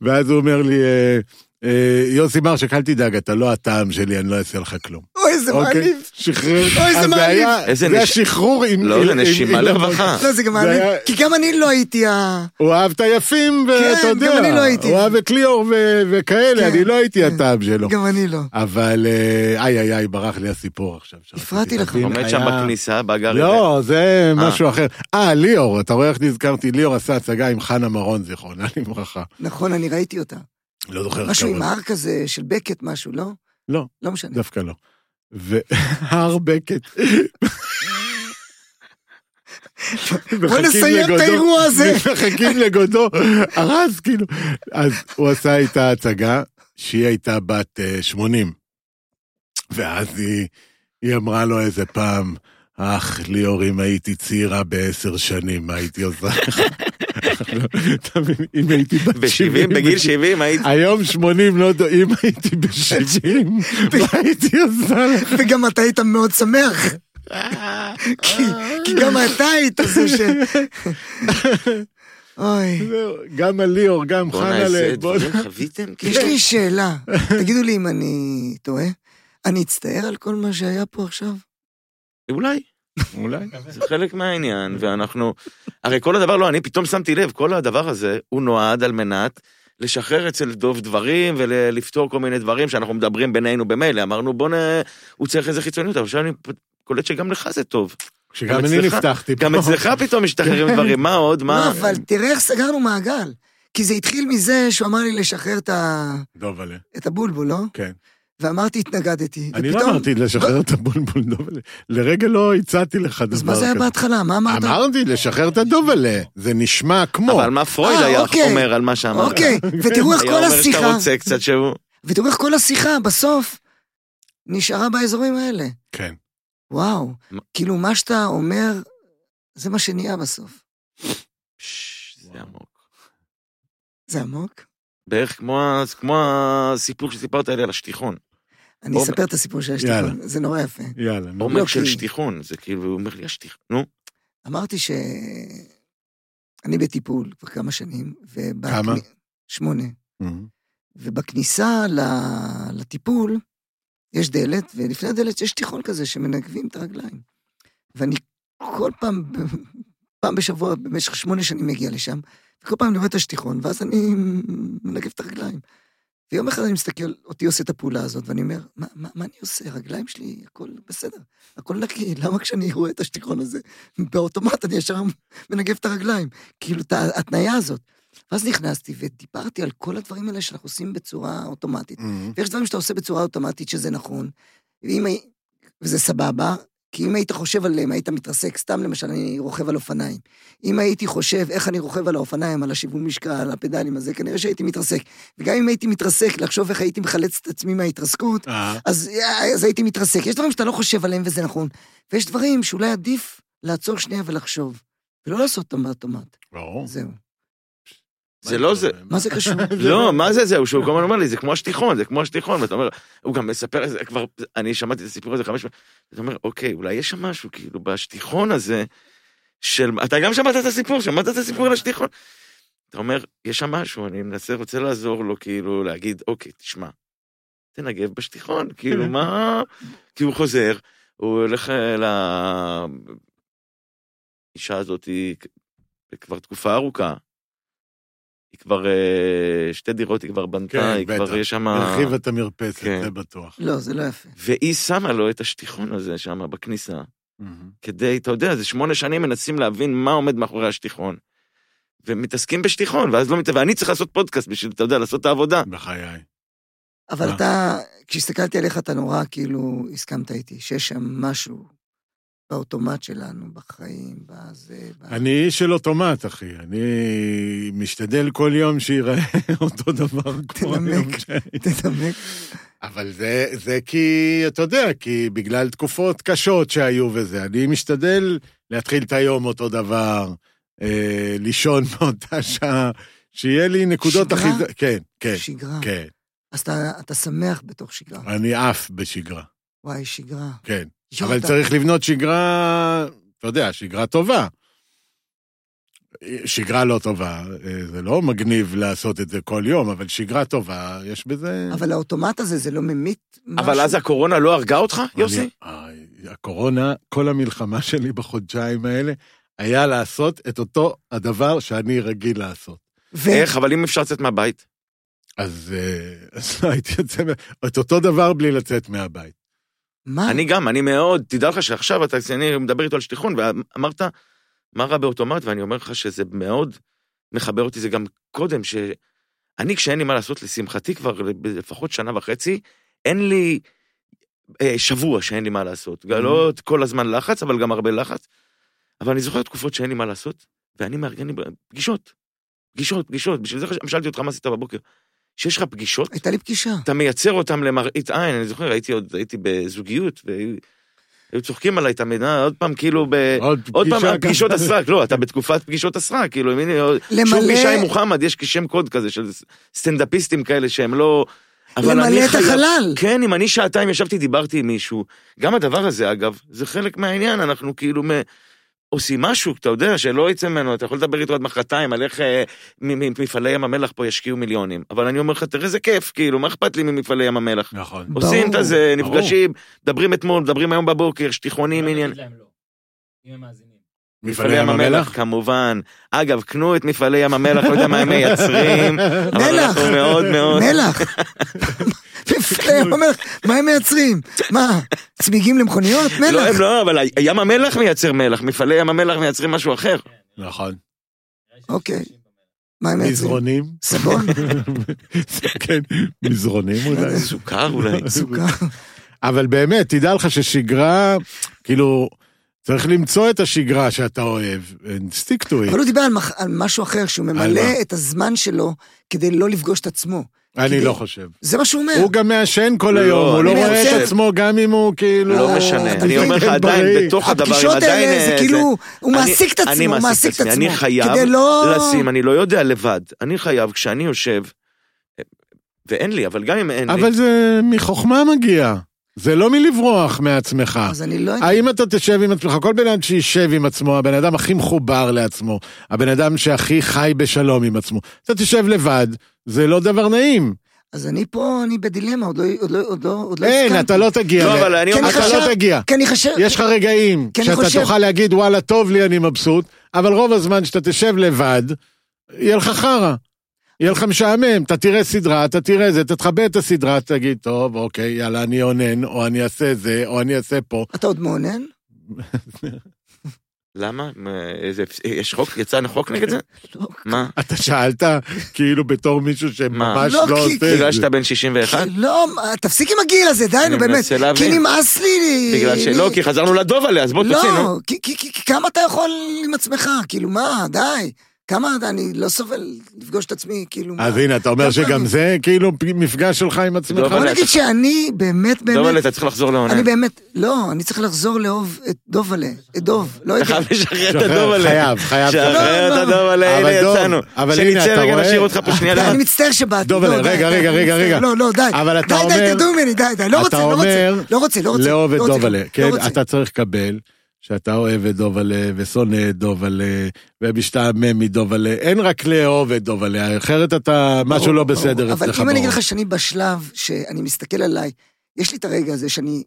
G: ואז הוא אומר לי, אה, אה, יוסי מרשק, אל תדאג, אתה לא הטעם שלי, אני לא אעשה לך כלום.
E: איזה
G: אוקיי?
E: מעליב.
G: שחרר.
E: אוי, זה
G: אז
E: מעליב.
G: היה-
F: איזה
G: זה
F: נש-
G: השחרור עם...
F: לא, זה נשימה לרווחה.
E: לא, זה גם מעליב.
G: היה-
E: כי גם אני לא הייתי ה...
G: הוא אהב את היפים, ואתה
E: כן,
G: יודע,
E: גם אני לא הייתי.
G: הוא אהב את ליאור וכאלה,
E: כן,
G: אני לא הייתי
E: כן.
G: הטעם שלו.
E: גם אני לא.
G: אבל אה, איי איי איי, ברח לי הסיפור עכשיו.
E: הפרעתי לך.
F: עומד שם
G: היה-
F: בכניסה, בגר...
G: לא, זה
F: אה.
G: משהו אחר. אה, ליאור, אתה רואה איך נזכרתי? ליאור עשה הצגה עם חנה מרון, זיכרונה לברכה.
E: נכון, אני ראיתי אותה.
G: לא זוכר
E: משהו עם. הר כזה של בקט, משהו, לא?
G: לא.
E: לא משנה.
G: דווקא לא. והר בקט.
E: בוא נסיים את האירוע הזה.
G: מחכים לגודו, הרס כאילו. אז הוא עשה איתה הצגה, שהיא הייתה בת אה, 80. ואז היא, היא אמרה לו איזה פעם, אח, ליאור, אם הייתי צעירה בעשר שנים, מה הייתי עושה לך? מבין, אם הייתי בת
F: ב-70,
G: 70,
F: בגיל 70 היית...
G: היום 80, לא יודע, אם הייתי ב-70, מה הייתי עושה לך?
E: וגם אתה היית מאוד שמח. כי כי גם אתה היית זה ש... אוי.
G: זהו, גם על ליאור, גם
F: בואנה,
G: חנה ל... בוא-
F: דברים חוויתם?
E: יש? לי שאלה, תגידו לי אם אני טועה. אני אצטער על כל מה שהיה פה עכשיו?
F: אולי.
G: אולי.
F: זה חלק מהעניין, ואנחנו... הרי כל הדבר, לא, אני פתאום שמתי לב, כל הדבר הזה, הוא נועד על מנת לשחרר אצל דוב דברים ולפתור כל מיני דברים שאנחנו מדברים בינינו במילא. אמרנו, בוא נ... הוא צריך איזה חיצוניות, אבל עכשיו אני קולט שגם לך זה טוב.
G: שגם
F: גם
G: אני נפתחתי פה.
F: גם אצלך פתאום משתחררים דברים, מה עוד?
E: לא,
F: מה...
E: אבל תראה איך סגרנו מעגל. כי זה התחיל מזה שהוא אמר לי לשחרר את ה-
G: דובלה,
E: את הבולבול, לא?
G: כן.
E: ואמרתי, התנגדתי.
G: אני לא
E: ופתאום-
G: אמרתי לשחרר את הבולבול דובלה. לרגע לא הצעתי לך דבר כזה.
E: אז מה זה היה בהתחלה? מה אמרת?
G: אמרתי לשחרר את הדובלה. זה נשמע כמו.
F: אבל מה פרויד
E: אה,
F: היה
E: אוקיי.
F: אומר על מה שאמרת?
E: אוקיי, ותראו איך
F: היה
E: כל
F: אומר שאתה
E: השיחה,
F: רוצה קצת שהוא...
E: ותראו איך כל השיחה בסוף נשארה באזורים האלה.
G: כן.
E: וואו, כאילו מה שאתה אומר, זה מה שנהיה בסוף.
F: זה עמוק.
E: זה עמוק.
F: בערך כמו, כמו הסיפור שסיפרת לי על השטיחון.
E: אני. אספר את הסיפור של
G: יאללה.
E: השטיחון, זה נורא יפה.
G: יאללה. נו.
F: עומק
E: לא,
F: של
E: כי-
F: שטיחון, זה כאילו, הוא אומר לי, השטיחון, נו.
E: אמרתי ש... אני בטיפול כבר כמה שנים, ובכ...
G: כמה?
E: שמונה.
G: Mhm.
E: ובכניסה ל- לטיפול יש דלת, ולפני הדלת יש תיכון כזה שמנגבים את הרגליים. ואני כל פעם, פעם בשבוע, במשך שמונה שנים מגיע לשם, וכל פעם אני רואה את השטיחון, ואז אני מנגב את הרגליים. ויום אחד אני מסתכל, אותי עושה את הפעולה הזאת, ואני אומר, מה, מה, מה אני עושה? הרגליים שלי, הכל בסדר, הכל נקי, למה כשאני רואה את השטיחון הזה, באוטומט אני ישר מנגב את הרגליים? כאילו, את ההתניה הזאת. ואז נכנסתי ודיברתי על כל הדברים האלה שאנחנו עושים בצורה אוטומטית.
G: Mhm.
E: ויש דברים שאתה עושה בצורה אוטומטית שזה נכון, ואם, וזה סבבה, כי אם היית חושב עליהם, היית מתרסק, סתם למשל, אני רוכב על אופניים. אם הייתי חושב איך אני רוכב על האופניים, על השיווי משקל, על הפדלים הזה, כנראה שהייתי מתרסק. וגם אם הייתי מתרסק, לחשוב איך הייתי מחלץ את עצמי מההתרסקות,
G: אה,
E: אז, אז הייתי מתרסק. יש דברים שאתה לא חושב עליהם וזה נכון, ויש דברים שאולי עדיף לעצור שנייה ולחשוב, ולא לעשות אותם באוטומט.
G: ברור.
E: זהו.
F: זה לא זה.
E: מה זה קשור?
F: לא, מה זה זהו, שהוא כל הזמן אומר לי, זה כמו השטיחון, זה כמו השטיחון, ואתה אומר, הוא גם מספר את זה כבר, אני שמעתי את הסיפור הזה חמש פעמים, ואתה אומר, אוקיי, אולי יש שם משהו, כאילו, בשטיחון הזה, של, אתה גם שמעת את הסיפור, שמעת את הסיפור על השטיחון? אתה אומר, יש שם משהו, אני מנסה, רוצה לעזור לו, כאילו, להגיד, אוקיי, תשמע, תנגב בשטיחון, כאילו, מה... כי הוא חוזר, הוא הולך אה, לאישה הזאת, היא כבר תקופה ארוכה. היא כבר, אה, שתי דירות היא כבר בנתה,
G: כן,
F: היא כבר,
G: בטח.
F: יש שם...
G: הרחיב את המרפסת,
F: כן.
G: זה בטוח.
E: לא, זה לא יפה.
F: והיא שמה לו את השטיחון הזה שם בכניסה,
G: Mhm.
F: כדי, אתה יודע, זה שמונה שנים מנסים להבין מה עומד מאחורי השטיחון. ומתעסקים בשטיחון, ואז לא מת... ואני צריך לעשות פודקאסט בשביל, אתה יודע, לעשות את העבודה.
G: בחיי.
E: אבל
G: מה?
E: אתה, כשהסתכלתי עליך, אתה נורא כאילו הסכמת איתי, שיש שם משהו באוטומט שלנו, בחיים, בזה.
G: אני איש של אוטומט, אחי. אני משתדל כל יום שייראה אותו דבר כמו
E: תנמק.
G: היום שהייתי.
E: תנמק.
G: אבל זה, זה כי, אתה יודע, כי בגלל תקופות קשות שהיו וזה, אני משתדל להתחיל את היום אותו דבר, אה, לישון באותה שעה, שיהיה לי נקודות
E: שגרה?
G: אחיזה... כן, כן,
E: שגרה.
G: כן.
E: אז אתה, אתה שמח בתוך שגרה.
G: אני עף בשגרה,
E: וואי, שגרה.
G: כן.
E: יואו,
G: אבל
E: אתה-
G: צריך לבנות שגרה, אתה יודע, שגרה טובה. שגרה לא טובה, אה, זה לא מגניב לעשות את זה כל יום, אבל שגרה טובה, יש בזה...
E: אבל האוטומט הזה, זה לא ממית משהו?
F: אבל אז הקורונה לא הרגה אותך, יוסי?
G: אני- אה, הקורונה, כל המלחמה שלי בחודשיים האלה, היה לעשות את אותו הדבר שאני רגיל לעשות.
E: ו-
F: איך? אבל אם אפשר לצאת מהבית.
G: אז אה, אז לא הייתי יוצא, את אותו דבר בלי לצאת מהבית.
E: מה?
F: אני גם, אני מאוד, תדע לך שעכשיו אתה, אני מדבר איתו על שטיחון, ואמרת, מה רע באוטומט, ואני אומר לך שזה מאוד מחבר אותי, זה גם קודם, שאני, כשאין לי מה לעשות, לשמחתי כבר לפחות שנה וחצי, אין לי אה, שבוע שאין לי מה לעשות.
G: Mm-hmm.
F: לא כל הזמן לחץ, אבל גם הרבה לחץ. אבל אני זוכר תקופות שאין לי מה לעשות, ואני מארגן לי פגישות. פגישות, פגישות. בשביל זה שאלתי אותך מה עשית בבוקר. שיש לך פגישות,
E: הייתה לי פגישה.
F: אתה מייצר אותם למראית עין, אני זוכר, הייתי עוד, הייתי בזוגיות, והיו היו צוחקים עליי תמיד, אה, עוד פעם כאילו ב...
G: עוד
F: עוד פעם, פגישות. הסרק, לא, אתה בתקופת פגישות הסרק, כאילו, הנה, שוב
E: למלא-
F: פגישה עם מוחמד, יש שם קוד כזה של סטנדאפיסטים כאלה שהם לא...
E: למלא
F: אני
E: את
F: חייב-
E: החלל.
F: כן, אם אני שעתיים ישבתי, דיברתי עם מישהו, גם הדבר הזה, אגב, זה חלק מהעניין, אנחנו כאילו מ... עושים משהו, אתה יודע, שלא יצא ממנו, אתה יכול לדבר איתו עד מחרתיים על איך אה, מ- מ- מפעלי ים המלח פה ישקיעו מיליונים. אבל אני אומר לך, תראה איזה כיף, כאילו, מה אכפת לי ממפעלי ים המלח?
G: נכון.
F: עושים את הזה,
G: ברור.
F: נפגשים, מדברים אתמול, מדברים היום בבוקר, שטיחונים,
A: לא
F: עניין.
A: לא. אם הם מאזינים.
F: מפעלי ים המלח, כמובן. אגב, קנו את מפעלי ים המלח, לא יודע מה הם מייצרים, אבל
E: מלח.
F: אנחנו מאוד מאוד...
E: מלח. מפעלי ים המלח, מה הם מייצרים? מה, צמיגים למכוניות?
F: לא,
E: מלח.
F: הם לא, אבל ים המלח מייצר מלח, מפעלי ים המלח מייצרים משהו אחר.
G: נכון.
E: אוקיי. מה הם מייצרים?
G: מזרונים.
E: סבון?
G: כן, מזרונים אולי.
F: סוכר אולי.
E: סוכר?
G: אבל באמת, תדע לך ששגרה, כאילו, צריך למצוא את השגרה שאתה אוהב, and stick to it.
E: אבל הוא דיבר על מח- על משהו אחר, שהוא ממלא? את הזמן שלו כדי לא לפגוש את עצמו.
G: אני לא חושב.
E: זה מה שהוא אומר.
G: הוא גם מעשן כל
F: לא,
G: היום, הוא לא רואה את עצמו גם אם הוא כאילו...
F: לא משנה, אני? אומר לך עדיין. בתוך הדבר,
E: הפגישות
F: הם עדיין...
E: האלה זה
F: אה,
E: כאילו, הוא מעסיק את עצמו, הוא מעסיק את עצמו.
F: אני חייב
E: לא...
F: לשים, אני לא יודע לבד. אני חייב, כשאני יושב, ואין לי, אבל גם אם אין לי,
G: אבל זה מחוכמה מגיע. זה לא מלברוח מעצמך.
E: אז אני לא...
G: האם אתה תשב עם עצמך? כל בן אדם שישב עם עצמו, הבן אדם הכי מחובר לעצמו, הבן אדם שהכי חי בשלום עם עצמו. אתה תשב לבד, זה לא דבר נעים.
E: אז אני פה, אני בדילמה, עוד לא עוד לא- עוד לא- עוד לא
G: אין. אתה לא תגיע.
F: לא, אבל אני לך,
E: חשב-
G: אתה לא תגיע.
E: כי אני חושב...
G: יש לך רגעים שאתה
E: חושב-
G: תוכל להגיד, וואלה, טוב לי, אני מבסוט, אבל רוב הזמן שאתה תשב לבד, יהיה לך חרא. יהיה לך משעמם, אתה תראה סדרה, אתה תראה זה, אתה תכבה את הסדרה, תגיד, טוב, אוקיי, יאללה, אני אונן, או אני אעשה זה, או אני אעשה פה.
E: אתה עוד מאונן?
F: למה? איזה- יש חוק? יצא חוק נגד זה?
E: לא.
F: מה?
G: אתה שאלת, כאילו בתור מישהו שממש
E: לא,
G: לא עושה את
F: בגלל
G: זה.
F: שאתה בן 61?
E: לא, תפסיק עם הגיל הזה, די, נו, באמת. כי נמאס לי...
F: בגלל שלא, כי חזרנו לדוב עליה, אז בוא תוציא, נו.
E: לא, כי כמה אתה יכול עם עצמך? כאילו, מה, די. כמה, אני לא סובל לפגוש את עצמי, כאילו, מה.
G: אז הנה, אתה אומר שגם
E: אני-
G: זה כאילו מפגש שלך עם עצמך?
F: לא,
E: בוא נגיד
F: אתה-
E: שאני באמת,
F: עליה,
E: באמת,
F: אתה צריך לחזור לעונה.
E: אני באמת, לא, אני צריך לחזור לאהוב את דובלה, את דוב, לא את...
F: אתה חייב לשחרר את
G: שחרר,
F: הדוב עליה.
G: חייב, חייב.
E: לא,
F: שחרר את
E: לא.
F: הדוב עליה,
G: אבל
F: הנה יצאנו.
G: אבל הנה, אתה
F: רגע,
G: רואה?
F: נשאיר אותך פה שנייה
E: די. אני מצטער שבאתי.
G: דובלה,
E: לא, די,
G: רגע,
E: די,
G: רגע, רגע. רגע.
E: לא, לא, די.
G: אבל אתה
E: די, די,
G: אומר-
E: תדעו ממני, די, די, לא רוצה, לא רוצה.
G: אומר,
E: לא רוצה, לא רוצה.
G: לאהוב את
E: לא
G: דובלה,
E: לא
G: כן. אתה צריך לקבל שאתה אוהב את דובלה, ושונא את דובלה, ומשתעמם מדובלה, אין רק לאהוב את דובלה, אחרת אתה, משהו לא. בסדר אצלך
E: אבל אם אני אגיד. לך שאני בשלב שאני מסתכל עליי, יש לי את הרגע הזה שאני...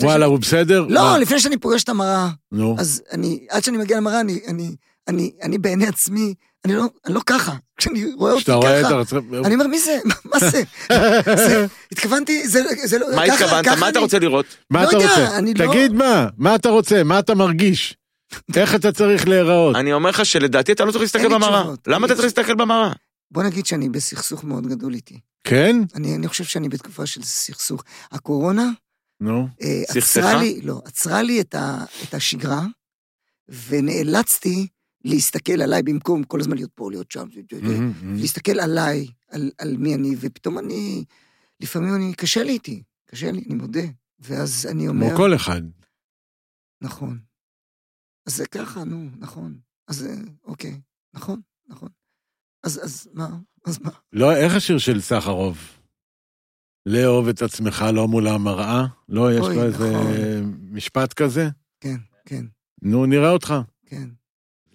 G: וואלה, הוא בסדר?
E: לא? לפני שאני פוגש את המראה,
G: נו.
E: אז אני, עד שאני מגיע למראה, אני, אני, אני, בעיני עצמי, אני לא, אני לא ככה. כשאני רואה אותי ככה,
G: הרצון...
E: אני אומר, מי זה? מה זה? זה- התכוונתי, זה זה לא...
F: מה
E: ככה-
F: התכוונת?
E: ככה
F: מה אתה
E: אני-
F: רוצה לראות?
G: מה
E: לא
G: אתה
E: יודע,
G: רוצה?
E: אני לא-
G: תגיד מה, מה אתה רוצה? מה אתה מרגיש? איך אתה צריך להיראות?
F: אני אומר לך שלדעתי אתה לא צריך להסתכל במראה. למה אתה צריך להסתכל במראה?
E: בוא נגיד שאני בסכסוך מאוד גדול איתי.
G: כן?
E: אני, אני חושב שאני בתקופה של סכסוך. הקורונה
G: נו.
E: אה,
F: סכסכה?
E: לא, עצרה לי את, ה, את השגרה, ונאלצתי להסתכל עליי במקום כל הזמן להיות פה, להיות שם,
G: מהמם, מהמם.
E: להסתכל עליי, על, על מי אני, ופתאום אני, לפעמים אני, קשה לי איתי, קשה לי, אני מודה. ואז אני אומר,
G: כמו כל אחד.
E: נכון. אז זה ככה, נו, נכון. אז אה, אוקיי, נכון, נכון. אז, אז מה? אז מה?
G: לא, איך השיר של סחרוב? לאהוב את עצמך לא מול המראה? לא, יש לו איזה
E: נכון.
G: משפט כזה?
E: כן, כן,
G: נו, נראה אותך.
E: כן.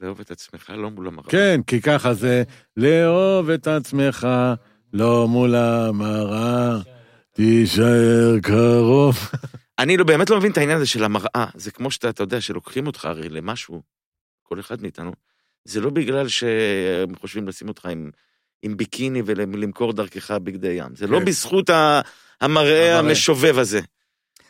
F: לאהוב את עצמך, לא מול המראה.
G: כן, כי ככה זה, לאהוב את עצמך לא מול המראה, תישאר קרוב.
F: אני לא, באמת לא מבין את העניין הזה של המראה. זה כמו שאתה, אתה יודע, שלוקחים אותך הרי למשהו, כל אחד מאיתנו, זה לא בגלל שהם חושבים לשים אותך עם, עם ביקיני ולמכור דרכך בגדי ים. זה לא
G: כן.
F: בזכות ה, המראה
G: המראה.
F: המשובב הזה.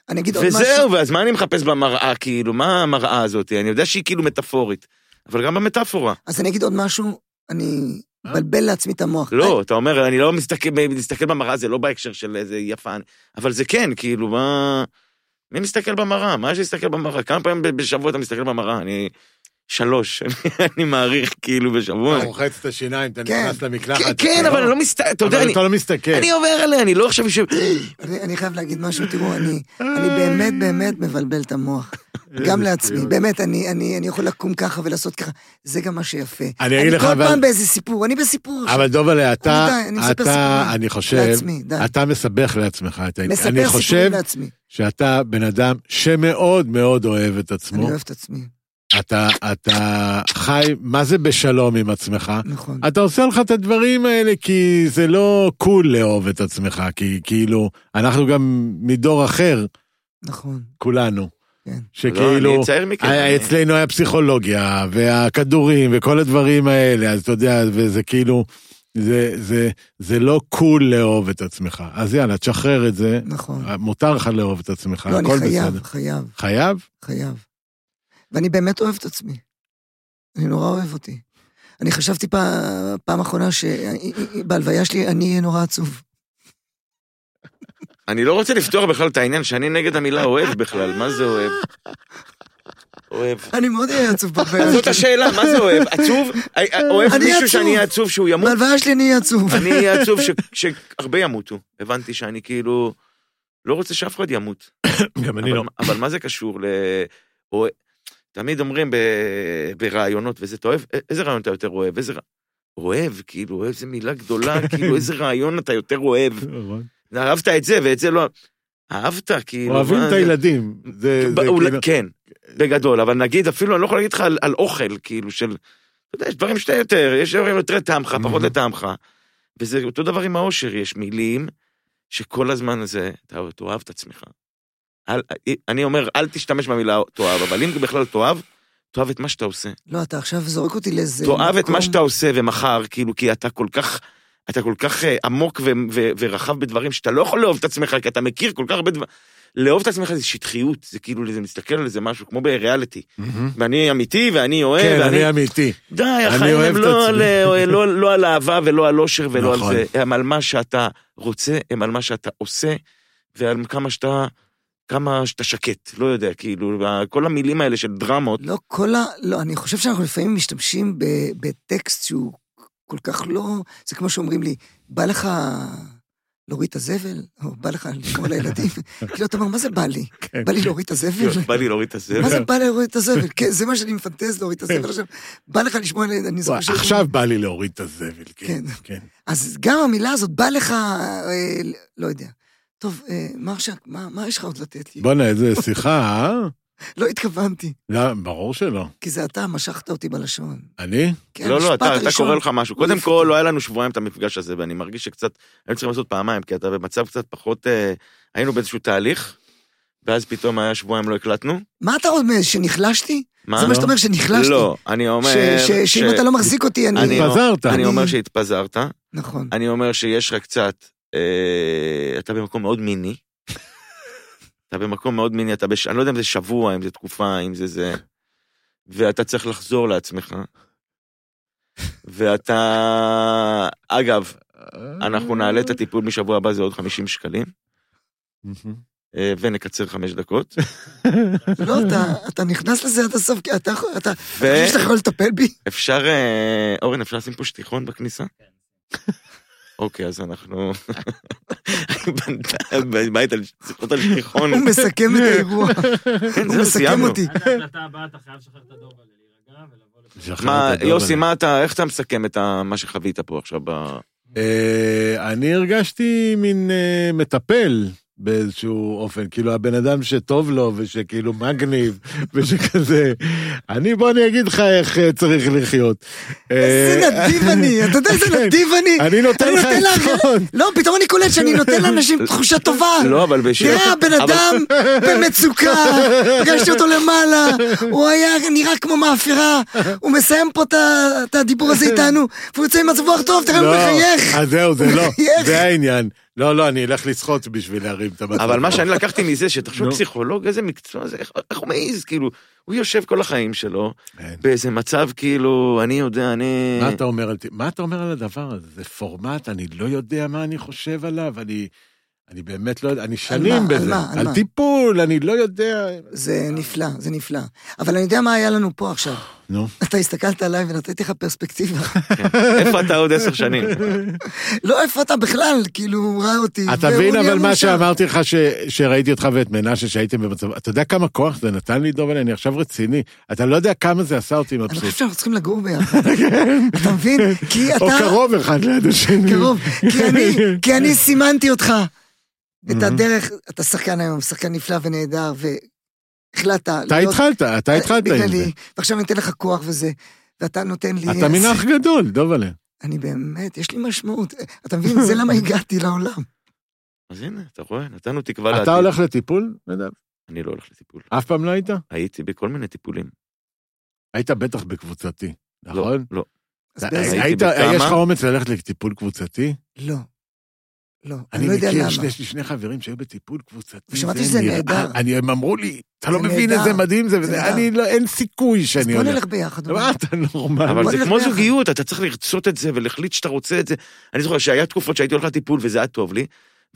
E: אני אגיד עוד משהו.
F: וזהו, ואז מה אני מחפש במראה, כאילו? מה המראה הזאת? אני יודע שהיא כאילו מטאפורית, אבל גם במטאפורה.
E: אז אני אגיד עוד משהו, אני מבלבל לעצמי את המוח.
F: לא, אתה אומר, אני לא מסתכל, מסתכל במראה, זה לא בהקשר של איזה יפן, אבל זה כן, כאילו, מה... מי מסתכל במראה? מה יש להסתכל במראה? כמה פעמים בשבוע אתה מסתכל במראה? אני... שלוש, אני מעריך כאילו בשבוע.
G: אתה רוחץ את השיניים, אתה
E: כן.
G: נכנס למקלחת.
F: כן, כן, אבל אני לא מסתכל, אתה יודע,
G: אבל
F: אני-
G: אתה לא מסתכל.
F: אני עובר עליה, אני לא עכשיו יושב...
E: אני, אני חייב להגיד משהו, תראו, אני, אני באמת באמת מבלבל את המוח. גם לעצמי, באמת, אני, אני, אני יכול לקום ככה ולעשות ככה, זה גם מה שיפה.
G: אני אגיד לך,
E: כל
G: אבל-
E: פעם באיזה סיפור, אני בסיפור עכשיו.
G: אבל דובלה, אתה,
E: אני
G: אתה. אני חושב. אתה מסבך לעצמך את העניין.
E: מספר
G: אני
E: סיפורים
G: חושב
E: לעצמי.
G: שאתה בן אדם שמאוד מאוד אוהב את
E: אני
G: עצמו.
E: אוהב את עצמי,
G: אתה, אתה חי, מה זה בשלום עם עצמך?
E: נכון.
G: אתה עושה לך את הדברים האלה כי זה לא קול לאהוב את עצמך, כי כאילו, אנחנו גם מדור אחר,
E: נכון,
G: כולנו.
E: כן.
F: לא,
G: שכאילו,
F: אני אני-
G: אצלנו היה פסיכולוגיה, והכדורים, וכל הדברים האלה, אז אתה יודע, וזה כאילו, זה, זה, זה לא קול לאהוב את עצמך. אז יאללה, תשחרר את זה,
E: נכון.
G: מותר לך לאהוב את עצמך,
E: לא, אני
G: הכל
E: חייב,
G: בסדר.
E: חייב,
G: חייב?
E: חייב. ואני באמת אוהב את עצמי. אני נורא אוהב אותי. אני חשבתי פעם, פעם אחרונה שבהלוויה שלי אני אהיה נורא עצוב.
F: אני לא רוצה לפתוח בכלל את העניין שאני נגד המילה אוהב בכלל, מה זה אוהב? אוהב.
E: אני מאוד אהיה עצוב בהלוויה
F: זאת. השאלה, מה זה אוהב? עצוב? אוהב
E: אני
F: מישהו
E: עצוב.
F: שאני אהיה עצוב שהוא ימות?
E: בהלוויה שלי אני אהיה עצוב.
F: אני אהיה עצוב ש- שהרבה ימותו. הבנתי שאני כאילו לא רוצה שאף אחד ימות.
G: גם אני לא.
F: אבל מה זה קשור ל... תמיד אומרים. ברעיונות וזה, אתה אוהב, איזה רעיון אתה יותר אוהב? איזה... אוהב, כאילו, אוהב זה מילה גדולה, כאילו, איזה רעיון אתה יותר אוהב. אהבת את זה ואת זה לא... אהבת, כאילו...
G: אוהבים את הילדים.
F: אולי-
G: כאילו...
F: כן, בגדול, אבל נגיד, אפילו אני לא יכול להגיד לך על, אוכל, כאילו, של... אתה יודע, יש דברים שאתה יותר, יש דברים יותר לטעמך, פחות. לטעמך. וזה אותו דבר עם האושר, יש מילים שכל הזמן הזה, אתה תאהב את עצמך. אל, אני אומר, אל תשתמש במילה תאהב, אבל אם בכלל תאהב, תאהב את מה שאתה עושה.
E: לא, אתה עכשיו זורק אותי לאיזה...
F: תאהב את
E: מקום-
F: מה שאתה עושה ומחר, כאילו, כי אתה כל כך... אתה כל כך אה, עמוק ו- ו- ורחב בדברים שאתה לא יכול לאהוב את עצמך, כי אתה מכיר כל כך הרבה דברים. לאהוב את עצמך זה שטחיות, זה כאילו, זה מסתכל על איזה משהו, כמו בריאליטי.
G: מהמם.
F: ואני אמיתי ואני אוהב,
G: כן,
F: ואני...
G: אני אמיתי.
F: די,
G: אני
F: החיים
G: אוהב
F: הם
G: את
F: לא
G: עצמי.
F: על, לא, לא על אהבה ולא על אושר ולא
G: נכון.
F: על זה, הם על מה שאתה רוצה, הם על מה שאתה עושה, ועל כמה שאתה, כמה שאתה שקט, לא יודע, כאילו, כל המילים האלה של דרמות,
E: לא כל ה... לא, אני חושב שאנחנו לפעמים משתמשים ב... בטקסט שהוא כל כך לא... זה כמו שאומרים לי, בא לך להוריד את הזבל? או בא לך לקרוא לילדים? כאילו, אתה אומר, מה זה בא לי?
G: כן.
E: בא לי להוריד את הזבל?
F: בא לי להוריד את זה.
E: מה זה בא לי להוריד את הזבל? כן, זה מה שאני מפנטז, להוריד את הזבל עכשיו. בא לך לשמוע, אני זוכר ש...
G: עכשיו בא לי להוריד את הזבל, כן.
E: כן.
G: כן.
E: אז גם המילה הזאת, בא לך, אה, לא יודע. טוב, אה, מרשק, מה מה יש לך עוד לתת לי?
G: בואנה, איזה שיחה, אה?
E: לא התכוונתי,
G: לא, ברור שלא.
E: כי זה אתה משכת אותי בלשון.
G: אני?
E: כן,
F: לא, לא, אתה, אתה. קורא לך משהו. קודם כל. לא היה לנו שבועיים את המפגש הזה, ואני מרגיש שקצת, היינו צריכים לעשות פעמיים, כי אתה במצב קצת פחות, אה, היינו באיזשהו תהליך, ואז פתאום היה שבועיים לא הקלטנו.
E: מה אתה רומז, שנחלשתי?
F: מה?
E: זה מה שאתה אומר, שנחלשתי?
F: לא, אני אומר...
E: שאם אתה לא מחזיק אותי, אני...
G: התפזרת.
F: אני אומר שהתפזרת,
E: נכון.
F: אני אומר שיש לך קצת, אתה במקום מאוד מיני. אתה במקום מאוד מיני, אתה בש... אני לא יודע אם זה שבוע, אם זה תקופה, אם זה זה... ואתה צריך לחזור לעצמך. ואתה... אגב, אנחנו נעלה את הטיפול משבוע הבא, זה עוד 50 שקלים, אה, ונקצר חמש דקות.
E: לא, אתה- אתה נכנס לזה עד הסוף, כי אתה יכול- אתה חושב שאתה יכול לטפל בי?
F: אפשר, אה, אורן, אפשר לשים פה שטיחון בכניסה? אוקיי, אז אנחנו... בבית על שיחות על שטיחון.
E: הוא מסכם את האירוע.
F: כן,
E: הוא
F: זהו,
E: מסכם
F: סיימנו.
E: אותי.
A: עד ההקלטה הבאה אתה חייב לשחרר את הדוב הזה, להירגע ולבוא לפה.
G: שחרר
F: מה, יוסי. מה אתה, איך אתה מסכם את מה שחווית פה עכשיו ב...
G: אה, אני הרגשתי מין אה, מטפל באיזשהו אופן, כאילו הבן אדם שטוב לו ושכאילו מגניב ושכזה. אני, בוא אני אגיד לך איך אה, צריך לחיות.
E: איזה
G: אה,
E: נדיב אני, אתה יודע איזה
G: כן.
E: נדיב אני.
G: אני נותן לך עצות.
E: לא, פתאום אני קולט שאני נותן לאנשים תחושה טובה.
F: לא, אבל בשיר...
E: תראה, הבן אדם במצוקה, פגשתי אותו למעלה, הוא היה נראה כמו מאפרה, הוא מסיים פה את הדיבור הזה איתנו, והוא יוצא עם מצב רוח טוב, תראה, הוא
G: לא,
E: מחייך.
G: אז זהו, זה לא. זה העניין. לא, לא, אני אלך לשחות בשביל להרים את המצב.
F: אבל מה שאני לקחתי מזה, שתחשוב. פסיכולוג, איזה מקצוע זה, איך- איך הוא מעז, כאילו, הוא יושב כל החיים שלו,
G: כן.
F: באיזה מצב כאילו, אני יודע, אני...
G: מה אתה אומר על, מה אתה אומר על הדבר הזה? זה פורמט, אני לא יודע מה אני חושב עליו, אני, אני באמת לא יודע, אני שנים
E: מה? על
G: בזה.
E: מה? על
G: על
E: מה?
G: טיפול, אני לא יודע.
E: זה נפלא, זה נפלא. אבל אני יודע מה היה לנו פה עכשיו.
G: נו.
E: אתה הסתכלת עליי ונתתי לך פרספקטיבה.
F: איפה אתה עוד עשר שנים?
E: לא, איפה אתה בכלל? כאילו, הוא ראה אותי.
G: אתה מבין אבל מה. שאמרתי לך, שראיתי אותך ואת מנשה שהייתם במצב, אתה יודע כמה כוח זה נתן לי, דובל, אני עכשיו רציני. אתה לא יודע כמה זה עשה אותי
E: אני
G: מבסוט.
E: חושב שאנחנו צריכים לגור ביחד. אתה מבין? כי אתה...
G: או קרוב אחד ליד השני.
E: קרוב. כי אני, כי אני סימנתי אותך. את הדרך, אתה שחקן היום, שחקן נפלא ונהדר, והחלטת...
G: אתה
E: להיות-
G: התחלת, אתה התחלת עם זה.
E: ועכשיו אני אתן לך כוח וזה, ואתה נותן לי...
G: אתה מן אח גדול, דובלה.
E: אני באמת, יש לי משמעות. אתה מבין? זה למה הגעתי לעולם.
F: אז הנה, אתה רואה, נתנו תקווה לעתיד.
G: אתה הולך לטיפול, נדב?
F: אני לא הולך לטיפול.
G: אף פעם לא היית?
F: הייתי בכל מיני טיפולים.
G: היית בטח בקבוצתי,
F: לא,
G: נכון?
F: לא.
E: אז
G: אתה-
E: באיזה-
G: היית? יש לך אומץ ללכת לטיפול קבוצתי?
E: לא. לא, אני
G: אני
E: לא יודע
G: מכיר,
E: למה.
G: שני- יש לי שני חברים שהיו בטיפול קבוצתי.
E: ושמעתי
G: זה
E: שזה נהדר.
G: אני, הם אמרו לי, אתה לא מבין. איזה מדהים זה,
E: זה
G: וזה. אני לא, אין סיכוי
E: אז
G: שאני
E: בוא
G: הולך.
E: נלך ביחד.
G: מה אתה נורמלי?
F: אבל
E: בוא
F: זה כמו
E: ביחד.
F: זוגיות, אתה צריך לרצות את זה ולהחליט שאתה רוצה את זה. אני זוכר שהיה תקופות שהייתי הולך לטיפול וזה היה טוב לי,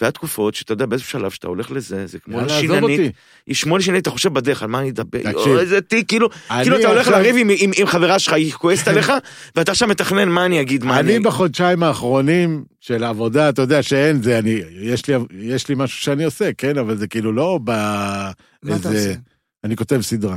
F: והיה תקופות שאתה יודע באיזשהו שלב שאתה הולך לזה, זה כמו שיננית. היא שמונה שנים, אתה חושב בדרך, על מה אני אדבר,
G: תקשיב.
F: איזה תיק, כאילו, כאילו אתה הולך לריב עם- עם- עם חברה שלך, היא כועסת עליך, ואתה עכשיו מתכנן מה אני אגיד, מה אני
G: אני. בחודשיים האחרונים של העבודה, אתה יודע שאין זה, אני, יש לי, יש לי משהו שאני עושה, כן, אבל זה כאילו לא ב...
E: מה אתה עושה?
G: אני כותב סדרה.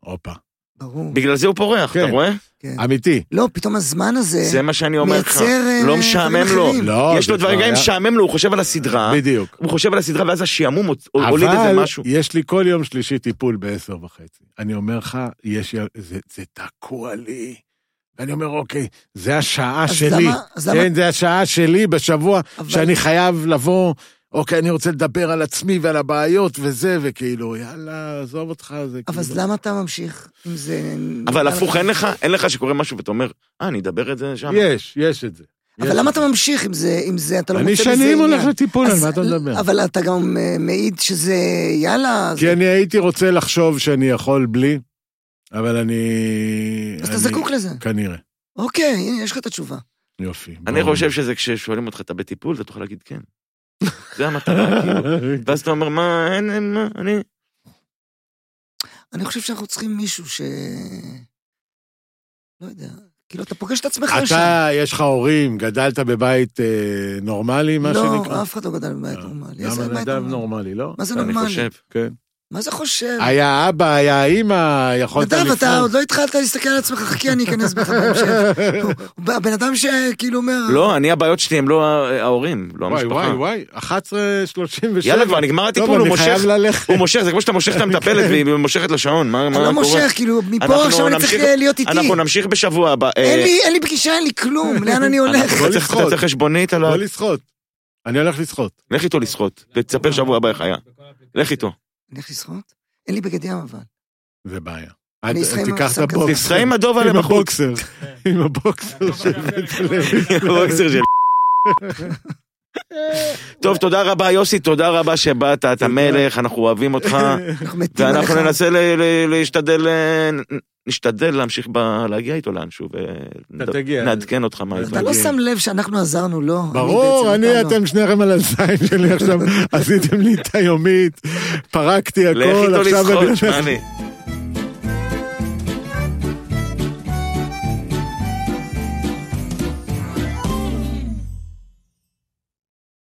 G: הופה.
E: ברור.
F: בגלל זה הוא פורח, אתה
G: כן.
F: רואה?
E: כן.
G: אמיתי.
E: לא, פתאום הזמן הזה...
F: זה מה שאני אומר לך.
E: מייצר, אה,
F: לא משעמם לו.
G: לא,
F: יש לו דברים, גם אם משעמם לו, הוא חושב על הסדרה,
G: בדיוק.
F: הוא חושב על הסדרה, ואז השעמום הוליד איזה
G: אבל
F: משהו.
G: יש לי כל יום שלישי טיפול בעשר וחצי. אני אומר לך, יש, זה, זה תקוע לי. ואני אומר, אוקיי, זה השעה
E: אז
G: שלי.
E: למה- אז למה-
G: כן, זה השעה שלי בשבוע
E: אבל-
G: שאני חייב לבוא, אוקיי, אני רוצה לדבר על עצמי ועל הבעיות וזה, וכאילו, יאללה, עזוב אותך, זה
E: אבל אז
G: כאילו...
E: למה אתה ממשיך עם זה?
F: אבל הפוך, אין לך, אין לך שקורה משהו ואתה אומר, אה, אני אדבר את זה שם.
G: יש, יש את זה.
E: אבל למה
G: את
E: אתה ממשיך עם זה, עם זה, אתה לא
G: אני
E: מוצא בזה
G: שנים
E: עניין?
G: הולך לטיפול, על מה אתה מדבר?
E: אבל אתה גם אה, מעיד שזה, יאללה,
G: כי אני הייתי רוצה לחשוב שאני יכול בלי, אבל אני...
E: אז אתה
G: אני-
E: זקוק לזה.
G: כנראה.
E: אוקיי, הנה, יש לך את התשובה.
G: יופי.
F: אני. חושב שזה כששואלים אותך, אתה בטיפול, אתה תוכל להגיד כן. זה המטרה, כאילו. ואז אתה אומר, מה, אין, אין, מה, אני...
E: אני חושב שאנחנו צריכים מישהו ש... לא יודע, כאילו, אתה פוגש את עצמך שם.
G: אתה, יש לך הורים, גדלת בבית אה, נורמלי, מה
E: לא,
G: שנקרא?
E: אף אחד לא גדל בבית
G: אה,
E: נורמלי.
G: גם נדב נורמלי, לא?
E: מה זה
F: אני
E: נורמלי?
F: חושב.
G: כן.
E: מה זה חושב?
G: היה אבא, היה אימא, יכולת
E: נדב, אתה. עוד לא התחלת להסתכל על עצמך, חכי, אני אכנס בך בהמשך. הבן אדם שכאילו אומר...
F: לא, אני, הבעיות שלי הם לא ההורים, לא
G: וואי,
F: המשפחה.
G: וואי, וואי, 11.37.
F: יאללה, כבר נגמר הטיפול, הוא
G: אני
F: מושך. הוא מושך, זה כמו שאתה מושך את המטפלת והיא מושכת לשעון, מה
E: אני
F: קורה?
E: לא מושך, כאילו, מפה עכשיו אני צריך
F: נמשיך-
E: להיות איתי.
F: אנחנו נמשיך בשבוע הבא.
E: אין
F: אה,
E: לי- אין לי פגישה, אין לי כלום, לאן אני הולך?
F: אתה צריך-
G: לשחות.
F: אתה צריך חשבונית על ה...
G: לא לשחות. אני הולך לשחות.
F: לך איתו לשחות, ותספר שבוע הבא איך היה. לך איתו.
E: אני הולך לשחות? אין לי בגד ים אבל.
G: זה בעיה.
E: אני אשחה עם
G: תיקח את
E: מחסן כזה.
G: הבוקסר.
F: תשחה עם הדוב
G: עם
F: עליהם.
G: הבוקסר. עם הבוקסר של.
F: הבוקסר של... טוב, תודה רבה, יוסי, תודה רבה שבאת, אתה מלך, אנחנו אוהבים אותך,
E: אנחנו מתים עליך.
F: ואנחנו ננסה ל- ל- להשתדל, אה, נשתדל להמשיך ב- להגיע איתו לאנשהו. ונעדכן אותך מה
E: אתה לא. שם לב שאנחנו עזרנו לו.
G: ברור, אני,
E: לא.
G: אתם שניכם על הזין שלי עכשיו, עשיתם לי את היומית, פרקתי
F: לך
G: הכל,
F: איתו
G: עכשיו אני
F: לשחות,
G: הולך
F: שמע.